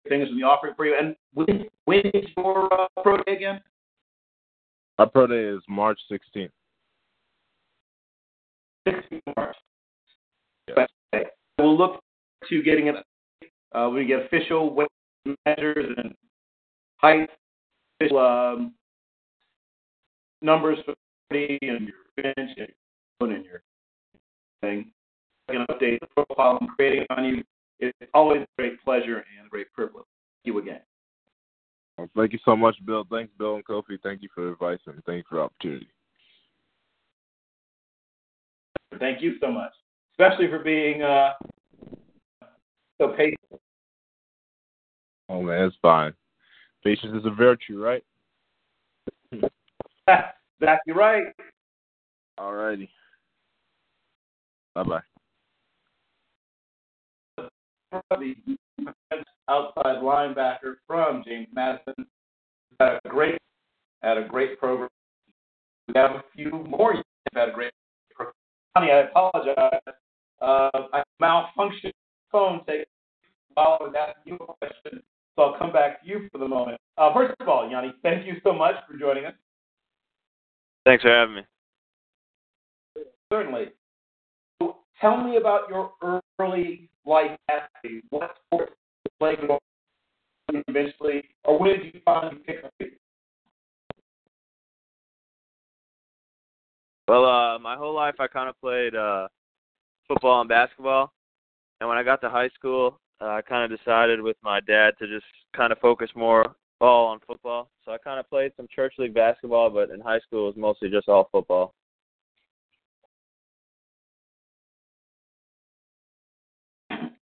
Speaker 4: things will be offering for you. And when, when is your uh, pro day again?
Speaker 3: Our pro day is March 16th.
Speaker 4: 16th March. Okay. We'll look to getting it. Uh, we get official weight measures and height, official um, numbers for and your bench and your and your thing. I can update the profile I'm creating on you. It's always a great pleasure and a great privilege. Thank you again.
Speaker 3: Well, thank you so much, Bill. Thanks, Bill and Kofi. Thank you for the advice and thank you for the opportunity.
Speaker 4: Thank you so much, especially for being uh, so patient
Speaker 3: Oh man, it's fine. Patience is a virtue, right?
Speaker 4: exactly right.
Speaker 3: Alrighty. Bye bye.
Speaker 4: The outside linebacker from James Madison had a great had a great program. We have a few more years had a great Yanni, I apologize. Uh, I malfunctioned phone taking while I was asking you a question, so I'll come back to you for the moment. Uh, first of all, Yanni, thank you so much for joining us.
Speaker 10: Thanks for having me.
Speaker 4: Certainly. So tell me about your early life athlete. What sports you played eventually, or when did you finally pick up?
Speaker 10: Well, uh, my whole life I kind of played uh, football and basketball, and when I got to high school, uh, I kind of decided with my dad to just kind of focus more all on football. So I kind of played some church league basketball, but in high school it was mostly just all football.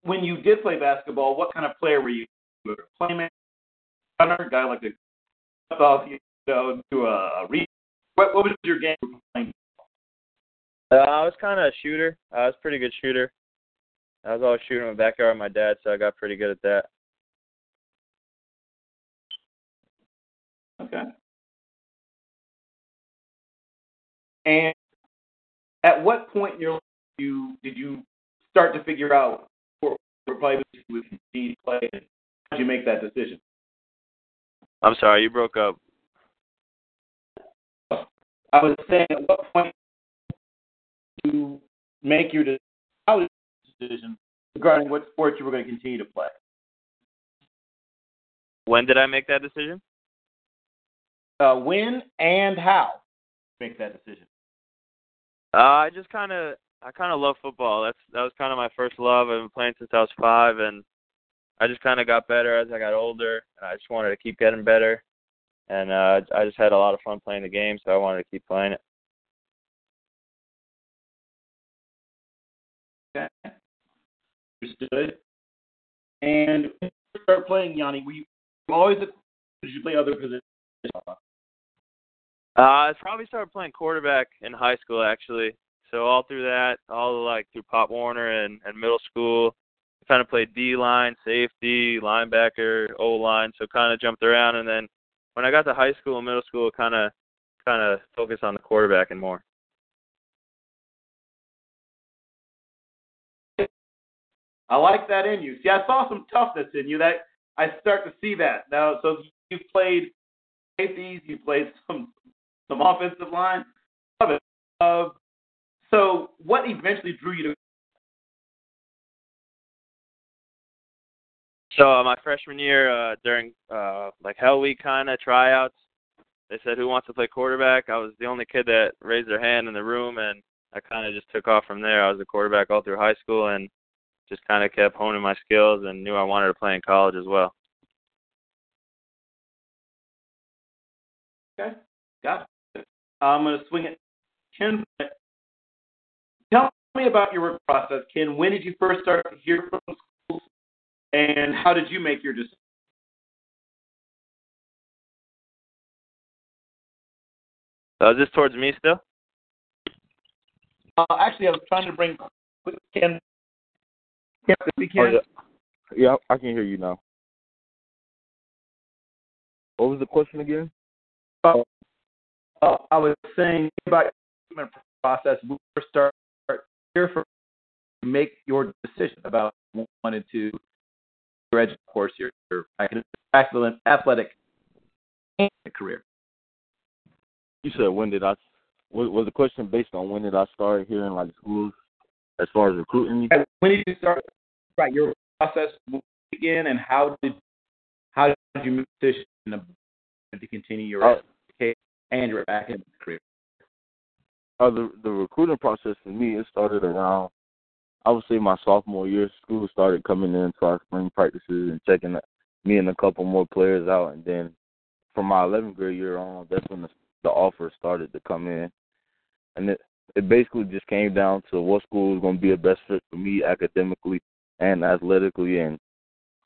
Speaker 4: When you did play basketball, what kind of player were you? A playmaker, guy like to cut off, you know, do a read. What, what was your game?
Speaker 10: Uh, I was kind of a shooter. I was a pretty good shooter. I was always shooting in the backyard with my dad, so I got pretty good at that.
Speaker 4: Okay. And at what point in your life you did you start to figure out or probably would continue to play? How did you make that decision?
Speaker 10: I'm sorry, you broke up.
Speaker 4: I was saying, at what point you make your decision regarding what sports you were going to continue to play?
Speaker 10: When did I make that decision?
Speaker 4: Uh, when and how make that decision?
Speaker 10: Uh, I just kind of, I kind of love football. That's that was kind of my first love. I've been playing since I was five, and I just kind of got better as I got older. And I just wanted to keep getting better, and uh, I just had a lot of fun playing the game, so I wanted to keep playing it.
Speaker 4: Okay. Understood. And when you start playing Yanni, were you always did you play other positions?
Speaker 10: Uh, I probably started playing quarterback in high school actually. So all through that, all like through Pop Warner and, and middle school, I kind of played D line, safety, linebacker, O line. So kind of jumped around, and then when I got to high school and middle school, kind of kind of focused on the quarterback and more.
Speaker 4: I like that in you. See, I saw some toughness in you. That I start to see that now. So you played safeties, you played some some offensive line. Love it. Uh, so what eventually drew you to?
Speaker 10: So uh, my freshman year, uh, during uh, like Hell Week kind of tryouts, they said who wants to play quarterback. I was the only kid that raised their hand in the room, and I kind of just took off from there. I was a quarterback all through high school, and just kind of kept honing my skills, and knew I wanted to play in college as well.
Speaker 4: Okay, got it. I'm going to swing it. Ken, tell me about your work process, Ken. When did you first start to hear from schools, and how did you make your decision?
Speaker 10: Uh, is this towards me still?
Speaker 4: Uh, actually, I was trying to bring Ken. Ken, speak Ken.
Speaker 6: Oh, yeah. yeah, I can hear you now. What was the question again?
Speaker 4: Uh, uh, I was saying about your process. We first start here for make your decision about wanted to your of course your, your athletic career.
Speaker 6: You said when did I? Was, was the question based on when did I start here in like schools as far as recruiting?
Speaker 4: When did you start? Right, your process begin, and how did how did you the to continue your
Speaker 6: Uh,
Speaker 4: education and your academic career?
Speaker 6: Uh, the the recruiting process for me it started around I would say my sophomore year. School started coming in to our spring practices and checking me and a couple more players out, and then from my 11th grade year on, that's when the, the offers started to come in, and it it basically just came down to what school was going to be a best fit for me academically and athletically, and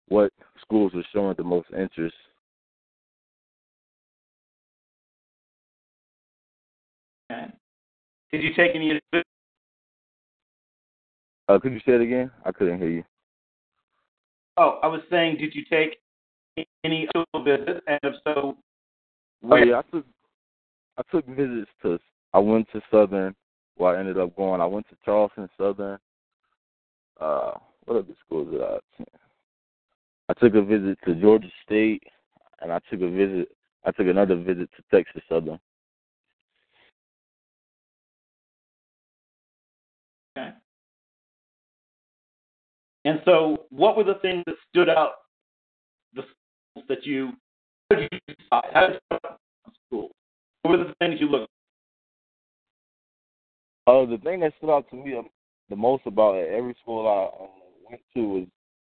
Speaker 6: what schools were showing the most interest.
Speaker 4: Okay. Did you take any?
Speaker 6: Uh, could you say it again? I couldn't hear you.
Speaker 4: Oh, I was saying, did you take any visits, and if so,
Speaker 6: Oh yeah, I took I took visits to. I went to Southern. Where I ended up going. I went to Charleston Southern. Uh, what other schools did I attend? I took a visit to Georgia State, and I took a visit. I took another visit to Texas Southern.
Speaker 4: Okay. And so, what were the things that stood out? The schools that you how did you decide? How did you decide on school? What were the things you looked?
Speaker 6: Uh, the thing that stood out to me the most about every school I um, went to was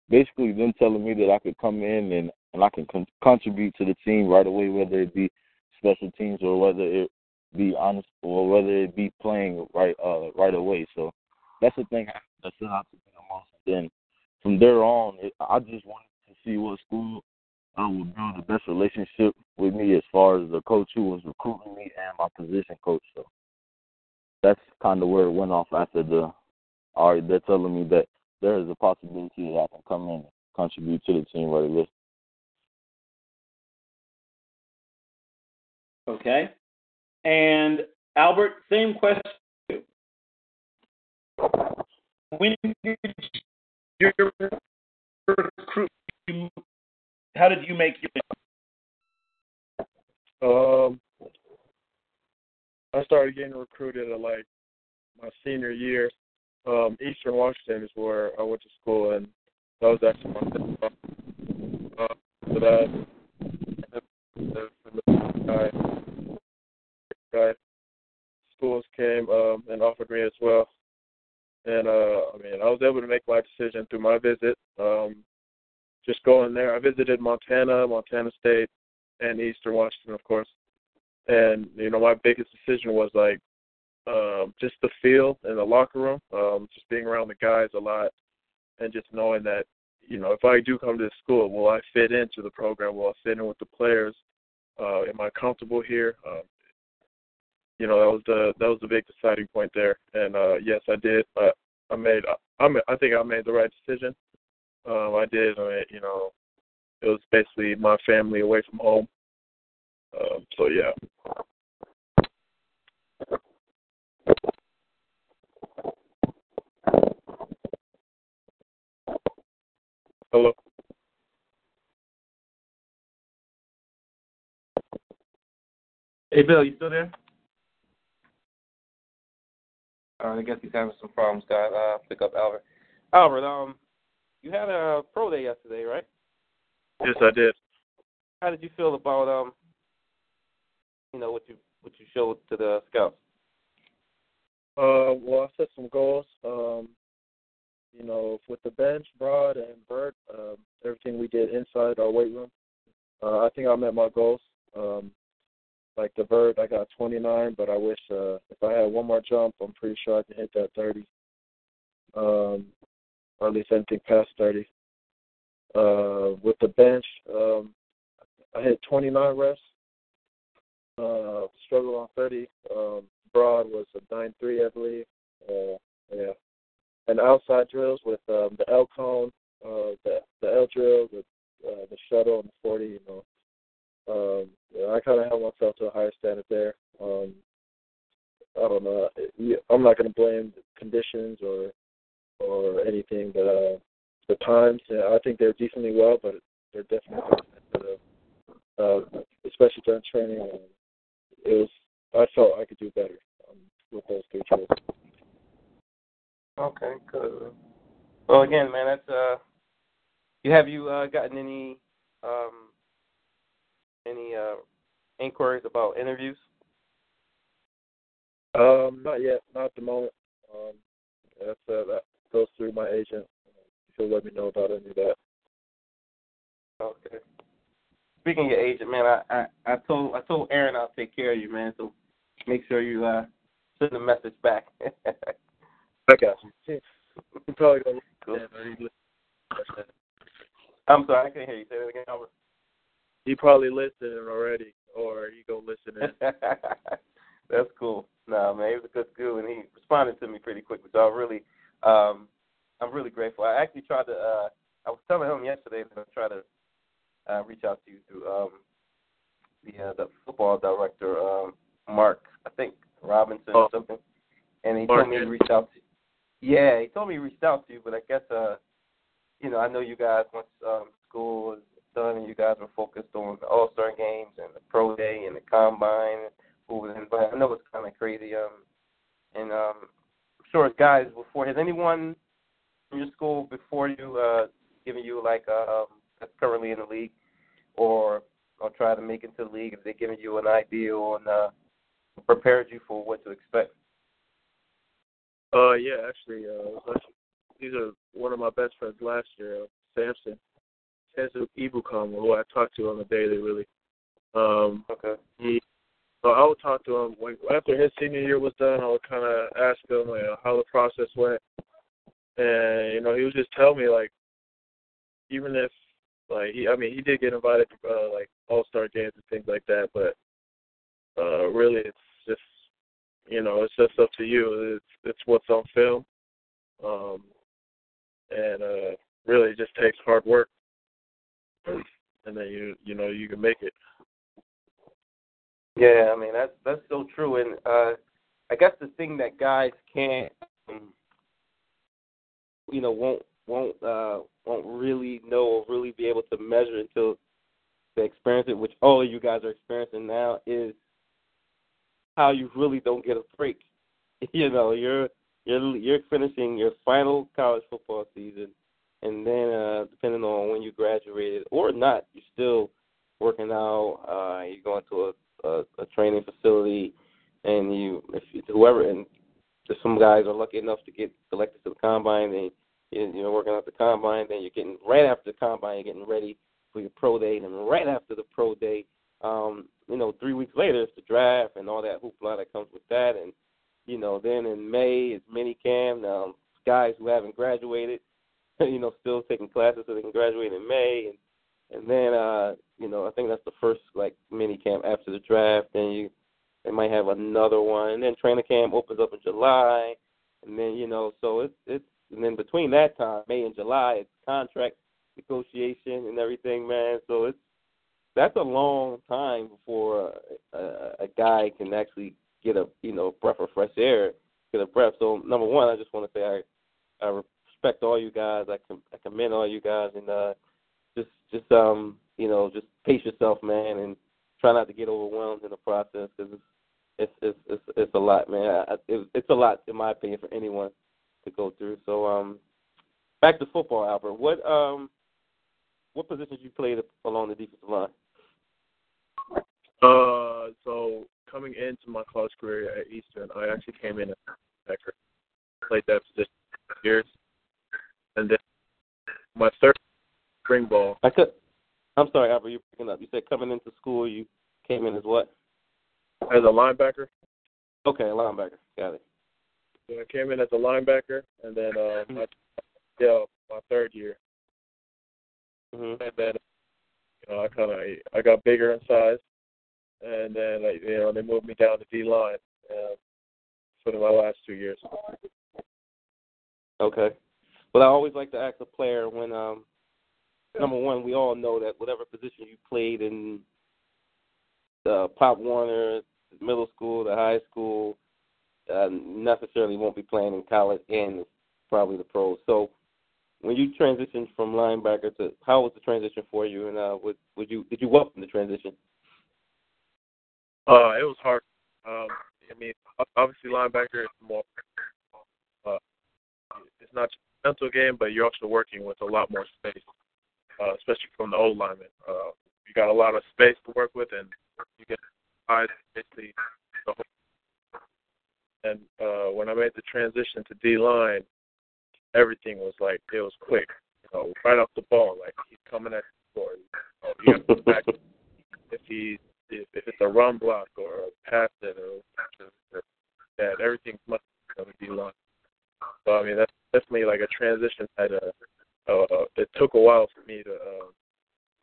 Speaker 6: basically them telling me that I could come in and and I can con- contribute to the team right away, whether it be special teams or whether it be honest or whether it be playing right uh right away. So that's the thing that stood out to me the most. Then from there on, it, I just wanted to see what school uh, would build the best relationship with me as far as the coach who was recruiting me and my position coach. So that's kind of where it went off after the. All right, they're telling me that there is a possibility that I can come in and contribute to the team right away.
Speaker 4: Okay. And Albert, same question. When did your recruit? How did you make your?
Speaker 7: Um, I started getting recruited at like my senior year. Um, Eastern Washington is where I went to school, and that was actually my uh, so that guy schools came um, and offered me as well. And uh, I mean, I was able to make my decision through my visit. Um, just going there, I visited Montana, Montana State, and Eastern Washington, of course. And you know, my biggest decision was like um, just the feel in the locker room, um, just being around the guys a lot, and just knowing that you know, if I do come to school, will I fit into the program? Will I fit in with the players? Uh, am I comfortable here? Um, you know, that was the that was the big deciding point there. And uh, yes, I did. I, I made I, I think I made the right decision. Um, I did. I mean, you know, it was basically my family away from home. Um, so yeah. Hello.
Speaker 2: Hey, Bill, you still there? Uh, I guess he's having some problems. Got uh, pick up Albert. Albert, um, you had a pro day yesterday, right?
Speaker 7: Yes, I did.
Speaker 2: How did you feel about um, you know, what you what you showed to the scouts?
Speaker 7: Uh, well, I set some goals. Um, you know, with the bench, Broad and vert, um, everything we did inside our weight room, uh, I think I met my goals. Um, like the vert, I got 29, but I wish uh, if I had one more jump, I'm pretty sure I can hit that 30, um, or at least anything past 30. Uh, with the bench, um, I hit 29 reps. Uh, struggle on 30. Um, broad was a 9-3, I believe. Uh, yeah. And outside drills with um, the L cone, uh, the the L drill, the uh, the shuttle, and the 40. You know, um, yeah, I kind of held myself to a higher standard there. Um, I don't know. I'm not going to blame conditions or or anything, but uh, the times. Yeah, I think they're decently well, but they're definitely uh, especially during training. Um, it was. I felt I could do better um, with those three drills.
Speaker 2: Okay, good. Well, again, man, that's uh, you have you uh, gotten any um, any uh, inquiries about interviews?
Speaker 7: Um, not yet, not at the moment. Um, that's uh, that goes through my agent. He'll let me know about any of that.
Speaker 2: Okay. Speaking of your agent, man, I, I I told I told Aaron I'll take care of you, man. So make sure you uh send a message back.
Speaker 7: I got you. Probably
Speaker 2: cool. I'm sorry, I can't hear you. Say that again, Albert.
Speaker 7: He probably listening already, or he go listening.
Speaker 2: That's cool. No, man, he was a good school, and he responded to me pretty quickly. So I really, um, I'm really grateful. I actually tried to. Uh, I was telling him yesterday that I try to uh, reach out to you through um, the uh, the football director, um, Mark, I think Robinson or something, and he told me to reach out to. Yeah, he told me he reached out to you, but I guess uh, you know, I know you guys once um, school is done and you guys were focused on the All Star games and the pro day and the combine, who was invited. I know it's kind of crazy. Um, and um, I'm sure guys before, has anyone from your school before you uh, given you like uh, um, that's currently in the league, or or try to make it to the league? If they're giving you an idea on uh, prepared you for what to expect?
Speaker 7: Uh, yeah, actually, uh, these are one of my best friends last year, uh, Samson. Samson Ebukam, who I talked to on the daily, really. Um,
Speaker 2: okay.
Speaker 7: He, so I would talk to him when after his senior year was done. I would kind of ask him like, how the process went, and you know, he would just tell me like, even if like he, I mean, he did get invited to uh, like All Star games and things like that, but uh, really, it's you know, it's just up to you. It's it's what's on film, um, and uh, really, it just takes hard work, and then you you know you can make it.
Speaker 2: Yeah, I mean that's that's so true, and uh, I guess the thing that guys can't, um, you know, won't won't uh, won't really know or really be able to measure until they experience it, which all of you guys are experiencing now, is how you really don't get a break. You know, you're you're you're finishing your final college football season, and then uh, depending on when you graduated or not, you're still working out. Uh, you're going to a, a, a training facility, and you if you, whoever and if some guys are lucky enough to get selected to the combine, they you're working out the combine, then you're getting right after the combine, you're getting ready for your pro day, and right after the pro day, um, you know, three weeks later it's the draft and all that hoopla that comes with that, and you know, then in May it's mini camp. Um, guys who haven't graduated, you know, still taking classes so they can graduate in May, and and then uh, you know, I think that's the first like mini camp after the draft. Then you they might have another one, and then training camp opens up in July, and then you know, so it's it's and then between that time, May and July, it's contract negotiation and everything, man. So it's that's a long time before a, a, a guy can actually get a you know breath of fresh air, get a breath. So number one, I just want to say I I respect all you guys. I com- I commend all you guys, and uh, just just um you know just pace yourself, man, and try not to get overwhelmed in the process because it's it's it's it's it's a lot, man. I, it, it's a lot in my opinion for anyone to go through. So um, back to football, Albert. What um what positions you played along the defensive line?
Speaker 7: Uh, so coming into my college career at Eastern, I actually came in as a backer, played that position for years, and then my third spring ball.
Speaker 2: I could. I'm sorry, Albert. You're picking up. You said coming into school, you came in as what?
Speaker 7: As a linebacker.
Speaker 2: Okay, linebacker. Got it.
Speaker 7: So I came in as a linebacker, and then uh, my yeah, my third year,
Speaker 2: mm-hmm.
Speaker 7: and then you know I kind of I got bigger in size, and then like, you know they moved me down to D line uh, for my last two years.
Speaker 2: Okay. Well, I always like to ask a player when um number one, we all know that whatever position you played in the Pop Warner, middle school, the high school, uh, necessarily won't be playing in college and probably the pros. So when you transitioned from linebacker to how was the transition for you and uh would would you did you welcome the transition?
Speaker 7: Uh it was hard. Um I mean obviously linebacker is more uh it's not just a mental game but you're also working with a lot more space. Uh especially from the old lineman. Uh you got a lot of space to work with and you get eyes basically the whole and uh when I made the transition to D line, everything was like it was quick. You know, right off the ball, like he's coming at the score. You, know, you have to back if he if, if it's a run block or a pass it or that everything must be D. So I mean that's definitely like a transition that uh, uh it took a while for me to uh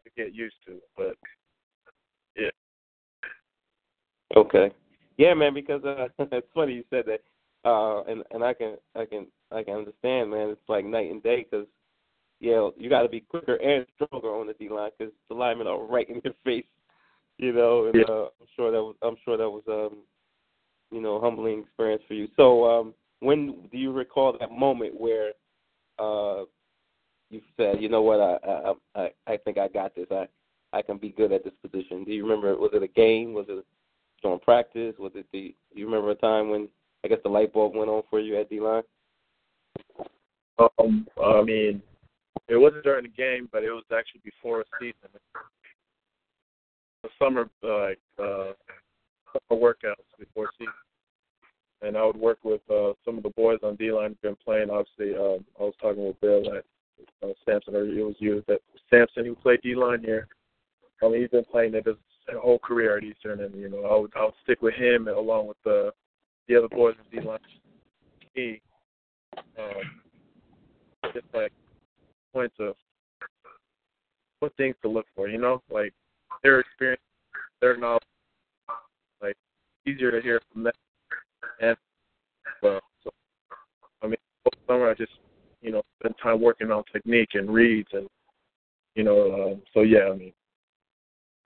Speaker 7: to get used to, but yeah.
Speaker 2: Okay. Yeah, man. Because uh, it's funny you said that, uh, and and I can I can I can understand, man. It's like night and day because yeah, you got to be quicker and stronger on the D line because the linemen are right in your face, you know. And uh, I'm sure that was I'm sure that was um, you know, humbling experience for you. So um, when do you recall that moment where uh, you said, you know what, I I I I think I got this. I I can be good at this position. Do you remember? Was it a game? Was it during practice? Was it the? Do you remember a time when I guess the light bulb went on for you at D line?
Speaker 7: Um, I mean, it wasn't during the game, but it was actually before a season. Summer, like uh, summer workouts before season, and I would work with uh, some of the boys on D line been playing. Obviously, um, I was talking with Bill at uh, Sampson, or it was you that Sampson who played D line here. I mean, he's been playing it his whole career at Eastern, and you know, I would I would stick with him along with the the other boys on D line. He, um, just like points of what things to look for, you know, like their experience, their knowledge, like easier to hear from them. And well, so I mean, summer I just you know spent time working on technique and reads, and you know, um, so yeah, I mean,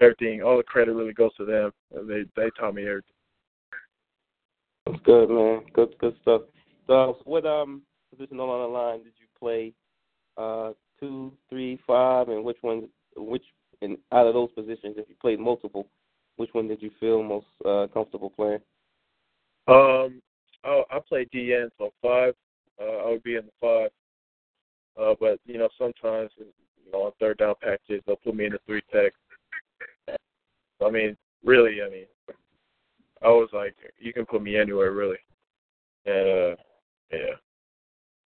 Speaker 7: everything, all the credit really goes to them. They they taught me everything.
Speaker 2: That's good, man. Good, good stuff. So, what um position along the line did you play? Uh, two, three, five, and which one? Which and out of those positions, if you played multiple, which one did you feel most uh, comfortable playing?
Speaker 7: Um, I, I play DN, so five. Uh, I would be in the five. Uh, but you know, sometimes you know on third down packages they'll put me in the three tech. I mean, really, I mean, I was like, you can put me anywhere, really. And uh, yeah,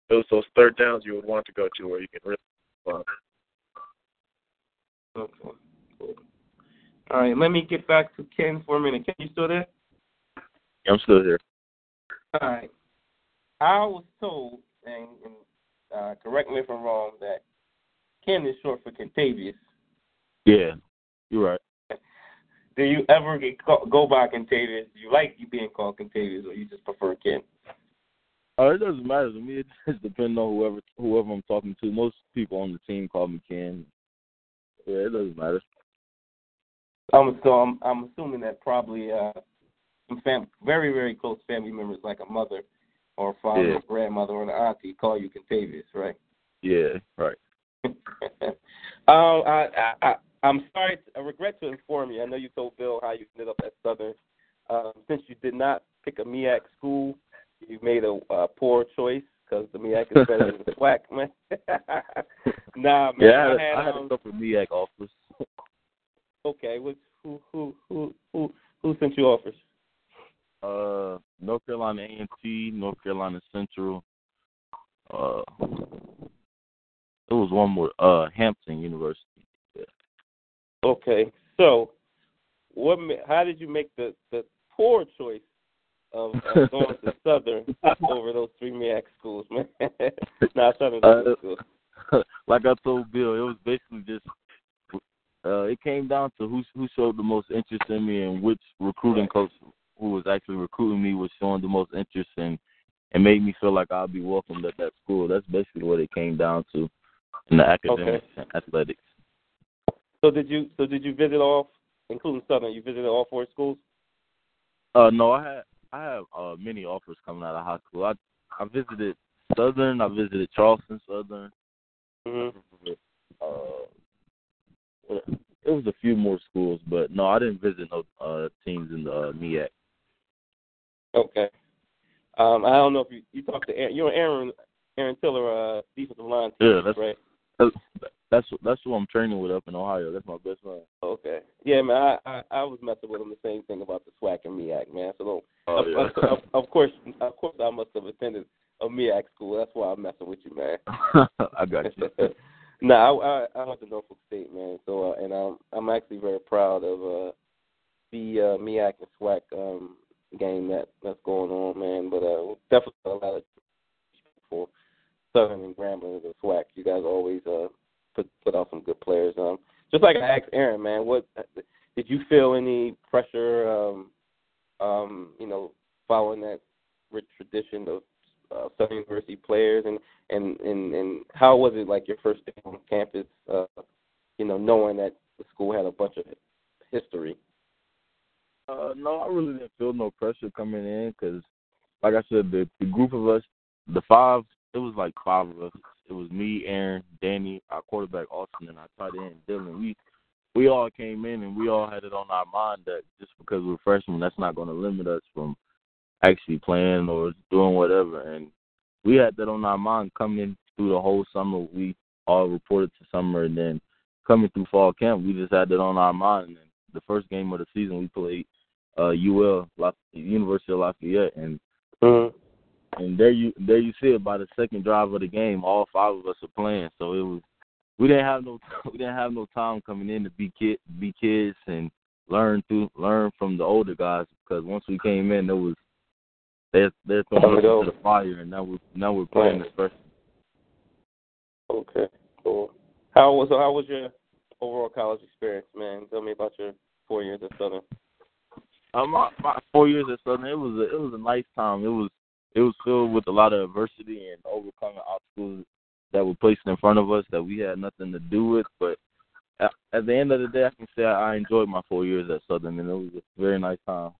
Speaker 7: those those third downs you would want to go to where you can really. Fun.
Speaker 2: Okay. Cool. All right, let me get back to Ken for a minute. Ken, you still there?
Speaker 6: I'm still here.
Speaker 2: All right. I was told, and, and uh, correct me if I'm wrong, that Ken is short for Contavious.
Speaker 6: Yeah, you're right.
Speaker 2: Do you ever get call, go by Contavious? Do you like you being called Contavious, or you just prefer Ken?
Speaker 6: Uh, it doesn't matter to me. It just depends on whoever whoever I'm talking to. Most people on the team call me Ken. Yeah, it doesn't matter.
Speaker 2: Um, so I'm I'm assuming that probably uh, some fam- very very close family members like a mother or a father
Speaker 6: Yeah.
Speaker 2: or grandmother or an auntie call you Contavious, right?
Speaker 6: Yeah, right.
Speaker 2: um, I, I, I, I'm sorry. To, I regret to inform you. I know you told Bill how you ended up at Southern. Um, since you did not pick a MEAC school, you made a uh, poor choice because the MEAC is better than the SWAC, man. nah, man.
Speaker 6: Yeah, I had,
Speaker 2: I had,
Speaker 6: I had
Speaker 2: um,
Speaker 6: a couple of MEAC offers.
Speaker 2: okay. Which, who, who, who, who, who sent you offers?
Speaker 6: Uh, North Carolina A&T, North Carolina Central. Uh, it was one more. Uh, Hampton University.
Speaker 2: Okay. So, what? How did you make the the poor choice of uh, going to Southern over those three MEAC schools, man? nah, Southern
Speaker 6: Uh,
Speaker 2: schools.
Speaker 6: like I told Bill, it was basically just uh it came down to who who showed the most interest in me and which recruiting coach who was actually recruiting me was showing the most interest in and made me feel like I'd be welcomed at that school. That's basically what it came down to in the academics and athletics.
Speaker 2: So did you? So did you visit all, including Southern? You visited all four schools?
Speaker 6: Uh no, I had I have uh many offers coming out of high school. I I visited Southern, I visited Charleston Southern.
Speaker 2: Mm-hmm.
Speaker 6: Uh it was a few more schools, but no, I didn't visit no uh teams in the uh, MEAC.
Speaker 2: Okay. Um, I don't know if you you talked to Aaron, you and Aaron Aaron Tiller, uh, defensive line team,
Speaker 6: Yeah, that's
Speaker 2: right?
Speaker 6: That's that's that's who I'm training with up in Ohio. That's my best friend.
Speaker 2: Okay. Yeah, man. I, I I was messing with him the same thing about the SWAC and MEAC, man. So don't,
Speaker 6: Oh,
Speaker 2: of,
Speaker 6: yeah.
Speaker 2: of, of course, of course, I must have attended a MEAC school. That's why I'm messing with you, man.
Speaker 6: I got you.
Speaker 2: no, I, I I went to Norfolk State, man. So uh, and I'm I'm actually very proud of uh the uh, MEAC and SWAC um game that that's going on, man. But uh, definitely a lot of for Southern and Grambling and the SWAC. You guys always uh put put out some good players. Um, just like I asked Aaron, man, what did you feel any pressure? Um, um, you know, following that rich tradition of uh, Southern University players, and and and and how was it like your first day on campus? Uh, you know, knowing that the school had a bunch of history.
Speaker 6: Uh, no, I really didn't feel no pressure coming in because, like I said, the the group of us, the five, it was like five of us. It was me, Aaron, Danny, our quarterback Austin, and our tight end Dylan. We we all came in and we all had it on our mind that just because we're freshmen, that's not going to limit us from actually playing or doing whatever. And we had that on our mind coming through the whole summer. We all reported to summer, and then coming through fall camp, we just had that on our mind. And the first game of the season, we played uh, UL, University of Lafayette, and
Speaker 2: mm-hmm.
Speaker 6: And there you there you see it. By the second drive of the game, all five of us are playing. So it was we didn't have no we didn't have no time coming in to be kid be kids and learn through learn from the older guys because once we came in, there was they're they're throwing us into the fire, and now we now we're playing this first.
Speaker 2: Okay, cool. How was so how was your overall college experience, man? Tell me about your four years at Southern.
Speaker 6: Um, my, my four years at Southern, it was a, it was a nice time. It was it was filled with a lot of adversity and overcoming obstacles that were placed in front of us that we had nothing to do with. But at, at the end of the day, I can say I enjoyed my four years at Southern, and it was a very nice time.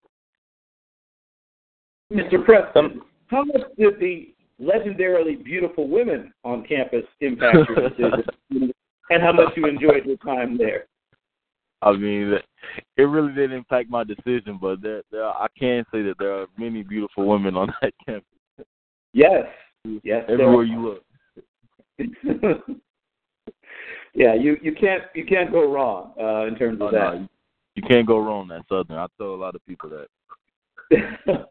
Speaker 4: Mr. Preston, how much did the legendarily beautiful women on campus impact your decision, and how much you enjoyed your time there?
Speaker 6: I mean, it really didn't impact my decision, but there, there, I can say that there are many beautiful women on that campus.
Speaker 4: Yes, yes,
Speaker 6: everywhere you look.
Speaker 4: yeah, you you can't you can't go wrong uh, in terms of
Speaker 6: oh,
Speaker 4: that.
Speaker 6: No, you, you can't go wrong that Southern. I tell a lot of people that.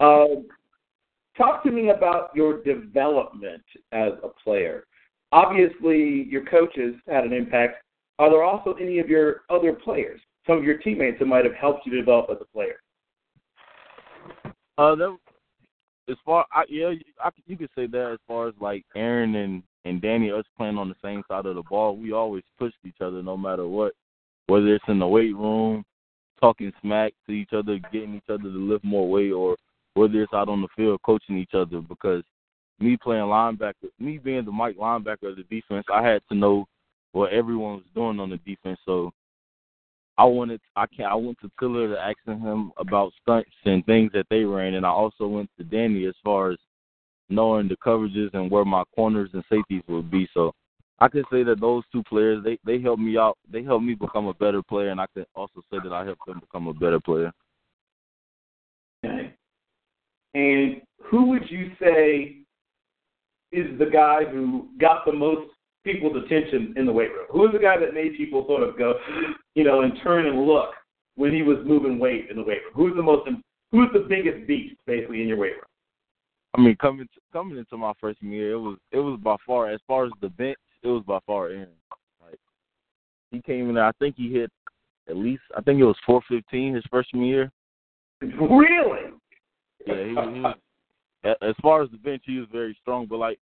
Speaker 4: um, talk to me about your development as a player. Obviously, your coaches had an impact. Are there also any of your other players, some of your teammates, that might have helped you develop as a player?
Speaker 6: Uh, there, as far, I, yeah, I, you could say that as far as like Aaron and and Danny, us playing on the same side of the ball, we always pushed each other no matter what, whether it's in the weight room, talking smack to each other, getting each other to lift more weight, or whether it's out on the field coaching each other. Because me playing linebacker, me being the Mike linebacker of the defense, I had to know what everyone was doing on the defense. So I wanted, I can I went to Tiller to asking him about stunts and things that they ran, and I also went to Danny as far as knowing the coverages and where my corners and safeties would be. So I could say that those two players they they helped me out. They helped me become a better player, and I could also say that I helped them become a better player.
Speaker 4: Okay. And who would you say is the guy who got the most people's attention in the weight room? Who is the guy that made people sort of go, you know, and turn and look when he was moving weight in the weight room? Who's the most? Who's the biggest beast basically in your weight room?
Speaker 6: I mean, coming to, coming into my freshman year, it was it was by far as far as the bench, it was by far Aaron. Like he came in there, I think he hit at least I think it was four fifteen his freshman year.
Speaker 4: Really?
Speaker 6: Yeah, he, was, he was. As far as the bench, he was very strong. But like,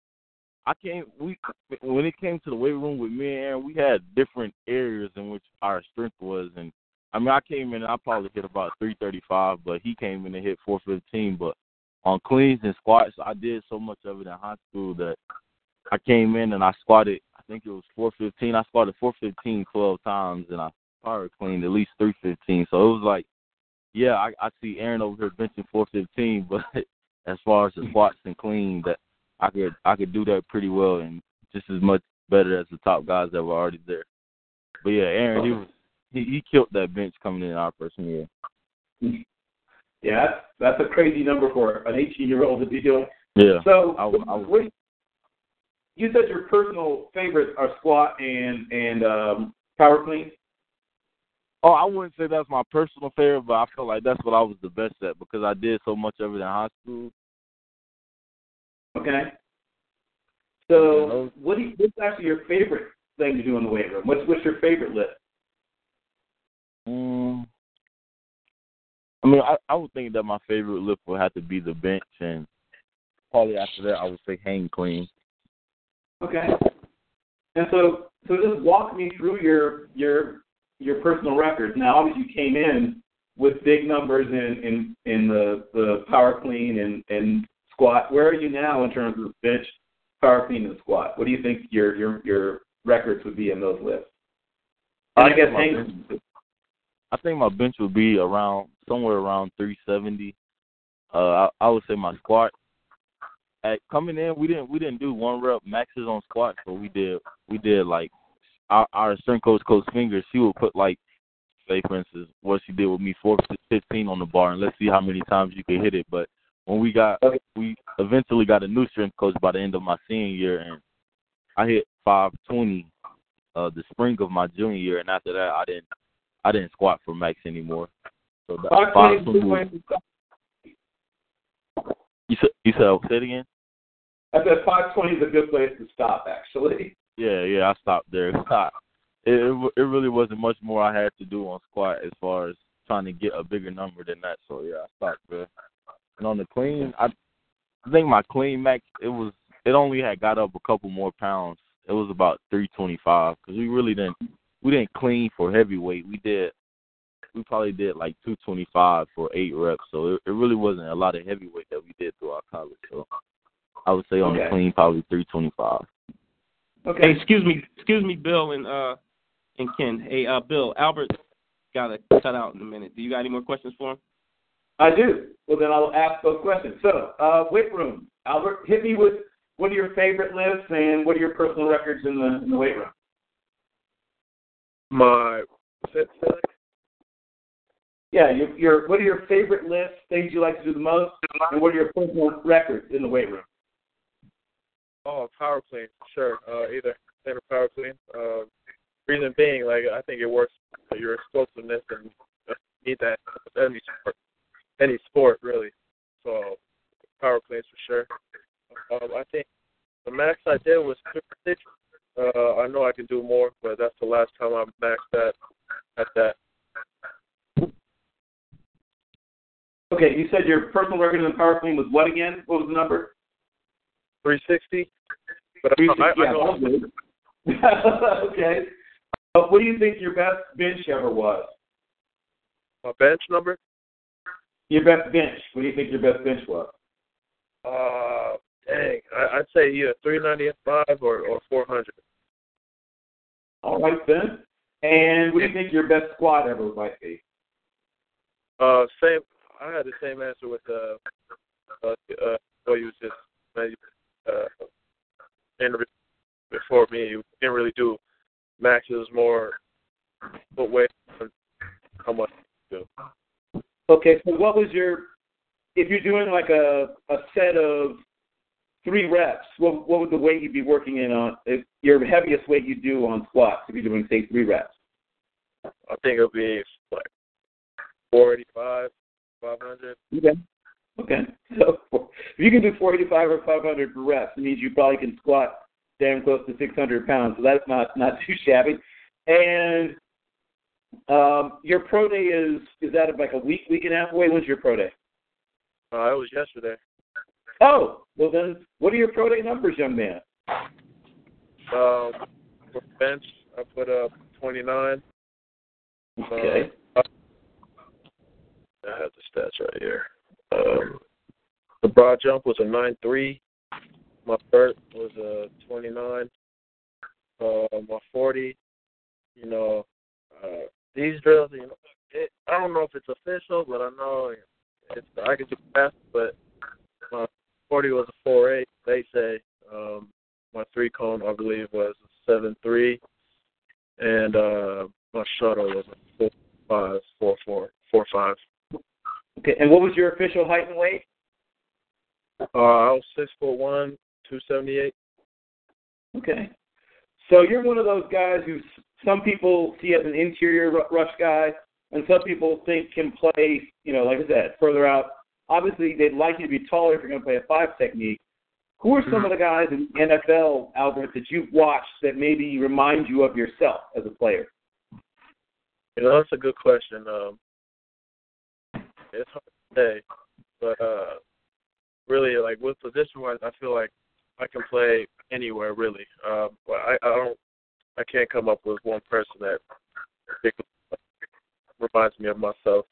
Speaker 6: I came we when it came to the weight room with me and Aaron, we had different areas in which our strength was, and I mean, I came in, and I probably hit about three thirty five, but he came in and hit four fifteen. But on cleans and squats, I did so much of it in high school that I came in and I squatted. I think it was 415. I squatted 415 12 times, and I power cleaned at least 315. So it was like, yeah, I, I see Aaron over here benching 415, but as far as the squats and clean, that I could I could do that pretty well and just as much better as the top guys that were already there. But yeah, Aaron, he was he, he killed that bench coming in our freshman year.
Speaker 4: Yeah, that's, that's a crazy number for an 18 year old to be doing.
Speaker 6: Yeah.
Speaker 4: So,
Speaker 6: I, I was,
Speaker 4: what, you said your personal favorites are squat and and um, power clean.
Speaker 6: Oh, I wouldn't say that's my personal favorite, but I feel like that's what I was the best at because I did so much of it in high school.
Speaker 4: Okay. So, what do you, what's actually your favorite thing to do in the weight room? What's what's your favorite lift?
Speaker 6: Mm, I mean, I, I would think that my favorite lift would have to be the bench, and probably after that, I would say hang clean.
Speaker 4: Okay. And so, so just walk me through your your your personal records. Now, obviously, you came in with big numbers in in in the the power clean and and squat. Where are you now in terms of bench, power clean, and squat? What do you think your your your records would be in those lifts? I,
Speaker 6: I
Speaker 4: guess
Speaker 6: think
Speaker 4: hang,
Speaker 6: bench- I think my bench would be around somewhere around 370. Uh, I, I would say my squat. At coming in, we didn't we didn't do one rep maxes on squat, so we did we did like our, our strength coach, Coach Fingers. She would put like, say for instance, what she did with me, four 15 on the bar, and let's see how many times you can hit it. But when we got we eventually got a new strength coach by the end of my senior year, and I hit 520 uh the spring of my junior year, and after that I didn't I didn't squat for max anymore. So that
Speaker 4: Five
Speaker 6: five
Speaker 4: twenty,
Speaker 6: twenty. You said you said say it again?
Speaker 4: I said 520 is a good place to stop, actually.
Speaker 6: Yeah, yeah, I stopped there. It, it it really wasn't much more I had to do on squat as far as trying to get a bigger number than that. So yeah, I stopped there. And on the clean, I I think my clean max it was it only had got up a couple more pounds. It was about 325 because we really didn't we didn't clean for heavyweight. We did we probably did like 225 for eight reps. So it, it really wasn't a lot of heavyweight that we did throughout college. So I would say on
Speaker 4: Okay.
Speaker 6: the clean probably 325.
Speaker 2: Hey, excuse me, excuse me, Bill and uh and Ken. Hey, uh, Bill, Albert got to cut out in a minute. Do you got any more questions for him?
Speaker 4: I do. Well, then I'll ask those questions. So, uh, weight room. Albert, hit me with what are your favorite lifts and what are your personal records in the, in the weight room?
Speaker 7: My fit set.
Speaker 4: Yeah, your, your what are your favorite lifts, things you like to do the most, and what are your personal records in the weight room?
Speaker 7: Oh, power clean, sure. Uh, either center power clean. Uh, reason being, like I think it works for your explosiveness and uh, you need that any sport, any sport really. So power cleans for sure. Um, I think the max I did was 50. Uh, I know I can do more, but that's the last time I maxed that at that.
Speaker 4: Okay, you said your personal record in the power clean was what again? What was the number?
Speaker 7: 360. But I, I, I know
Speaker 4: yeah, okay. Uh, what do you think your best bench ever was?
Speaker 7: my bench number.
Speaker 4: Your best bench. What do you think your best bench was?
Speaker 7: Uh, dang, I, I'd say either 395 or or 400.
Speaker 4: All right then. And what do you think your best squat ever might be?
Speaker 7: Uh, same. I had the same answer with uh, uh, uh what you was just uh, interview before me. You didn't really do maxes, more foot weight, how much you do.
Speaker 4: Okay, so what was your if you're doing like a a set of three reps, what what would the weight you'd be working in on if your heaviest weight you do on squats if you're doing say three reps?
Speaker 7: I think it'll be like 485, 500.
Speaker 4: Okay. Okay. So if you can do 485 or 500 per rep, it means you probably can squat damn close to 600 pounds. So that's not not too shabby. And um, your pro day is is that like a week, week and a half away? When's your pro day?
Speaker 7: Uh, it was yesterday.
Speaker 4: Oh, well then, what are your pro day numbers, young man?
Speaker 7: Um, for bench, I put up 29.
Speaker 4: Okay.
Speaker 7: Uh, I have the stats right here. Um, the broad jump was a 9.3. My vert was a 29. Uh, my 40, you know, uh, these drills, you know, it, I don't know if it's official, but I know it's I can do fast, but my 40 was a 4.8. They say um, my three cone, I believe, was a 7.3, and uh, my shuttle was a 4.5, 4.4, 4.5.
Speaker 4: Okay. And what was your official height and weight?
Speaker 7: Uh, I was six foot one, two seventy eight.
Speaker 4: Okay. So you're one of those guys who s- some people see as an interior rush guy, and some people think can play, you know, like I said, further out. Obviously, they'd like you to be taller if you're going to play a five technique. Who are some of the guys in the NFL, Albert, that you've watched that maybe remind you of yourself as a player?
Speaker 7: You know, that's a good question. Um, it's hard to say, but uh, really, like with position wise, I feel like I can play anywhere really. Uh, I, I don't I can't come up with one person that reminds me of myself.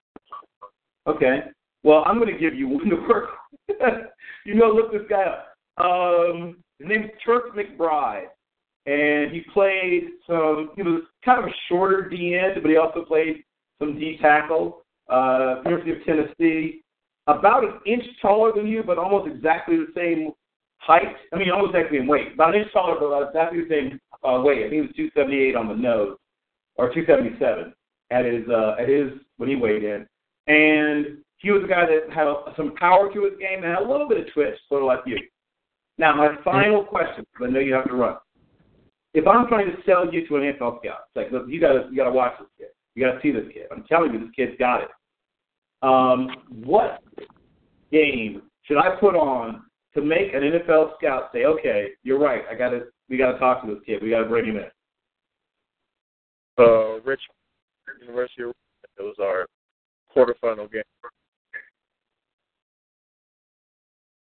Speaker 4: Okay. Well, I'm going to give you one to work. you know, look this guy up. Um, his name's Turk McBride, and he played some. He was kind of a shorter D end, but he also played some D tackle. Uh, University of Tennessee, about an inch taller than you, but almost exactly the same height. I mean, almost exactly in weight. About an inch taller, but about exactly the same uh, weight. I think he was 278 on the nose, or 277 at his uh, at his when he weighed in. And he was a guy that had some power to his game and had a little bit of twist, sort of like you. Now, my final question, because I know you have to run. If I'm trying to sell you to an NFL scout, it's like, look, you gotta you gotta watch this kid. You gotta see this kid. I'm telling you, this kid's got it. Um, what game should I put on to make an NFL scout say, okay, you're right, I gotta we gotta talk to this kid, we gotta bring him in.
Speaker 7: Uh, Rich University of it was our quarterfinal game.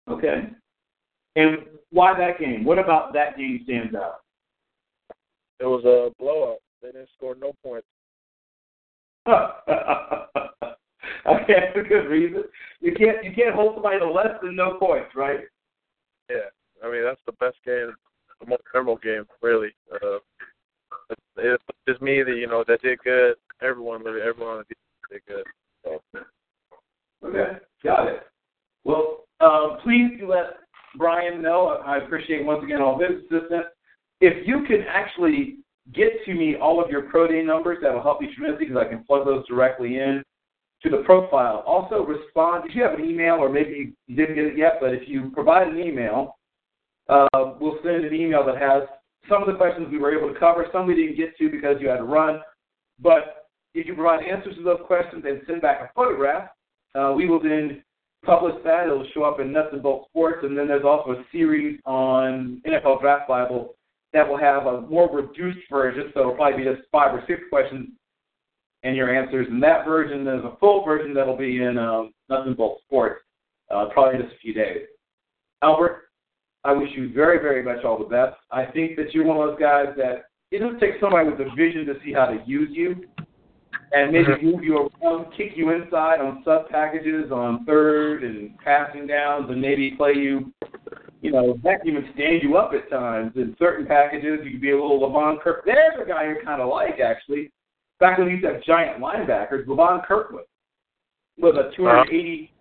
Speaker 4: Okay. And why that game? What about that game stands out?
Speaker 7: It was a blowout. They didn't score no points.
Speaker 4: okay, that's a good reason. You can't you can't hold somebody to less than no points, right?
Speaker 7: Yeah, I mean that's the best game, the most memorable game, really. Uh, it's just me that you know that did good. Everyone, everyone on the did good. So.
Speaker 4: Okay, got it. Well, um, please do let Brian know. I appreciate once again all his assistance. If you could actually get to me all of your pro day numbers, that will help me tremendously because I can plug those directly in to the profile. Also, respond. If you have an email, or maybe you didn't get it yet, but if you provide an email, uh, we'll send an email that has some of the questions we were able to cover, some we didn't get to because you had to run. But if you provide answers to those questions and send back a photograph, uh, we will then publish that. It'll show up in Nuts and Bolts Sports, and then there's also a series on NFL Draft Bible that will have a more reduced version. So it'll probably be just five or six questions and your answers in that version. There's a full version that'll be in um, and Bolts Sports, uh, probably in just a few days. Albert, I wish you very, very much all the best. I think that you're one of those guys that it doesn't take somebody with a vision to see how to use you and maybe mm-hmm. move you around, kick you inside on sub packages on third and passing downs, and maybe play you, you know, heck, even stand you up at times in certain packages. You could be a little Levon Kirk. There's a guy you kind of like actually. Back when we used to have giant linebackers, Levon Kirkland was a 280.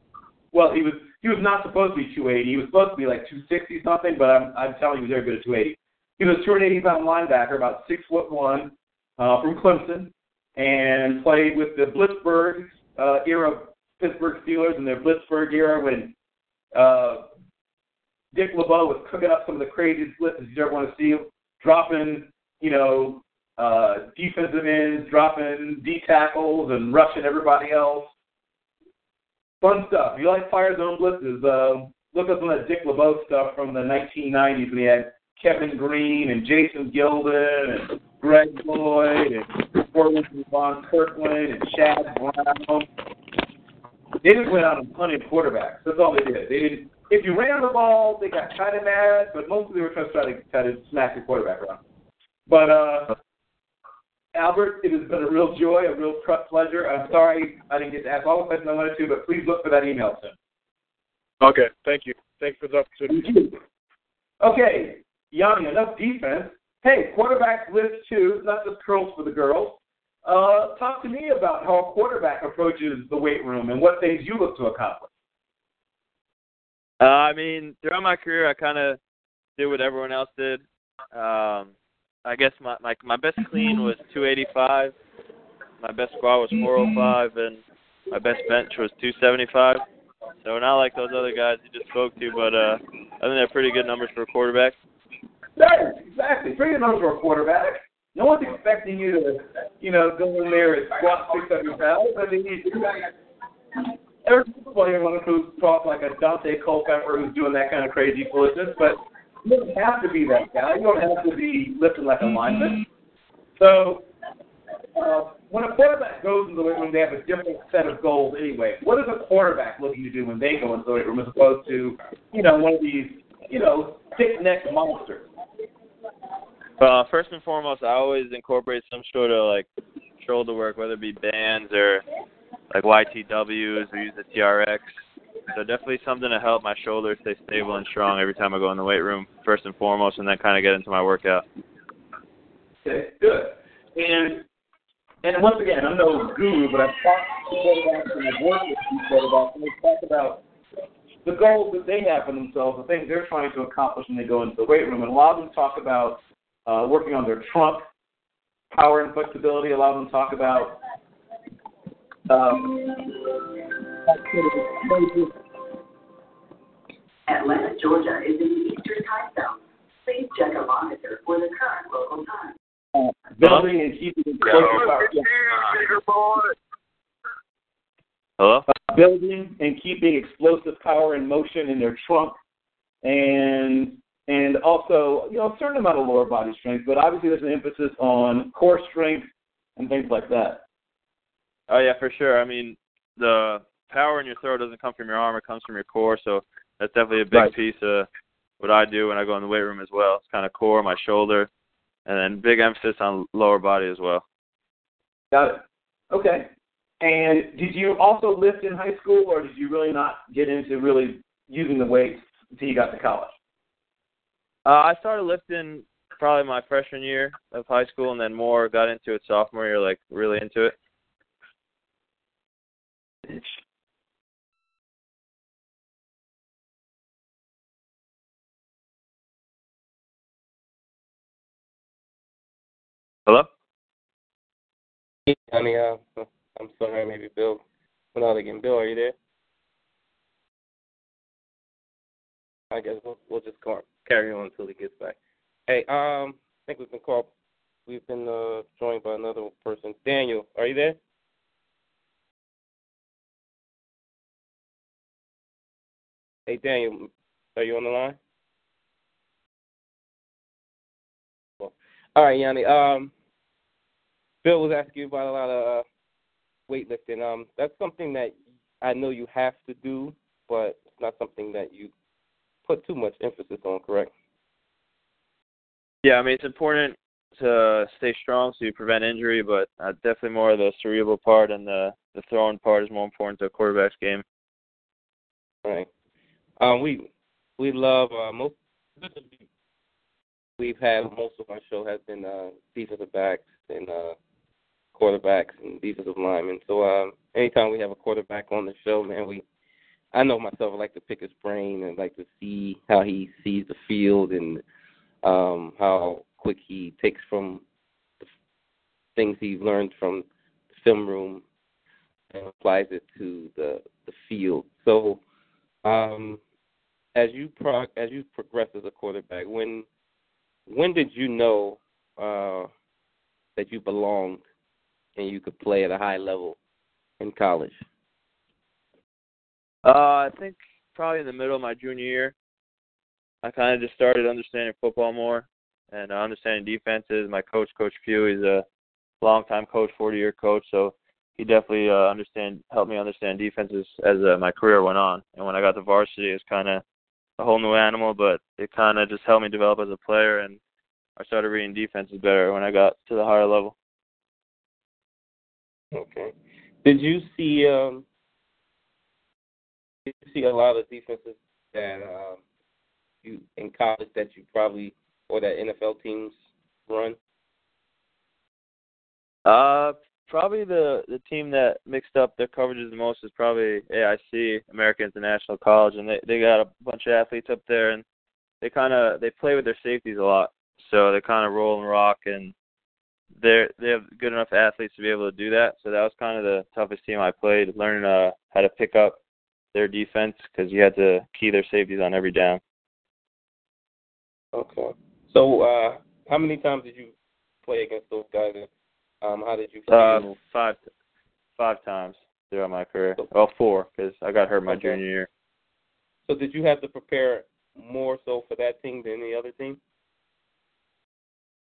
Speaker 4: Well, he was he was not supposed to be 280. He was supposed to be like 260 something, but I'm I'm telling you, he was very good at 280. He was a 280 pound linebacker, about six foot one, uh, from Clemson and played with the Blitzburg uh, era Pittsburgh Steelers in their Blitzburg era when uh, Dick LeBeau was cooking up some of the craziest blitzes you ever want to see, dropping, you know, uh, defensive ends, dropping D tackles, and rushing everybody else. Fun stuff. If you like fire zone blitzes, uh, look up some of that Dick LeBeau stuff from the 1990s when he had Kevin Greene and Jason Gildon and Greg Lloyd and Portland Von Kirkland and Chad Brown. They just went out and punted quarterbacks. That's all they did. They didn't. If you ran the ball, they got kind of mad, but mostly they were trying to try to, try to smack the quarterback around. But uh, Albert, it has been a real joy, a real pleasure. I'm sorry I didn't get to ask all the questions I wanted to, but please look for that email soon.
Speaker 7: Okay, thank you. Thanks for the opportunity.
Speaker 4: Okay, Yanni, enough defense. Hey, quarterback live too. It's not just curls for the girls. Uh, talk to me about how a quarterback approaches the weight room and what things you look to accomplish.
Speaker 10: Uh, I mean, throughout my career, I kind of did what everyone else did. Um, I guess my, my my best clean was 285. My best squat was 405, and my best bench was 275. So not like those other guys you just spoke to, but uh, I think they're pretty good numbers for a quarterback.
Speaker 4: Right, exactly. Three of those were a quarterback. No one's expecting you to, you know, go in there and squat 600 pounds. I mean, every football anyone who talk like a Daunte Culpepper who's doing that kind of crazy foolishness, but you don't have to be that guy. You don't have to be lifting like a lineman. So, uh, when a quarterback goes into the weight room, they have a different set of goals anyway. What is a quarterback looking to do when they go into the weight room as opposed to, you know, one of these, you know, thick-necked monsters?
Speaker 10: Uh, first and foremost, I always incorporate some sort of like shoulder work, whether it be bands or like YTWs. We use the TRX. So definitely something to help my shoulder stay stable and strong every time I go in the weight room, first and foremost, and then kind of get into my workout.
Speaker 4: Okay, good. And and once again, I'm no guru, but I've talked to quarterbacks and I've worked with these quarterbacks, and they talk about the goals that they have for themselves, the things they're trying to accomplish when they go into the weight room. And a lot of them talk about uh, working on their trunk, power and flexibility. A lot of them talk about um,
Speaker 11: Atlanta, Georgia is in the Eastern Time Zone. Please check a monitor for the current local time.
Speaker 4: uh, building and keeping explosive power.
Speaker 10: Hello?
Speaker 4: Uh, building and keeping explosive power and motion in their trunk, and and also you know a certain amount of lower body strength, but obviously there's an emphasis on core strength and things like that.
Speaker 10: Oh yeah, for sure. I mean, the power in your throw doesn't come from your arm; it comes from your core. So that's definitely a big
Speaker 4: Right.
Speaker 10: piece of what I do when I go in the weight room as well. It's kind of core, my shoulder, and then big emphasis on lower body as well.
Speaker 4: Got it. Okay. And did you also lift in high school, or did you really not get into really using the weights until you got to college?
Speaker 10: Uh, I started lifting probably my freshman year of high school, and then more got into it sophomore year, like really into it. Hello?
Speaker 2: I mean, uh, I'm sorry, maybe Bill went out again. Bill, are you there? I guess we'll, we'll just carry on until he gets back. Hey, um, I think we've been called. We've been uh, joined by another person. Daniel, are you there? Hey, Daniel, are you on the line? Well, all right, Yanni. Um, Bill was asking you about a lot of uh, weightlifting. Um, that's something that I know you have to do, but it's not something that you put too much emphasis on. Correct?
Speaker 10: Yeah, I mean it's important to stay strong so you prevent injury, but uh, definitely more of the cerebral part and the the throwing part is more important to a quarterback's game.
Speaker 2: Right. Um, we we love uh, most. We've had most of our show has been uh, defensive backs and uh, quarterbacks and defensive linemen. So um, anytime we have a quarterback on the show, man, we I know myself I like to pick his brain and like to see how he sees the field and um, how quick he takes from the things he's learned from the film room and applies it to the the field. So um, as you as you progress as a quarterback, when when did you know uh, that you belonged and you could play at a high level in college?
Speaker 10: Uh, I think probably in the middle of my junior year, I kind of just started understanding football more and understanding defenses. My coach, Coach Pugh, he's a longtime coach, 40-year coach, so he definitely uh, understand helped me understand defenses as uh, my career went on. And when I got to varsity, it was kind of a whole new animal, but it kind of just helped me develop as a player, and I started reading defenses better when I got to the higher level.
Speaker 2: Okay. Did you see um did you see a lot of defenses that um you in college that you probably or that NFL teams run?
Speaker 10: Uh, probably the the team that mixed up their coverages the most is probably AIC, American International College, and they they got a bunch of athletes up there, and they kind of they play with their safeties a lot, so they kind of roll and rock, and they're they have good enough athletes to be able to do that. So that was kind of the toughest team I played, learning uh how to pick up their defense because you had to key their safeties on every down.
Speaker 2: Okay. So uh how many times did you play against those guys and um how did you
Speaker 10: Uh, five five times throughout my career. Well, four because I got hurt my
Speaker 2: Okay.
Speaker 10: junior year.
Speaker 2: So did you have to prepare more so for that team than the other team?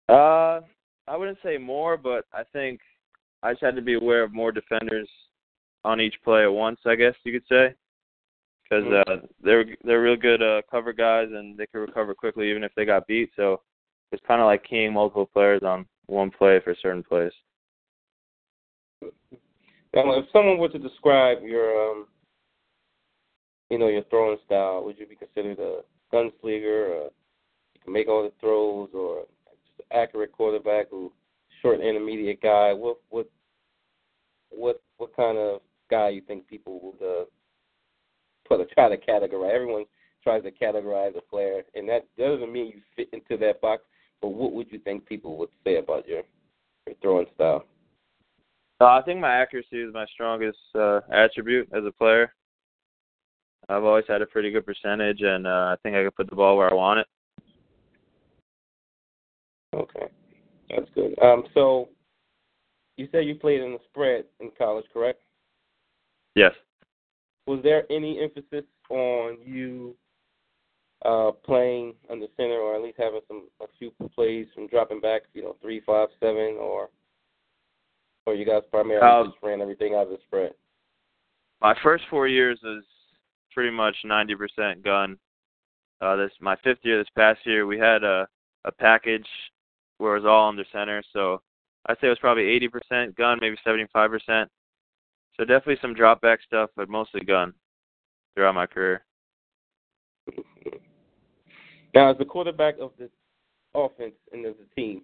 Speaker 10: Uh, I wouldn't say more, but I think I just had to be aware of more defenders on each play at once. I guess you could say, because uh, they're they're real good uh, cover guys and they can recover quickly even if they got beat. So it's kind of like keying multiple players on one play for certain plays.
Speaker 2: Now, if someone were to describe your, um, you know, your throwing style, would you be considered a gunslinger, or you can make all the throws, or accurate quarterback who short intermediate guy? What what what what kind of guy you think people would uh, put a try to categorize? Everyone tries to categorize a player, and that doesn't mean you fit into that box. But what would you think people would say about your your throwing style?
Speaker 10: Uh, I think my accuracy is my strongest uh, attribute as a player. I've always had a pretty good percentage, and uh, I think I can put the ball where I want it.
Speaker 2: Okay, that's good. Um, so you said you played in the spread in college, correct?
Speaker 10: Yes.
Speaker 2: Was there any emphasis on you uh, playing under center, or at least having some a few plays from dropping back, you know, three, five, seven, or or you guys primarily
Speaker 10: Um,
Speaker 2: just ran everything out of the spread?
Speaker 10: My first four years was pretty much 90% gun. Uh, this my fifth year. This past year, we had a a package where it was all under center, so I'd say it was probably 80% gun, maybe 75%. So definitely some drop back stuff, but mostly gun throughout my career.
Speaker 2: Now, as the quarterback of this offense and as a team,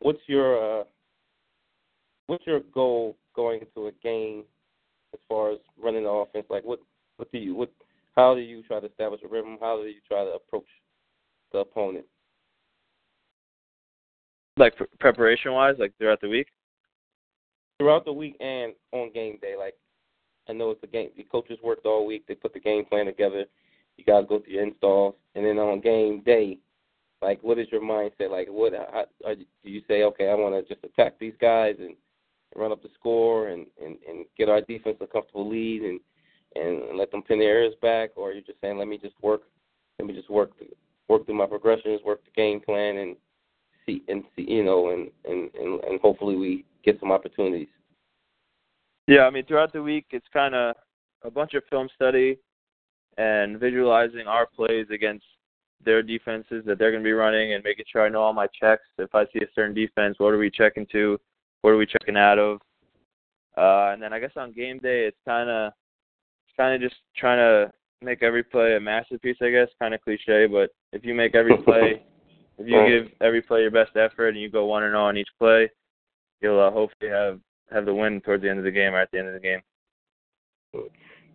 Speaker 2: what's your uh, what's your goal going into a game as far as running the offense? Like, what what do you what how do you try to establish a rhythm? How do you try to approach the opponent?
Speaker 10: Like pre- preparation wise, like throughout the week.
Speaker 2: Throughout the week and on game day, like I know it's a game. The coaches worked all week. They put the game plan together. You guys go through your installs, and then on game day, like what is your mindset? Like what how, are, do you say? Okay, I want to just attack these guys and run up the score and and and get our defense a comfortable lead and and let them pin their ears back, or you're just saying let me just work, let me just work work through my progressions, work the game plan, and see and see you know and and and, and hopefully we get some opportunities.
Speaker 10: Yeah, I mean throughout the week it's kind of a bunch of film study and visualizing our plays against their defenses that they're going to be running and making sure I know all my checks. If I see a certain defense, what are we checking to? What are we checking out of? Uh, and then I guess on game day it's kind of it's kind of just trying to make every play a masterpiece. I guess kind of cliche, but if you make every play, if you give every play your best effort and you go one and zero on each play, you'll uh, hopefully have have the win towards the end of the game or at the end of the game.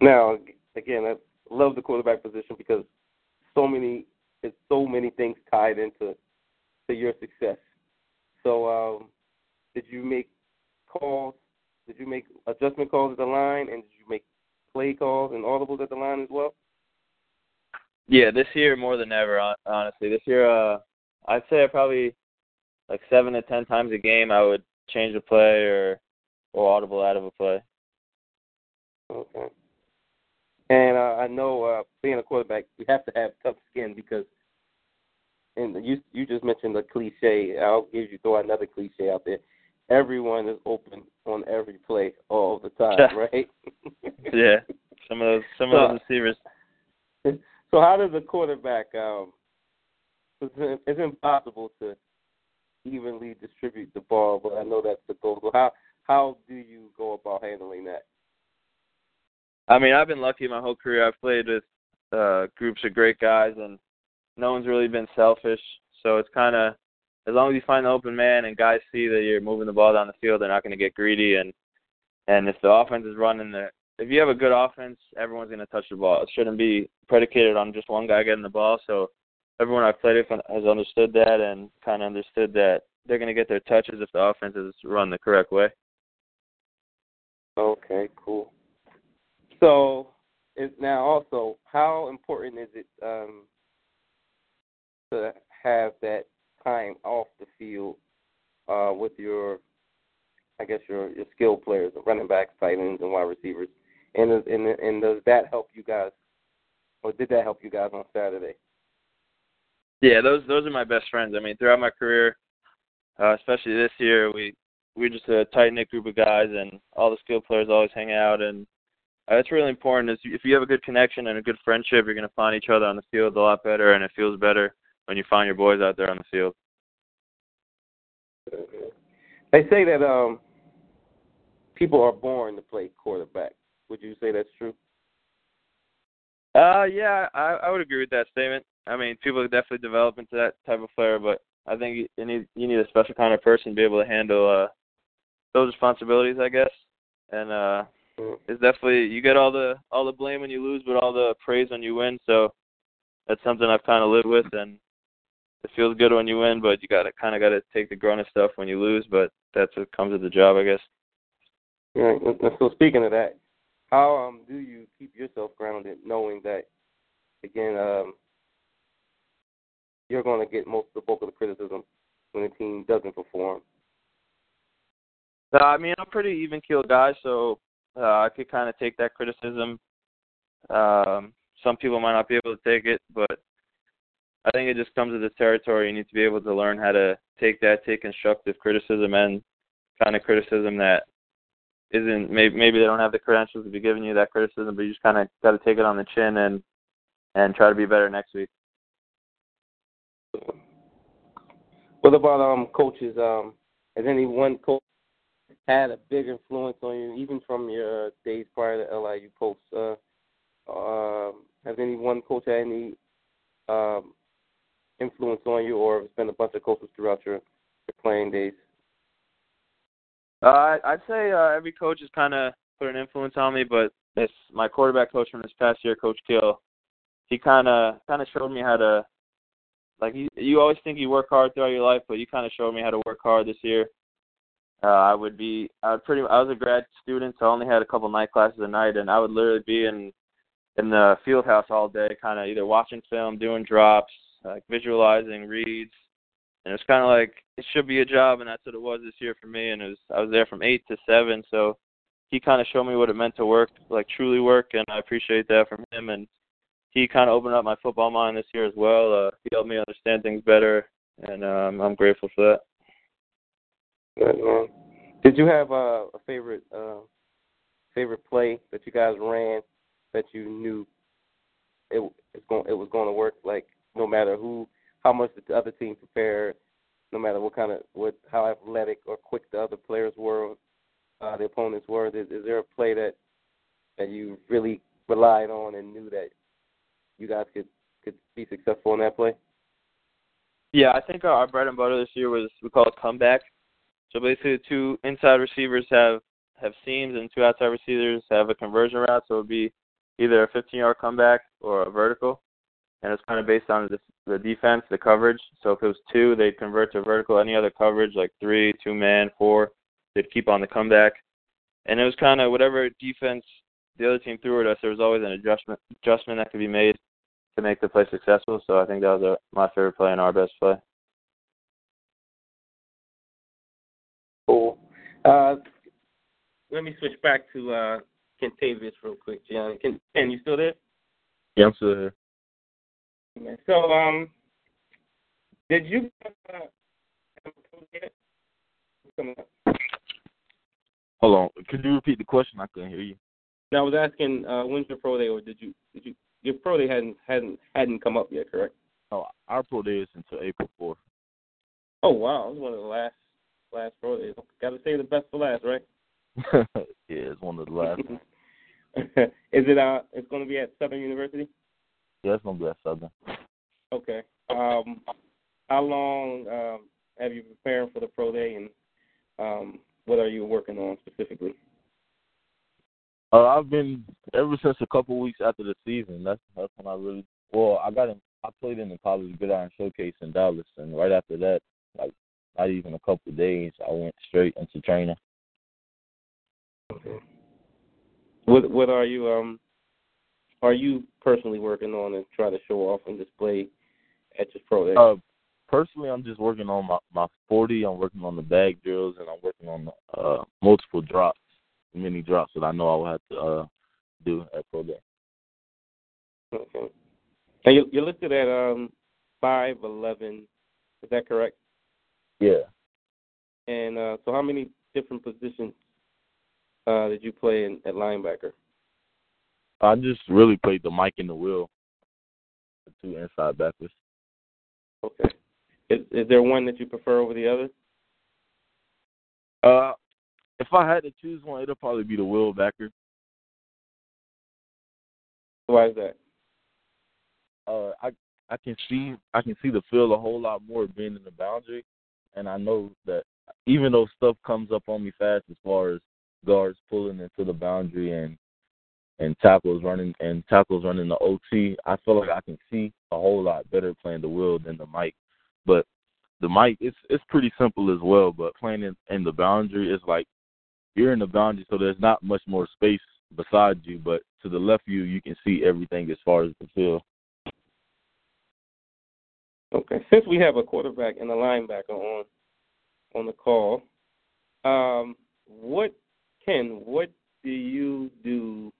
Speaker 2: Now, again, I love the quarterback position because so many it's so many things tied into to your success. So, um, did you make calls? Did you make adjustment calls at the line, and did you make play calls and audibles at the line as well?
Speaker 10: Yeah, this year more than ever. Honestly, this year, uh, I'd say I probably like seven to ten times a game I would change a play or or audible out of a play.
Speaker 2: Okay. And uh, I know uh, being a quarterback, you have to have tough skin because, and you you just mentioned the cliche. I'll give you throw another cliche out there. Everyone is open on every play all the time, right?
Speaker 10: yeah, some of those some
Speaker 2: So-
Speaker 10: of those receivers.
Speaker 2: So how does a quarterback? Um, it's, impossible to evenly distribute the ball, but I know that's the goal. So how how do you go about handling that?
Speaker 10: I mean, I've been lucky my whole career. I've played with uh groups of great guys, and no one's really been selfish. So it's kind of as long as you find the open man and guys see that you're moving the ball down the field, they're not going to get greedy. And and if the offense is running the, if you have a good offense, everyone's going to touch the ball. It shouldn't be predicated on just one guy getting the ball. So everyone I've played with has understood that and kind of understood that they're going to get their touches if the offense is run the correct way.
Speaker 2: Okay, cool. So, now also how important is it um, to have that time off the field uh, with your, I guess your your skill players, the running backs, tight ends, and wide receivers, and and and does that help you guys, or did that help you guys on Saturday?
Speaker 10: Yeah, those those are my best friends. I mean, throughout my career, uh, especially this year, we we're just a tight knit group of guys, and all the skill players always hang out, and uh, it's really important. Is if you have a good connection and a good friendship, you're going to find each other on the field a lot better, and it feels better when you find your boys out there on the field.
Speaker 2: They say that um people are born to play quarterback. Would you say that's true?
Speaker 10: Uh, yeah, I I would agree with that statement. I mean, people definitely develop into that type of player, but I think you- need you need a special kind of person to be able to handle uh those responsibilities, I guess. And uh it's definitely you get all the all the blame when you lose, but all the praise when you win. So that's something I've kind of lived with, and it feels good when you win, but you got to kind of got to take the grunt of stuff when you lose. But that's what comes with the job, I guess.
Speaker 2: And So speaking of that, how um do you keep yourself grounded, knowing that again um you're going to get most of the bulk of the criticism when the team doesn't perform?
Speaker 10: Uh, I mean, I'm a pretty even keeled guy, so uh, I could kind of take that criticism. Um, some people might not be able to take it, but I think it just comes with the territory. You need to be able to learn how to take that, take constructive criticism and kind of criticism that isn't maybe maybe they don't have the credentials to be giving you that criticism, but you just kind of got to take it on the chin and and try to be better next week.
Speaker 2: What about um coaches? Um, has any one coach had a big influence on you, even from your days prior to LIU posts? Uh, um, has any one coach had any um, influence on you, or it's been a bunch of coaches throughout your, your playing days?
Speaker 10: Uh, I'd say uh, every coach has kind of put an influence on me, but it's my quarterback coach from this past year, Coach Kill. He kind of kind of showed me how to like you, you always think you work hard throughout your life, but you kind of showed me how to work hard this year. Uh, I would be I would pretty I was a grad student, so I only had a couple night classes a night, and I would literally be in in the field house all day, kind of either watching film, doing drops, like visualizing reads, and it's kind of like it should be a job, and that's what it was this year for me. And it was I was there from eight to seven, so he kind of showed me what it meant to work, like truly work, and I appreciate that from him. And he kind of opened up my football mind this year as well. Uh, he helped me understand things better, and um, I'm grateful for that.
Speaker 2: Did you have uh, a favorite uh, favorite play that you guys ran that you knew it it's going it was going to work? Like no matter who, how much the other team prepared, no matter what kind of what how athletic or quick the other players were, uh, the opponents were. Is, is there a play that that you really relied on and knew that you guys could could be successful in that play?
Speaker 10: Yeah, I think our bread and butter this year was we call it comeback. So basically, the two inside receivers have have seams, and two outside receivers have a conversion route. So it would be either a 15-yard comeback or a vertical, and it's kind of based on the, the defense, the coverage. So if it was two, they'd convert to vertical. Any other coverage, like three, two man, four, they'd keep on the comeback. And it was kind of whatever defense the other team threw at us. There was always an adjustment adjustment that could be made to make the play successful. So I think that was a, my favorite play and our best play.
Speaker 2: Cool. Uh, let me switch back to uh, Kentavious real quick, John. Ken, Ken, you still there?
Speaker 3: Yeah, I'm still here.
Speaker 2: So, um, did you uh, have a pro yet? Coming up.
Speaker 3: Hold on. Could you repeat the question? I couldn't hear you.
Speaker 2: No, I was asking uh, when's your pro day, or did you did you your pro day hadn't hadn't hadn't come up yet, correct?
Speaker 3: Oh, our pro day is until April fourth.
Speaker 2: Oh wow, it's one of the last last pro days. Got to save the best for last, right?
Speaker 3: yeah, it's one of the last.
Speaker 2: Is it uh? It's going to be at Southern University.
Speaker 3: Yeah, it's gonna be at Southern.
Speaker 2: Okay. Um, how long um, have you been preparing for the pro day, and um, what are you working on specifically?
Speaker 3: Uh, I've been ever since a couple weeks after the season. That's that's when I really well. I got in. I played in the college Gridiron Showcase in Dallas, and right after that, like not even a couple of days, I went straight into training.
Speaker 2: Okay. What what are you um are you personally working on and try to show off and display at your pro day?
Speaker 3: Uh, personally, I'm just working on my my 40. I'm working on the bag drills, and I'm working on uh multiple drops, mini drops that I know I will have to uh do at pro day.
Speaker 2: Okay. And you you're listed at um five eleven. Is that correct?
Speaker 3: Yeah.
Speaker 2: And uh so how many different positions uh did you play in at linebacker?
Speaker 3: I just really played the Mike and the Will, the two inside backers.
Speaker 2: Okay. Is is there one that you prefer over the other?
Speaker 6: Uh, if I had to choose one, it'll probably be the Will backer.
Speaker 2: Why is that?
Speaker 6: Uh, I I can see I can see the field a whole lot more being in the boundary, and I know that even though stuff comes up on me fast as far as guards pulling into the boundary and and tackles running and tackles running the OT, I feel like I can see a whole lot better playing the will than the Mike. But the Mike, it's it's pretty simple as well. But playing in, in the boundary is like you're in the boundary, so there's not much more space beside you. But to the left you, you can see everything as far as the field.
Speaker 2: Okay. Since we have a quarterback and a linebacker on on the call, um, what Ken, what do you do,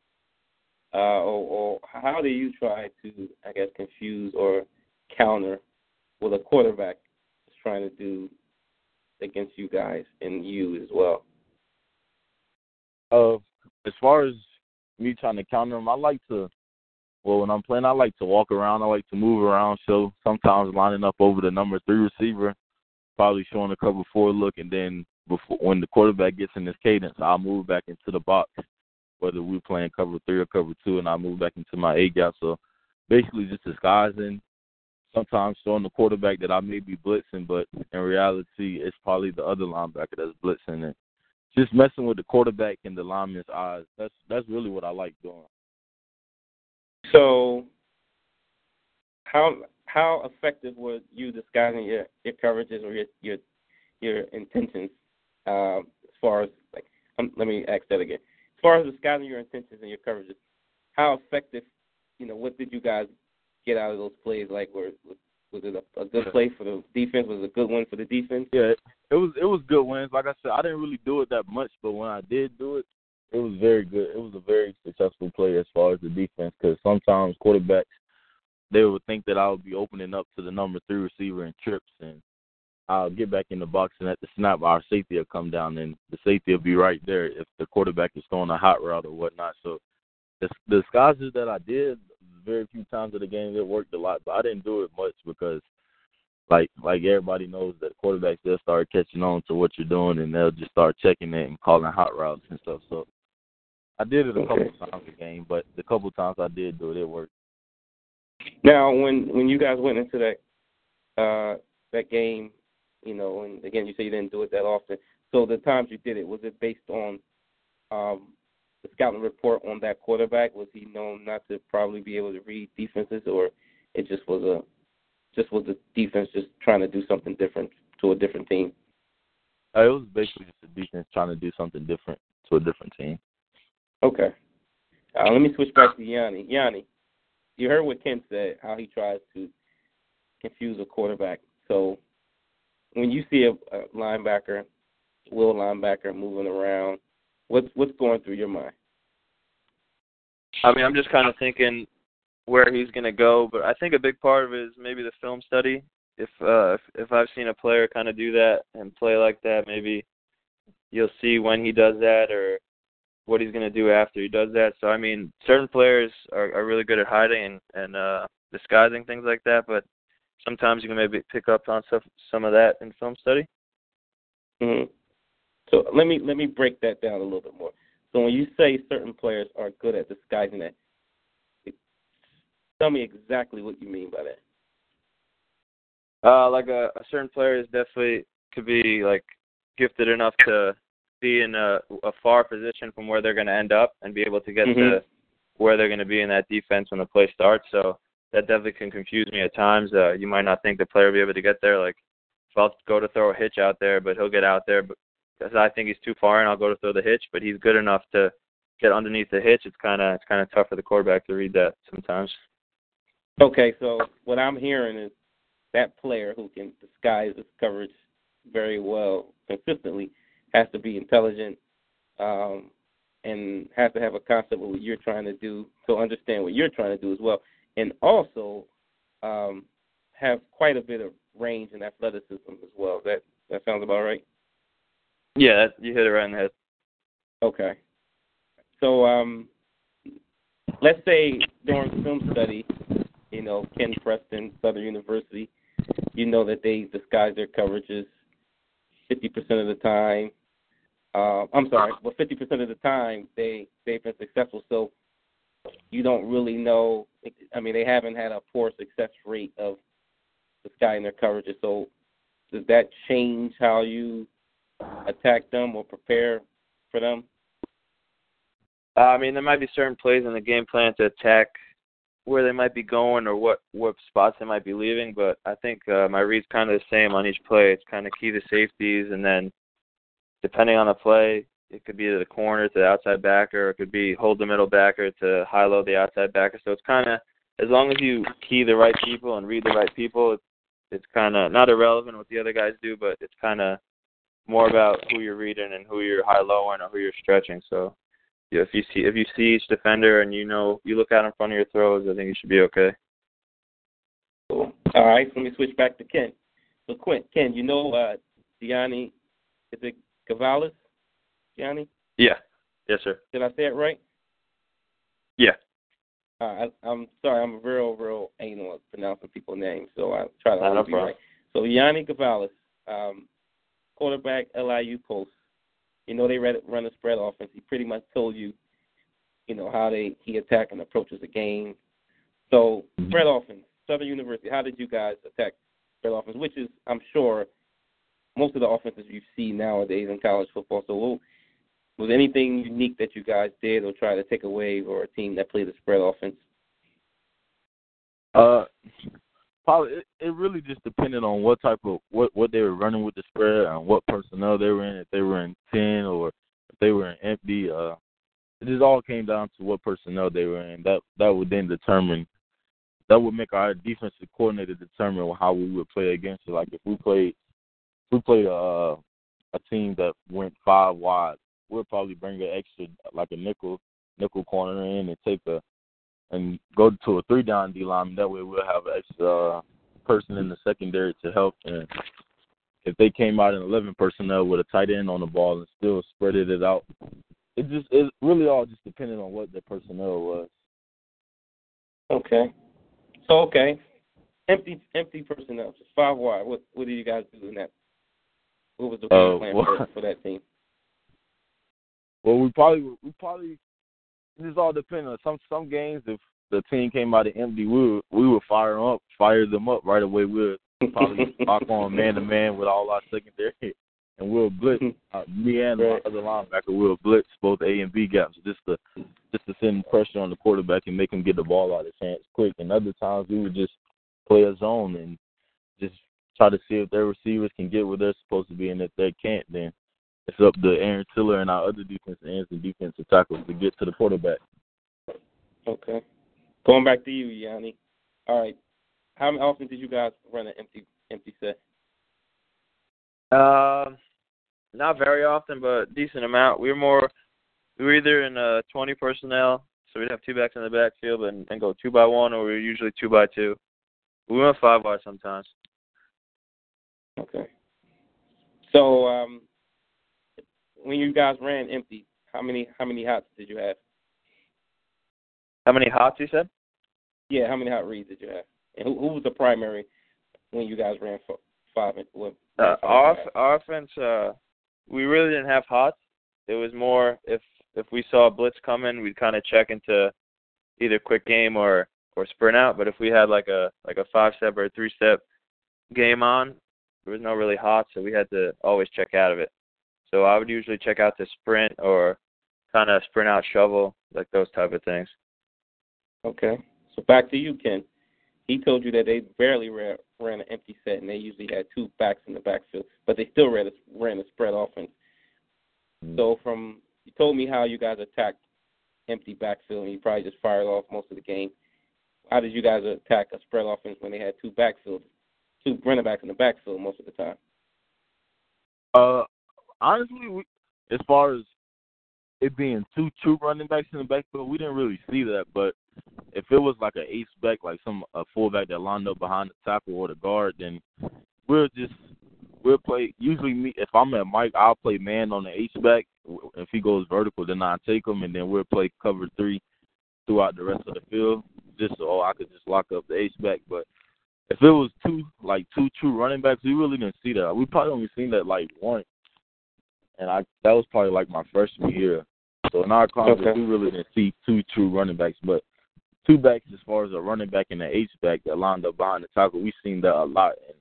Speaker 2: uh, or, or how do you try to, I guess, confuse or counter what a quarterback is trying to do against you guys and you as well?
Speaker 6: Uh, as far as me trying to counter them, I like to. Well, when I'm playing, I like to walk around. I like to move around. So sometimes lining up over the number three receiver, probably showing a cover four look, and then before when the quarterback gets in his cadence, I'll move back into the box, whether we're playing cover three or cover two, and I move back into my A gap. So basically, just disguising. Sometimes showing the quarterback that I may be blitzing, but in reality, it's probably the other linebacker that's blitzing it. Just messing with the quarterback and the lineman's eyes. That's that's really what I like doing.
Speaker 2: So, how how effective were you disguising your your coverages or your your your intentions um, as far as like um, let me ask that again. As far as disguising your intentions and your coverages, how effective? You know, what did you guys get out of those plays? Like, were was it a, a good play for the defense? Was it a good one for the defense?
Speaker 6: Yeah, it was. It was good wins. Like I said, I didn't really do it that much, but when I did do it, it was very good. It was a very successful play as far as the defense because sometimes quarterbacks they would think that I would be opening up to the number three receiver in trips, and I'll get back in the box, and at the snap, our safety will come down, and the safety will be right there if the quarterback is throwing a hot route or whatnot. So the, the disguises that I did, very few times of the game, it worked a lot, but I didn't do it much because, like like everybody knows that quarterbacks they'll start catching on to what you're doing, and they'll just start checking it and calling hot routes and stuff. So I did it a couple
Speaker 2: Okay.
Speaker 6: times a game, but the couple times I did do it, it worked.
Speaker 2: Now, when when you guys went into that uh that game, you know, and again, you say you didn't do it that often. So the times you did it, was it based on um the scouting report on that quarterback? Was he known not to probably be able to read defenses, or it just was a just was the defense just trying to do something different to a different team?
Speaker 6: Uh, it was basically just the defense trying to do something different to a different team.
Speaker 2: Okay. Uh, let me switch back to Yanni. Yanni, you heard what Ken said, how he tries to confuse a quarterback. So when you see a, a linebacker, will linebacker moving around, what's what's going through your mind?
Speaker 10: I mean, I'm just kind of thinking where he's going to go, but I think a big part of it is maybe the film study. If uh if, if I've seen a player kind of do that and play like that, maybe you'll see when he does that or what he's going to do after he does that. So I mean, certain players are, are really good at hiding and and uh disguising things like that, but sometimes you can maybe pick up on some some of that in film study.
Speaker 2: hmm So let me let me break that down a little bit more. So when you say certain players are good at disguising that, tell me exactly what you mean by that.
Speaker 10: Uh, like a, a certain player is definitely could be like gifted enough to be in a, a far position from where they're going to end up and be able to get
Speaker 2: Mhm.
Speaker 10: to where they're going to be in that defense when the play starts. So that definitely can confuse me at times. Uh, you might not think the player will be able to get there. Like if I'll go to throw a hitch out there, but he'll get out there, I think he's too far and I'll go to throw the hitch, but he's good enough to get underneath the hitch. It's kind of it's kind of tough for the quarterback to read that sometimes.
Speaker 2: Okay, so what I'm hearing is that player who can disguise his coverage very well consistently has to be intelligent um, and has to have a concept of what you're trying to do to understand what you're trying to do as well, and also um, have quite a bit of range and athleticism as well. That that sounds about right.
Speaker 10: Yeah, you hit it right in the head.
Speaker 2: Okay. So um, let's say during film study, you know, Ken Preston, Southern University, you know that they disguise their coverages 50% of the time. uh, I'm sorry, but 50% of the time they they've been successful. So you don't really know. I mean, they haven't had a poor success rate of disguising their coverages. So does that change how you attack them or prepare for them?
Speaker 10: Uh, I mean, there might be certain plays in the game plan to attack where they might be going or what what spots they might be leaving, but I think uh, my read's kind of the same on each play. It's kind of key to safeties, and then depending on the play, it could be to the corner to the outside backer, or it could be hold the middle backer to high low the outside backer. So it's kind of as long as you key the right people and read the right people, it's it's kind of not irrelevant what the other guys do, but it's kind of more about who you're reading and who you're high lowing or who you're stretching. So yeah, if you see if you see each defender and you know you look out in front of your throws, I think you should be okay.
Speaker 2: Cool. All right, so let me switch back to Ken. So Quint, Ken, you know uh Gianni is it Gavalis? Gianni?
Speaker 10: Yeah. Yes, sir.
Speaker 2: Did I say it right?
Speaker 10: Yeah.
Speaker 2: Uh, I, I'm sorry, I'm a real, real anal at pronouncing people's names, so I try to
Speaker 10: Not
Speaker 2: always
Speaker 10: no
Speaker 2: be right. So Yanni Gavalis, um, quarterback LIU post. You know they run a spread offense. He pretty much told you, you know how they he attack and approaches the game. So spread offense, Southern University. How did you guys attack spread offense? Which is, I'm sure, most of the offenses you see nowadays in college football. So was anything unique that you guys did or try to take away or a team that played a spread offense?
Speaker 6: Uh, probably it, it really just depended on what type of what what they were running with the spread and what personnel they were in. If they were in ten or if they were in empty, uh, it just all came down to what personnel they were in. That that would then determine that would make our defensive coordinator determine how we would play against it. Like if we played if we played uh, a team that went five wide, we'll probably bring an extra like a nickel nickel corner in and take a and go to a three down D line. That way we'll have an extra uh, person in the secondary to help. And if they came out in eleven personnel with a tight end on the ball and still spreaded it out, it just it really all just depended on what the personnel was.
Speaker 2: Okay. So okay, empty empty personnel, just five wide. What what did you guys do in that? What was the
Speaker 6: Uh,
Speaker 2: plan
Speaker 6: well-
Speaker 2: for, for that team?
Speaker 6: Well, we probably we probably just all depends on some some games. If the team came out of empty, we would we would fire 'em up, fire them up right away. We'd probably lock on man to man with all our secondary, and we'll blitz. Uh, me and
Speaker 2: Right.
Speaker 6: my other linebacker will blitz both A and B gaps just to just to send pressure on the quarterback and make him get the ball out of his hands quick. And other times we would just play a zone and just try to see if their receivers can get where they're supposed to be, and if they can't, then it's up to Aaron Tiller and our other defensive ends and defensive tackles to get to the quarterback.
Speaker 2: Okay. Going back to you, Yanni. All right. How often did you guys run an empty empty set?
Speaker 10: Um, not very often, but decent amount. We were more, we were either in uh 20 personnel, so we'd have two backs in the backfield and, and go two by one, or we were usually two by two. We went five wide sometimes.
Speaker 2: Okay. So um, when you guys ran empty, how many how many hots did you have?
Speaker 10: How many hots you said?
Speaker 2: Yeah, how many hot reads did you have? And who, who was the primary when you guys ran for five? and- Well,
Speaker 10: Uh, our offense, uh, we really didn't have hots. It was more if if we saw a blitz coming, we'd kind of check into either quick game or or sprint out. But if we had like a like a five step or a three step game on, there was no really hot, so we had to always check out of it. So I would usually check out the sprint or kind of sprint out shovel, like those type of things.
Speaker 2: Okay. So back to you, Ken. He told you that they barely ran, ran an empty set, and they usually had two backs in the backfield, but they still ran a, ran a spread offense. So from you told me how you guys attacked empty backfield, and you probably just fired off most of the game. How did you guys attack a spread offense when they had two backfield, two running backs in the backfield most of the time?
Speaker 6: Uh, honestly, we, as far as it being two true running backs in the backfield, we didn't really see that. But if it was like an ace back, like some a fullback that lined up behind the tackle or the guard, then we'll just we'll play. Usually, me if I'm at Mike, I'll play man on the H back. If he goes vertical, then I take him, and then we'll play cover three throughout the rest of the field, just so I could just lock up the H back. But if it was two like two true running backs, we really didn't see that. We probably only seen that like once. And I that was probably like my freshman year. So in our conference,
Speaker 2: Okay.
Speaker 6: we really didn't see two true running backs, but two backs as far as a running back and an H back that lined up behind the tackle. We seen that a lot, and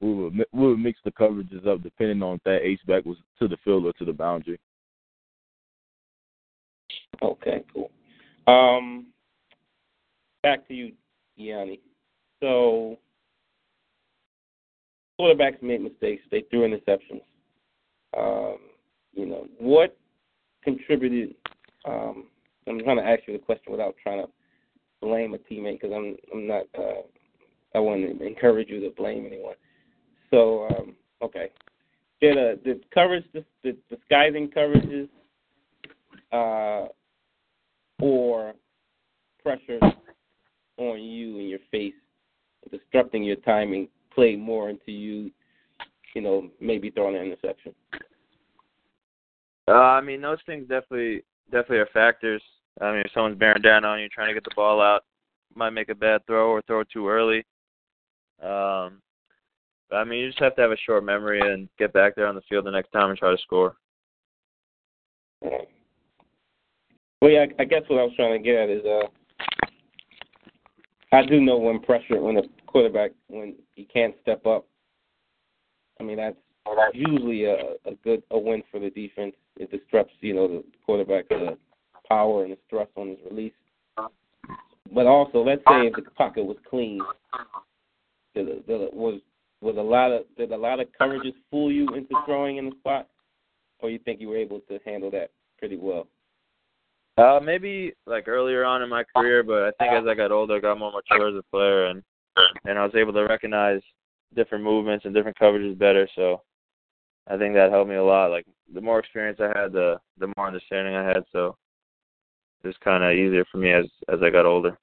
Speaker 6: we would we would mix the coverages up depending on if that H back was to the field or to the boundary.
Speaker 2: Okay, cool. Um, back to you, Yanni. So, quarterbacks made mistakes. They threw interceptions. Um, you know, what contributed? Um, I'm trying to ask you the question without trying to blame a teammate because I'm I'm not. Uh, I want to encourage you to blame anyone. So, um, okay. Did uh, did coverage the, the disguising coverages? Uh, or pressure on you in your face, disrupting your timing, play more into you, you know, maybe throwing an interception.
Speaker 10: Uh, I mean, those things definitely definitely are factors. I mean, if someone's bearing down on you, trying to get the ball out, might make a bad throw or throw too early. Um, but I mean, you just have to have a short memory and get back there on the field the next time and try to score.
Speaker 2: Well, yeah, I guess what I was trying to get at is, uh, I do know when pressure, when a quarterback, when he can't step up. I mean, that's usually a, a good a win for the defense. It disrupts, you know, the quarterback's uh, power and the thrust on his release. But also, let's say if the pocket was clean, did, did, was was a lot of did a lot of coverages fool you into throwing in the spot, or you think you were able to handle that pretty well?
Speaker 10: Uh, maybe like earlier on in my career, but I think as I got older, I got more mature as a player, and and I was able to recognize different movements and different coverages better. So I think that helped me a lot. Like the more experience I had, the the more understanding I had. So it was kind of easier for me as as I got older.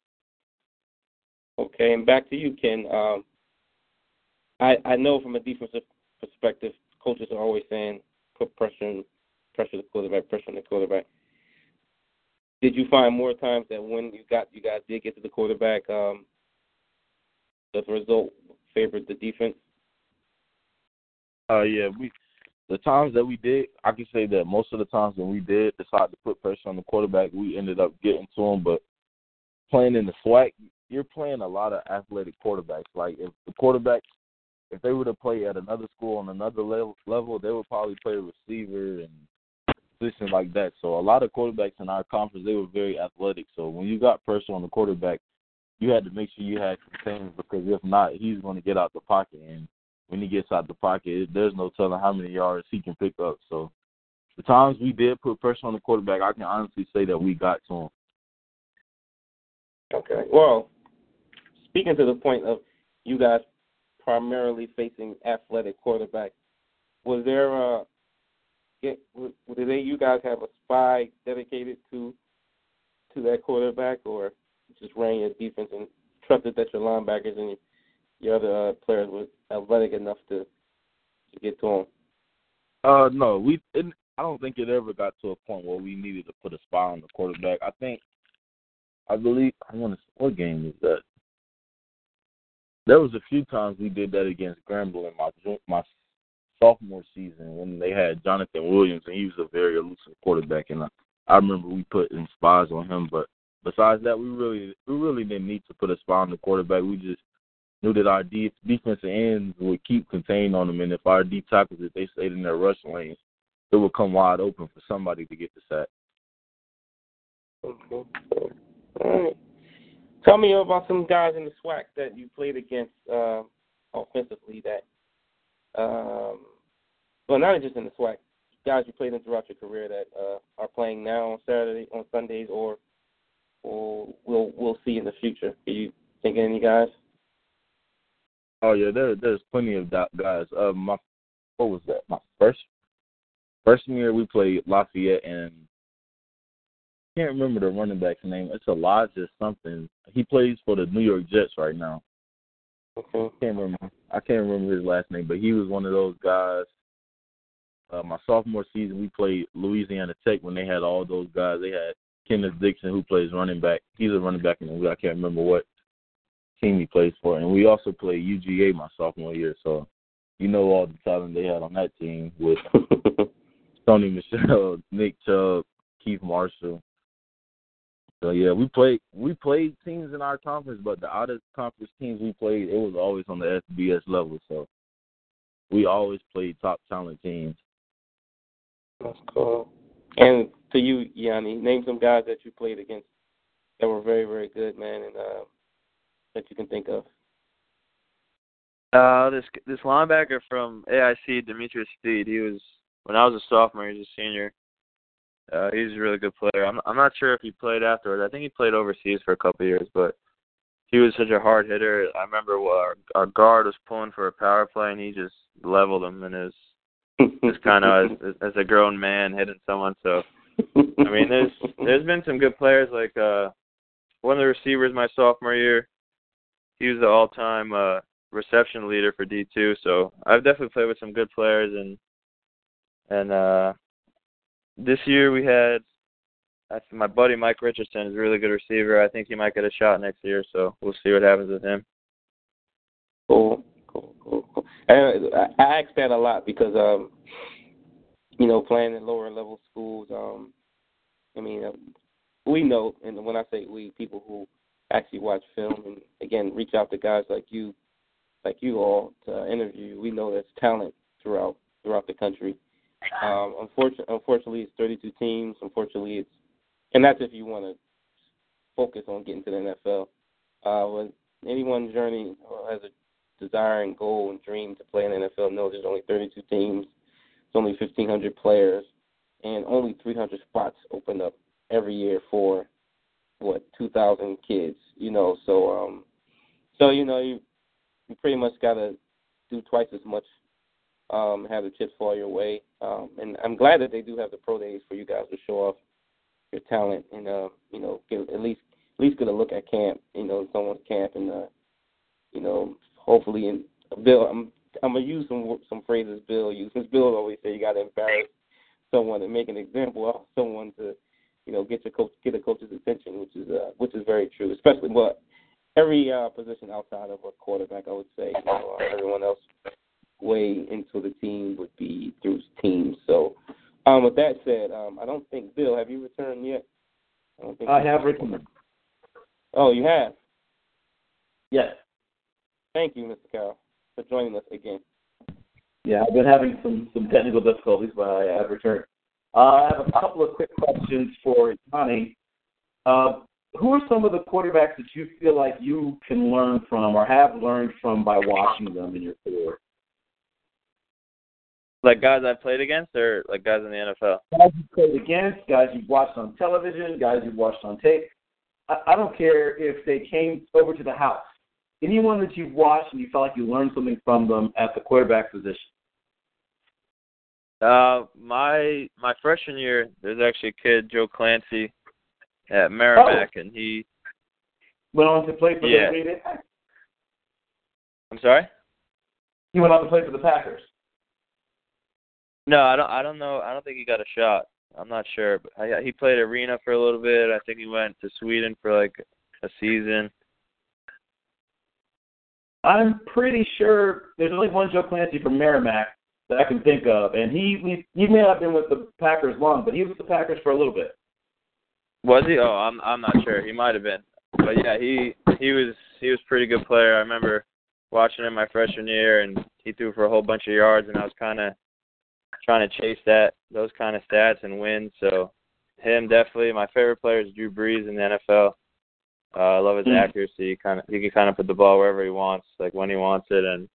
Speaker 2: Okay, and back to you, Ken. Um, I I know from a defensive perspective, coaches are always saying put pressure, pressure the quarterback, pressure the quarterback. Did you find more times that when you got you guys did get to the quarterback, um, the result favored the defense?
Speaker 6: Uh, yeah, we the times that we did, I can say that most of the times when we did decide to put pressure on the quarterback, we ended up getting to him. But playing in the SWAC, you're playing a lot of athletic quarterbacks. Like if the quarterback, if they were to play at another school on another level, level they would probably play receiver and position like that. So a lot of quarterbacks in our conference, they were very athletic. So when you got pressure on the quarterback, you had to make sure you had containment because if not, he's going to get out the pocket. And when he gets out the pocket, there's no telling how many yards he can pick up. So the times we did put pressure on the quarterback, I can honestly say that we got to him.
Speaker 2: Okay. Well, speaking to the point of you guys primarily facing athletic quarterbacks, was there get did they you guys have a spy dedicated to to that quarterback or just ran your defense and trusted that your linebackers and your other uh, players were athletic enough to to get to him?
Speaker 6: Uh, no, we. It, I don't think it ever got to a point where we needed to put a spy on the quarterback. I think, I believe, I want to. What game was that? There was a few times we did that against Grambling my my sophomore season when they had Jonathan Williams and he was a very elusive quarterback, and I, I remember we put in spies on him. But besides that, we really we really didn't need to put a spy on the quarterback. We just knew that our de- defensive ends would keep contained on them, and if our D tackles, if they stayed in their rush lanes, it would come wide open for somebody to get the sack.
Speaker 2: Okay. All right. Tell me about some guys in the SWAC that you played against uh, offensively that, um, well, not just in the SWAC, guys you played in throughout your career that uh, are playing now on Saturday, on Sundays, or we'll we'll see in the future. Are you thinking any guys?
Speaker 6: Oh yeah, there there's plenty of guys. Uh, my what was that? My first first year we played Lafayette and I can't remember the running back's name. It's Elijah something. He plays for the New York Jets right now.
Speaker 2: Okay.
Speaker 6: Can't remember. I can't remember his last name, but he was one of those guys. Uh, my sophomore season, we played Louisiana Tech when they had all those guys. They had Kenneth Dixon, who plays running back. He's a running back in I can't remember what team he plays for. And we also played UGA my sophomore year. So you know all the talent they had on that team with Sony Michel, Nick Chubb, Keith Marshall. So yeah, we played we played teams in our conference, but the out of conference teams we played, it was always on the FBS level. So we always played top talent teams.
Speaker 2: That's cool. And to you, Yanni, name some guys that you played against that were very, very good, man, and uh, that you can think of.
Speaker 10: Uh, this this linebacker from AIC, Demetrius Steed. He was when I was a sophomore. He was a senior. Uh, he's a really good player. I'm I'm not sure if he played afterwards. I think he played overseas for a couple of years, but he was such a hard hitter. I remember our, our guard was pulling for a power play, and he just leveled him, and it was just kind of as, as a grown man hitting someone. So I mean, there's there's been some good players like uh one of the receivers my sophomore year. He was the all-time uh reception leader for D2. So I've definitely played with some good players, and and uh, this year we had I my buddy Mike Richardson is a really good receiver. I think he might get a shot next year, so we'll see what happens with him.
Speaker 2: Cool, cool, cool, cool. And I ask that a lot because um, you know, playing in lower level schools, um, I mean, uh, we know, and when I say we, people who actually watch film and again reach out to guys like you like you all to interview. We know there's talent throughout throughout the country. Um, unfortunately, unfortunately, it's 32 teams. Unfortunately, it's and that's if you want to focus on getting to the NFL. Uh, when anyone's journey has a desire and goal and dream to play in the NFL knows there's only 32 teams. Only 1,500 players, and only 300 spots open up every year for what 2,000 kids. You know, so um, so you know you you pretty much got to do twice as much, um, have the chips fall your way. Um, and I'm glad that they do have the pro days for you guys to show off your talent and uh, you know get at least at least get a look at camp, you know, someone's camp and uh, you know, hopefully in Bill I'm I'm gonna use some some phrases Bill uses. Bill always say you gotta embarrass someone and make an example of someone to, you know, get your coach get a coach's attention, which is uh which is very true. Especially what every uh, position outside of a quarterback, I would say. You know, uh, everyone else way into the team would be through teams. So, um, with that said, um, I don't think Bill, have you returned yet?
Speaker 4: I, don't think I have returned.
Speaker 2: Oh, you have.
Speaker 4: Yes.
Speaker 2: Thank you, Mr. Carroll, for joining us again.
Speaker 4: Yeah, I've been having some some technical difficulties, but I have returned. Uh, I have a couple of quick questions for Johnny. Uh, who are some of the quarterbacks that you feel like you can learn from or have learned from by watching them in your career?
Speaker 10: Like guys I've played against, or like guys in the NFL?
Speaker 4: Guys you've played against, guys you've watched on television, guys you've watched on tape. I, I don't care if they came over to the house. Anyone that you've watched and you felt like you learned something from them at the quarterback position.
Speaker 10: Uh, my my freshman year, there's actually a kid, Joe Clancy, at Merrimack,
Speaker 4: oh.
Speaker 10: and he
Speaker 4: went on to play for
Speaker 10: yeah.
Speaker 4: the Green Bay
Speaker 10: Packers. I'm sorry.
Speaker 4: He went on to play for the Packers.
Speaker 10: No, I don't. I don't know. I don't think he got a shot. I'm not sure, but I, he played arena for a little bit. I think he went to Sweden for like a season.
Speaker 4: I'm pretty sure there's only one Joe Clancy from Merrimack that I can think of, and he he may not have been with the Packers long, but he was with the Packers for a little bit.
Speaker 10: Was he? Oh, I'm I'm not sure. He might have been. But yeah, he he was he was a pretty good player. I remember watching him my freshman year, and he threw for a whole bunch of yards, and I was kind of trying to chase that those kind of stats and win. So him definitely. My favorite player is Drew Brees in the NFL. Uh, I love his mm. accuracy. Kind of he can kind of put the ball wherever he wants, like when he wants it, and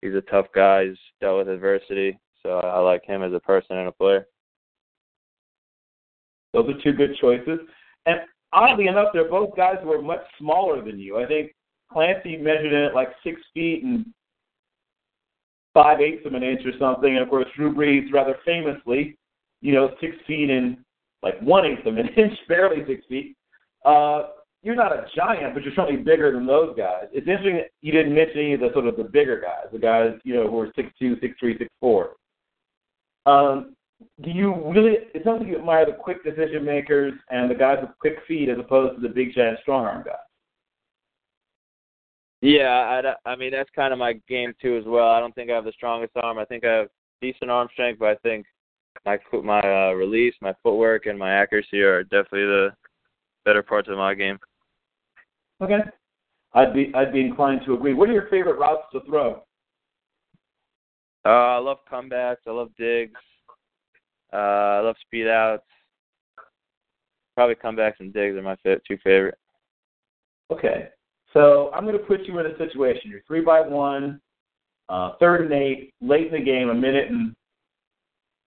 Speaker 10: he's a tough guy. He's dealt with adversity, so I like him as a person and a player.
Speaker 4: Those are two good choices. And oddly enough, they're both guys who are much smaller than you. I think Clancy measured in at like six feet and five eighths of an inch or something. And of course, Drew Brees, rather famously, you know, six feet and like one eighth of an inch, barely six feet. Uh, you're not a giant, but you're certainly bigger than those guys. It's interesting that you didn't mention any of the sort of the bigger guys, the guys you know who are six two, six three, six four. Um, do you really? It sounds like you admire the quick decision makers and the guys with quick feet as opposed to the big giant strong arm guys.
Speaker 10: Yeah, I, I mean that's kind of my game too as well. I don't think I have the strongest arm. I think I have decent arm strength, but I think my my uh, release, my footwork, and my accuracy are definitely the better parts of my game.
Speaker 4: Okay. I'd be I'd be inclined to agree. What are your favorite routes to throw?
Speaker 10: Uh, I love comebacks. I love digs. Uh, I love speed outs. Probably comebacks and digs are my two favorite.
Speaker 4: Okay. So I'm going to put you in a situation. You're three by one, uh, third and eight, late in the game, a minute and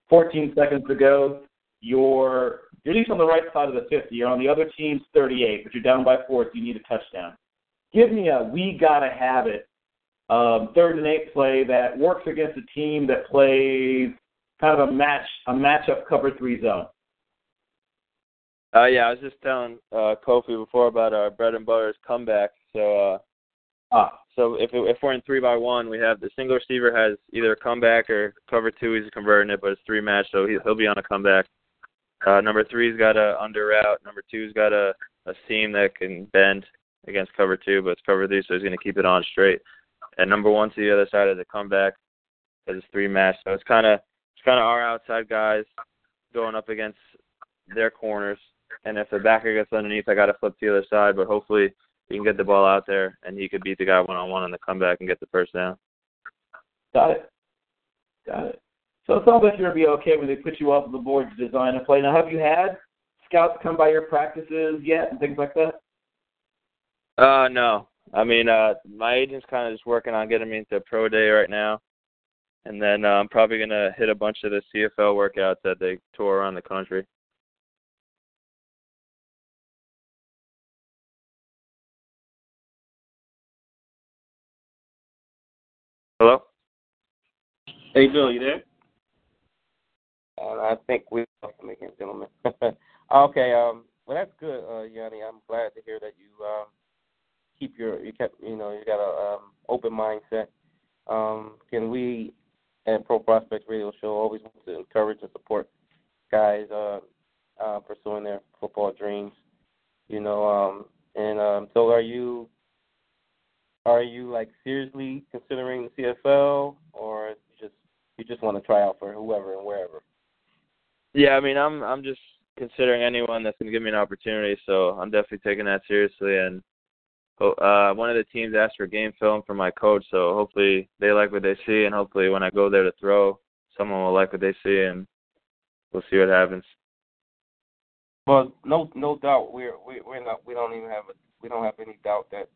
Speaker 4: 14 seconds to go. You're you're at least on the right side of the 50. You're on the other team's 38, but you're down by four, so you need a touchdown. Give me a we gotta have it um, third and eight play that works against a team that plays kind of a match a matchup cover three zone.
Speaker 10: Uh, yeah, I was just telling uh, Kofi before about our bread and butter's comeback. So, uh,
Speaker 4: ah.
Speaker 10: so if if we're in three by one, we have the single receiver has either a comeback or cover two. He's converting it, but it's three match, so he, he'll be on a comeback. Uh, number three's got a under route. Number two's got a a seam that can bend against cover two, but it's cover three, so he's going to keep it on straight. And number one to the other side of the comeback it's three match. So it's kind of it's kind of our outside guys going up against their corners and if the backer gets underneath, I got to flip to the other side. But hopefully, he can get the ball out there, and he could beat the guy one on one on the comeback and get the first down.
Speaker 4: Got it. Got it. So it sounds like you're gonna be okay when they put you off the board to design a play. Now, have you had scouts come by your practices yet and things like that?
Speaker 10: Uh, no. I mean, uh, my agent's kind of just working on getting me into pro day right now, and then uh, I'm probably gonna hit a bunch of the CFL workouts that they tour around the country. Hello?
Speaker 2: Hey, Bill, you there? And I think we lost him again, gentlemen. okay, um, well that's good, uh, Yanni. I'm glad to hear that you um, keep your you kept you know you got a um, open mindset. Um, can we at Pro Prospects Radio Show always want to encourage and support guys uh, uh, pursuing their football dreams? You know, um, and um, so are you are you like seriously considering the CFL, or you just you just want to try out for whoever and wherever?
Speaker 10: Yeah, I mean, I'm I'm just considering anyone that's going to give me an opportunity, so I'm definitely taking that seriously. And uh, one of the teams asked for game film from my coach, so hopefully they like what they see, and hopefully when I go there to throw, someone will like what they see, and we'll see what happens.
Speaker 2: Well, no, no doubt, we're we, we're not we don't even have a we don't have any doubt that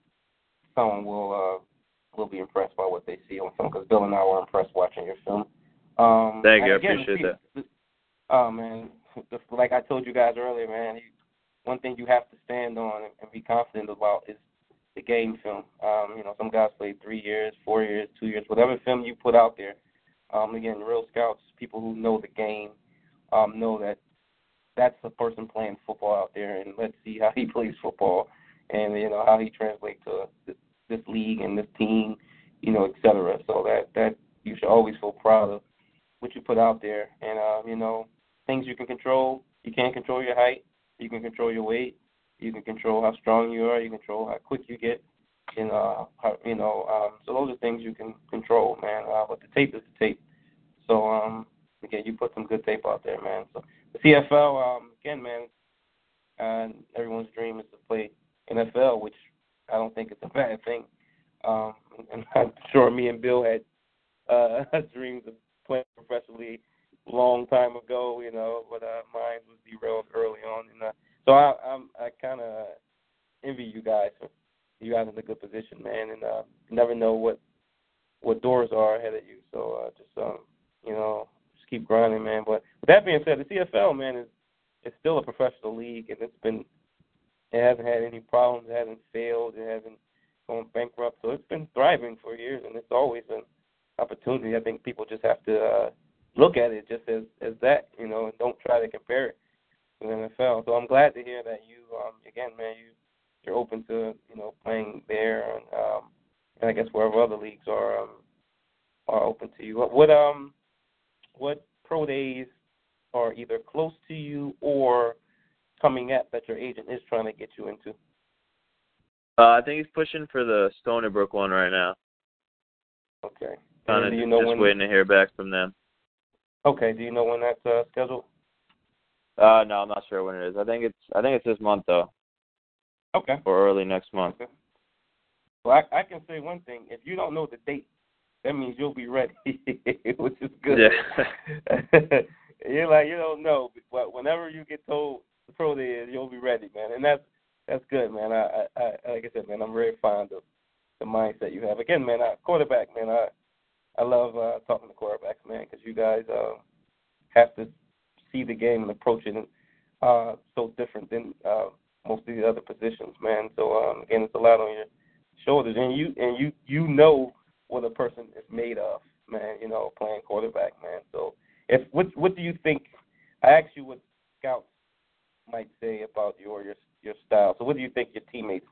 Speaker 2: someone will uh, will be impressed by what they see on film because Bill and I were impressed watching your film. Um,
Speaker 10: Thank you,
Speaker 2: I
Speaker 10: appreciate that.
Speaker 2: Oh man, like I told you guys earlier, man, you, one thing you have to stand on and be confident about is the game film. Um, you know, some guys play three years, four years, two years, whatever film you put out there. Um, again, real scouts, people who know the game, um, know that that's the person playing football out there, and let's see how he plays football, and you know how he translates to this league and this team, you know, et cetera. So that that you should always feel proud of what you put out there, and uh, you know, things you can control. You can't control your height. You can control your weight. You can control how strong you are. You control how quick you get. And uh, how, you know, um, so those are things you can control, man. Uh, but the tape is the tape. So um, again, you put some good tape out there, man. So the CFL, um, again, man, uh, everyone's dream is to play NFL, which I don't think it's a bad thing. Um, and I'm sure me and Bill had uh, dreams of playing professionally long time ago, you know, but uh, mine was derailed early on. And uh, so I, I'm, I kind of envy you guys. You guys in a good position, man, and uh, you never know what what doors are ahead of you. So uh, just um, you know, just keep grinding, man. But with that being said, the CFL, man, is it's still a professional league, and it's been it hasn't had any problems. It hasn't failed. It hasn't gone bankrupt. So it's been thriving for years, and it's always an opportunity. I think people just have to uh, look at it just as as that, you know, and don't try to compare it to the NFL. So I'm glad to hear that you, um, again, man, you you're open to you know playing there, and um, and I guess wherever other leagues are um, are open to you. What, what um what pro days are either close to you or coming up that your agent is trying to get you into?
Speaker 10: Uh, I think he's pushing for the Stony Brook one right now.
Speaker 2: Okay.
Speaker 10: Kind of
Speaker 2: you know
Speaker 10: just
Speaker 2: when,
Speaker 10: waiting to hear back from them.
Speaker 2: Okay. Do you know when that's uh, scheduled?
Speaker 10: Uh, no, I'm not sure when it is. I think it's I think it's this month though.
Speaker 2: Okay.
Speaker 10: Or early next month.
Speaker 2: Okay. Well, I, I can say one thing. If you don't know the date, that means you'll be ready, which is good.
Speaker 10: Yeah.
Speaker 2: You're like you don't know, but whenever you get told the pro day is, you'll be ready, man, and that's that's good, man. I, I, I like I said, man, I'm very fond of the mindset you have. Again, man, I, quarterback, man, I I love uh, talking to quarterbacks, man, because you guys uh, have to see the game and approach it uh, so different than uh, most of the other positions, man. So um, again, it's a lot on your shoulders, and you and you you know what a person is made of, man. You know, playing quarterback, man. So if what what do you think? I asked you what scouts might say about your your your style. So what do you think your teammates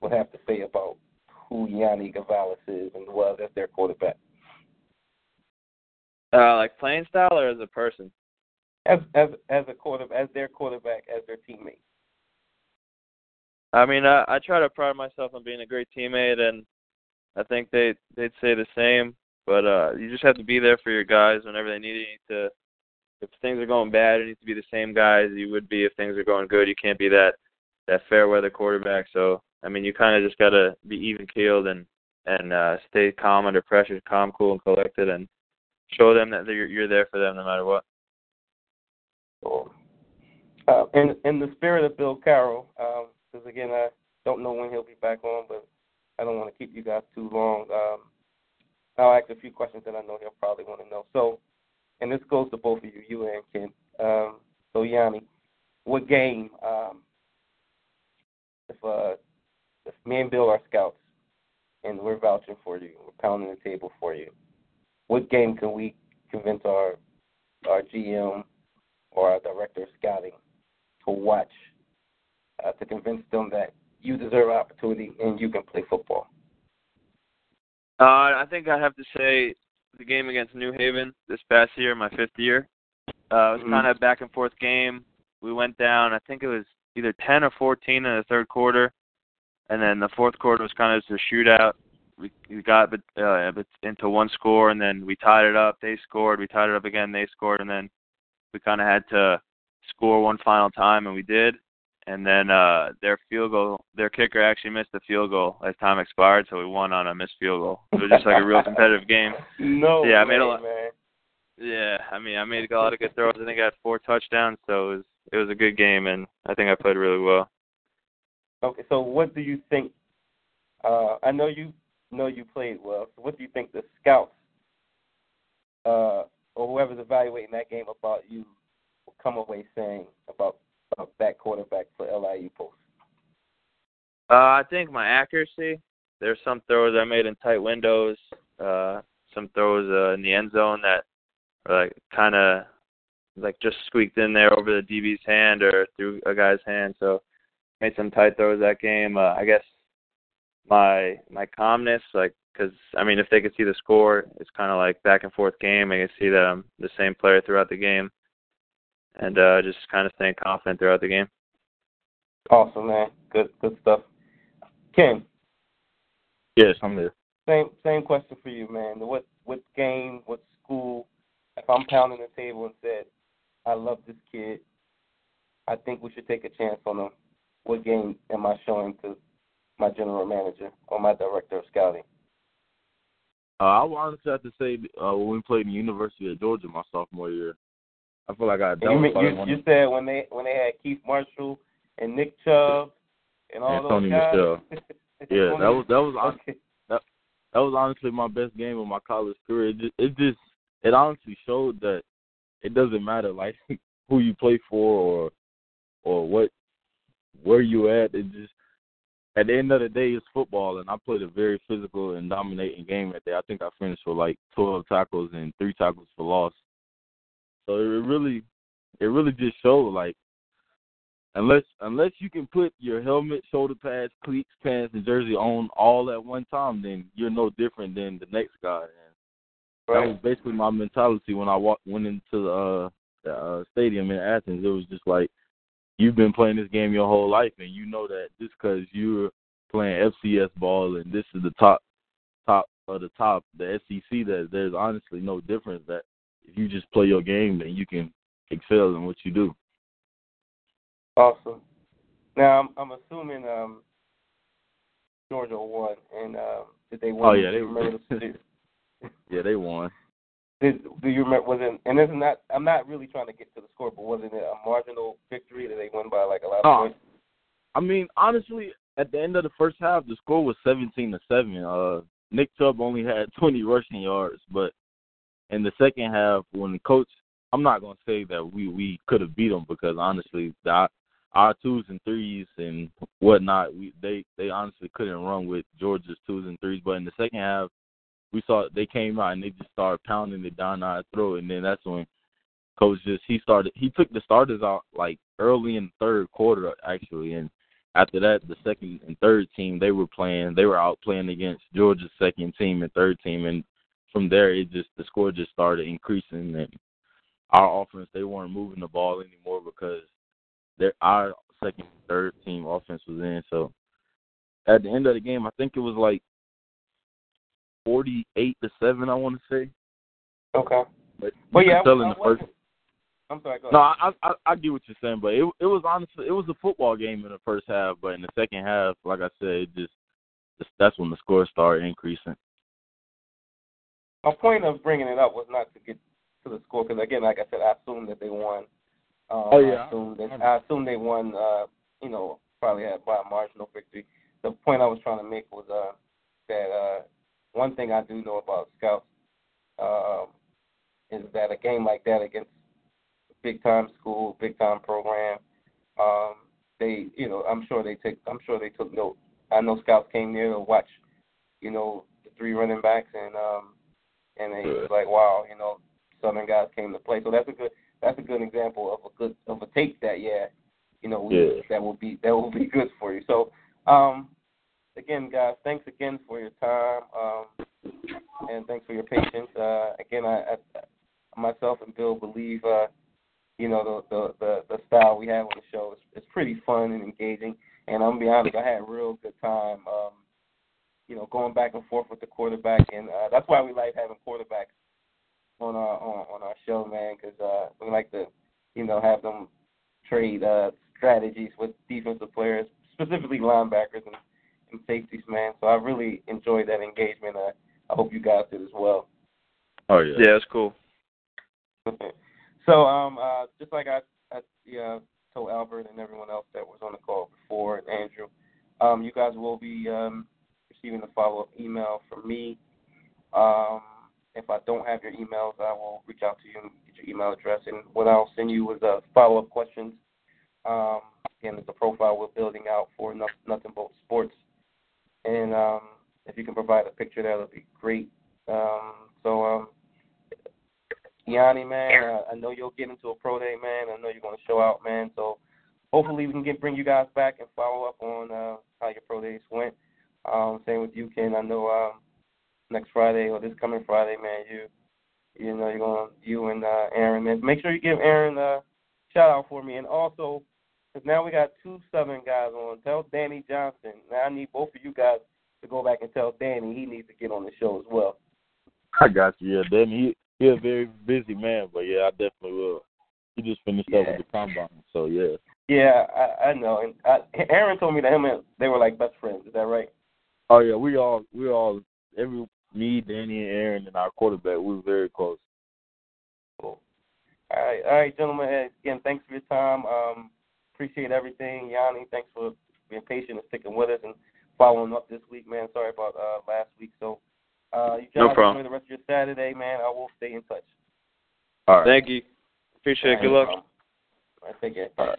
Speaker 2: would have to say about who Yanni Gavalis is and was as their quarterback?
Speaker 10: Uh, like playing style or as a person?
Speaker 2: As as as a quarterback, as their quarterback, as their teammate.
Speaker 10: I mean, I, I try to pride myself on being a great teammate, and I think they they'd say the same. But uh, you just have to be there for your guys whenever they need you. to, if things are going bad, you need to be the same guy as you would be if things are going good. You can't be that that fair weather quarterback. So I mean, you kind of just got to be even keeled and and uh, stay calm under pressure, calm, cool, and collected, and show them that you're you're there for them no matter what.
Speaker 2: Cool. Uh, in in the spirit of Bill Carroll, because um, again, I don't know when he'll be back on, but I don't want to keep you guys too long. Um, I'll ask a few questions that I know he'll probably want to know. So, and this goes to both of you, you and Ken. Um, so, Yanni, what game? Um, if uh, if me and Bill are scouts and we're vouching for you, we're pounding the table for you, what game can we convince our our GM or our director of scouting to watch uh, to convince them that you deserve an opportunity and you can play football?
Speaker 10: Uh, I think I have to say the game against New Haven this past year, my fifth year. Uh, it was
Speaker 2: mm-hmm.
Speaker 10: kind of a back and forth game. We went down. I think it was either 10 or 14 in the third quarter, and then the fourth quarter was kind of just a shootout. We, we got uh, into one score, and then we tied it up. They scored. We tied it up again. They scored, and then we kind of had to score one final time, and we did. And then uh their field goal, their kicker actually missed the field goal as time expired, so we won on a missed field goal. It was just like a real competitive game.
Speaker 2: No,
Speaker 10: yeah, I made a lot.
Speaker 2: Man.
Speaker 10: Yeah, I mean, I made a lot of good throws. I think I had four touchdowns, so it was it was a good game, and I think I played really well.
Speaker 2: Okay, so what do you think? Uh, I know you know you played well. So what do you think the scouts uh, or whoever's evaluating that game about you will come away saying about, about that quarterback for LIU Post?
Speaker 10: Uh, I think my accuracy. There's some throws I made in tight windows. Uh, some throws uh, in the end zone that are like kind of like just squeaked in there over the DB's hand or through a guy's hand. So made some tight throws that game. Uh, I guess my my calmness, like, because I mean, if they could see the score, it's kind of like back and forth game. They can see that I'm the same player throughout the game, and uh, just kind of staying confident throughout the game.
Speaker 2: Awesome, man. Good, good stuff. Ken.
Speaker 6: Yes, I'm there.
Speaker 2: Same, same question for you, man. What, what game, what school? If I'm pounding the table and said, "I love this kid," I think we should take a chance on him. What game am I showing to my general manager or my director of scouting?
Speaker 6: Uh, I would honestly have to say uh, when we played in the University of Georgia my sophomore year, I feel like I.
Speaker 2: You, mean, you, you said when they when they had Keith Marshall and Nick Chubb and all
Speaker 6: and Sony
Speaker 2: those guys.
Speaker 6: Michel. yeah, that was that was
Speaker 2: okay.
Speaker 6: that that was honestly my best game of my college career. It just, it just it honestly showed that it doesn't matter like who you play for or or what where you at. It just at the end of the day, it's football, and I played a very physical and dominating game that day. I think I finished with like 12 tackles and three tackles for loss. So it really, it really just showed like, unless unless you can put your helmet, shoulder pads, cleats, pants, and jersey on all at one time, then you're no different than the next guy. And
Speaker 2: right.
Speaker 6: that was basically my mentality when I walked went into the, uh, the uh, stadium in Athens. It was just like you've been playing this game your whole life, and you know that just because you're playing FCS ball and this is the top top of the top, the SEC, that there's honestly no difference. That if you just play your game, then you can excel in what you do.
Speaker 2: Awesome. Now I'm, I'm assuming um, Georgia won, and uh, did they win?
Speaker 6: Oh yeah, they
Speaker 2: remember the,
Speaker 6: yeah they won.
Speaker 2: Did, do you remember? Was it? And this is not. I'm not really trying to get to the score, but wasn't it a marginal victory that they won by like a lot of points?
Speaker 6: I mean, honestly, at the end of the first half, the score was seventeen to seven. Uh, Nick Chubb only had twenty rushing yards, but in the second half, when the coach, I'm not gonna say that we we could have beat them because honestly, the, our twos and threes and whatnot, we they they honestly couldn't run with Georgia's twos and threes. But in the second half, we saw they came out and they just started pounding it down our throat, and then that's when coach just he started he took the starters out like early in the third quarter actually, and after that the second and third team they were playing they were out playing against Georgia's second team and third team, and from there it just the score just started increasing. And our offense they weren't moving the ball anymore because their our second third team offense was in. So at the end of the game I think it was like forty eight to seven I want to say.
Speaker 2: Okay.
Speaker 6: But you
Speaker 2: yeah,
Speaker 6: tell
Speaker 2: I-
Speaker 6: in
Speaker 2: I
Speaker 6: the first.
Speaker 2: I'm sorry. Go
Speaker 6: No. I, I I get what you're saying, but it it was honestly it was a football game in the first half, but in the second half, like I said, it just that's when the score started increasing.
Speaker 2: My point of bringing it up was not to get to the score because again, like I said, I assumed that they won. Um,
Speaker 6: Oh, yeah.
Speaker 2: I assumed that I assumed they won. Uh, you know, probably had by a marginal victory. The point I was trying to make was uh, that uh, one thing I do know about scouts um, is that a game like that against a big time school, big time program, um, they, you know, I'm sure they take, I'm sure they took note. I know scouts came there to watch, you know, the three running backs and um, and they was like, wow, you know, Southern guys came to play. So that's a good that's a good example of a good of a tape that yeah, you know, we,
Speaker 6: Yeah.
Speaker 2: that will be that will be good for you. So um again guys, thanks again for your time. Um and thanks for your patience. Uh again I, I myself and Bill believe uh you know the the the, the style we have on the show is, is pretty fun and engaging and I'm gonna be honest, I had a real good time um you know, going back and forth with the quarterback, and uh, that's why we like having quarterbacks on our on, on our show, man, because uh, we like to, you know, have them trade uh, strategies with defensive players, specifically linebackers and, and safeties, man. So I really enjoyed that engagement. Uh, I hope you guys did as well.
Speaker 6: Oh yeah.
Speaker 12: Yeah, it's cool.
Speaker 2: so um, uh, just like I, I yeah, told Albert and everyone else that was on the call before, and Andrew, um, you guys will be um, receiving a follow-up email from me. Um, if I don't have your emails, I will reach out to you and get your email address. And what I'll send you is uh, follow-up questions. Um, again, it's a profile we're building out for Nothing, nothing But Sports. And um, if you can provide a picture, that would be great. Um, so, um, Yanni, man, uh, I know you'll get into a pro day, man. I know you're going to show out, man. So hopefully we can get bring you guys back and follow up on uh, how your pro days went. Um, same with you, Ken. I know um, next Friday or this coming Friday, man, you you know you're going to you and uh, Aaron, man. Make sure you give Aaron a shout out for me, and also because now we got two Southern guys on. Tell Danny Johnson. Now I need both of you guys to go back and tell Danny he needs to get on the show as well.
Speaker 6: I got you. Yeah, Danny, he he a very busy man, but yeah, I definitely will. He just finished up with the combine, so yeah.
Speaker 2: Yeah, I, I know. And I, Aaron told me that him and they were like best friends. Is that right?
Speaker 6: Oh yeah, we all we all every me, Danny, and Aaron, and our quarterback, we were very close.
Speaker 2: Cool. All right, all right, gentlemen. Again, thanks for your time. Um, appreciate everything, Yanni. Thanks for being patient and sticking with us and following up this week, man. Sorry about uh, last week. So, uh, you
Speaker 12: No problem.
Speaker 2: enjoy the rest of your Saturday, man. I will stay in touch.
Speaker 6: All right.
Speaker 12: Thank you. Appreciate it. Good luck.
Speaker 2: All right, take care.
Speaker 6: All right.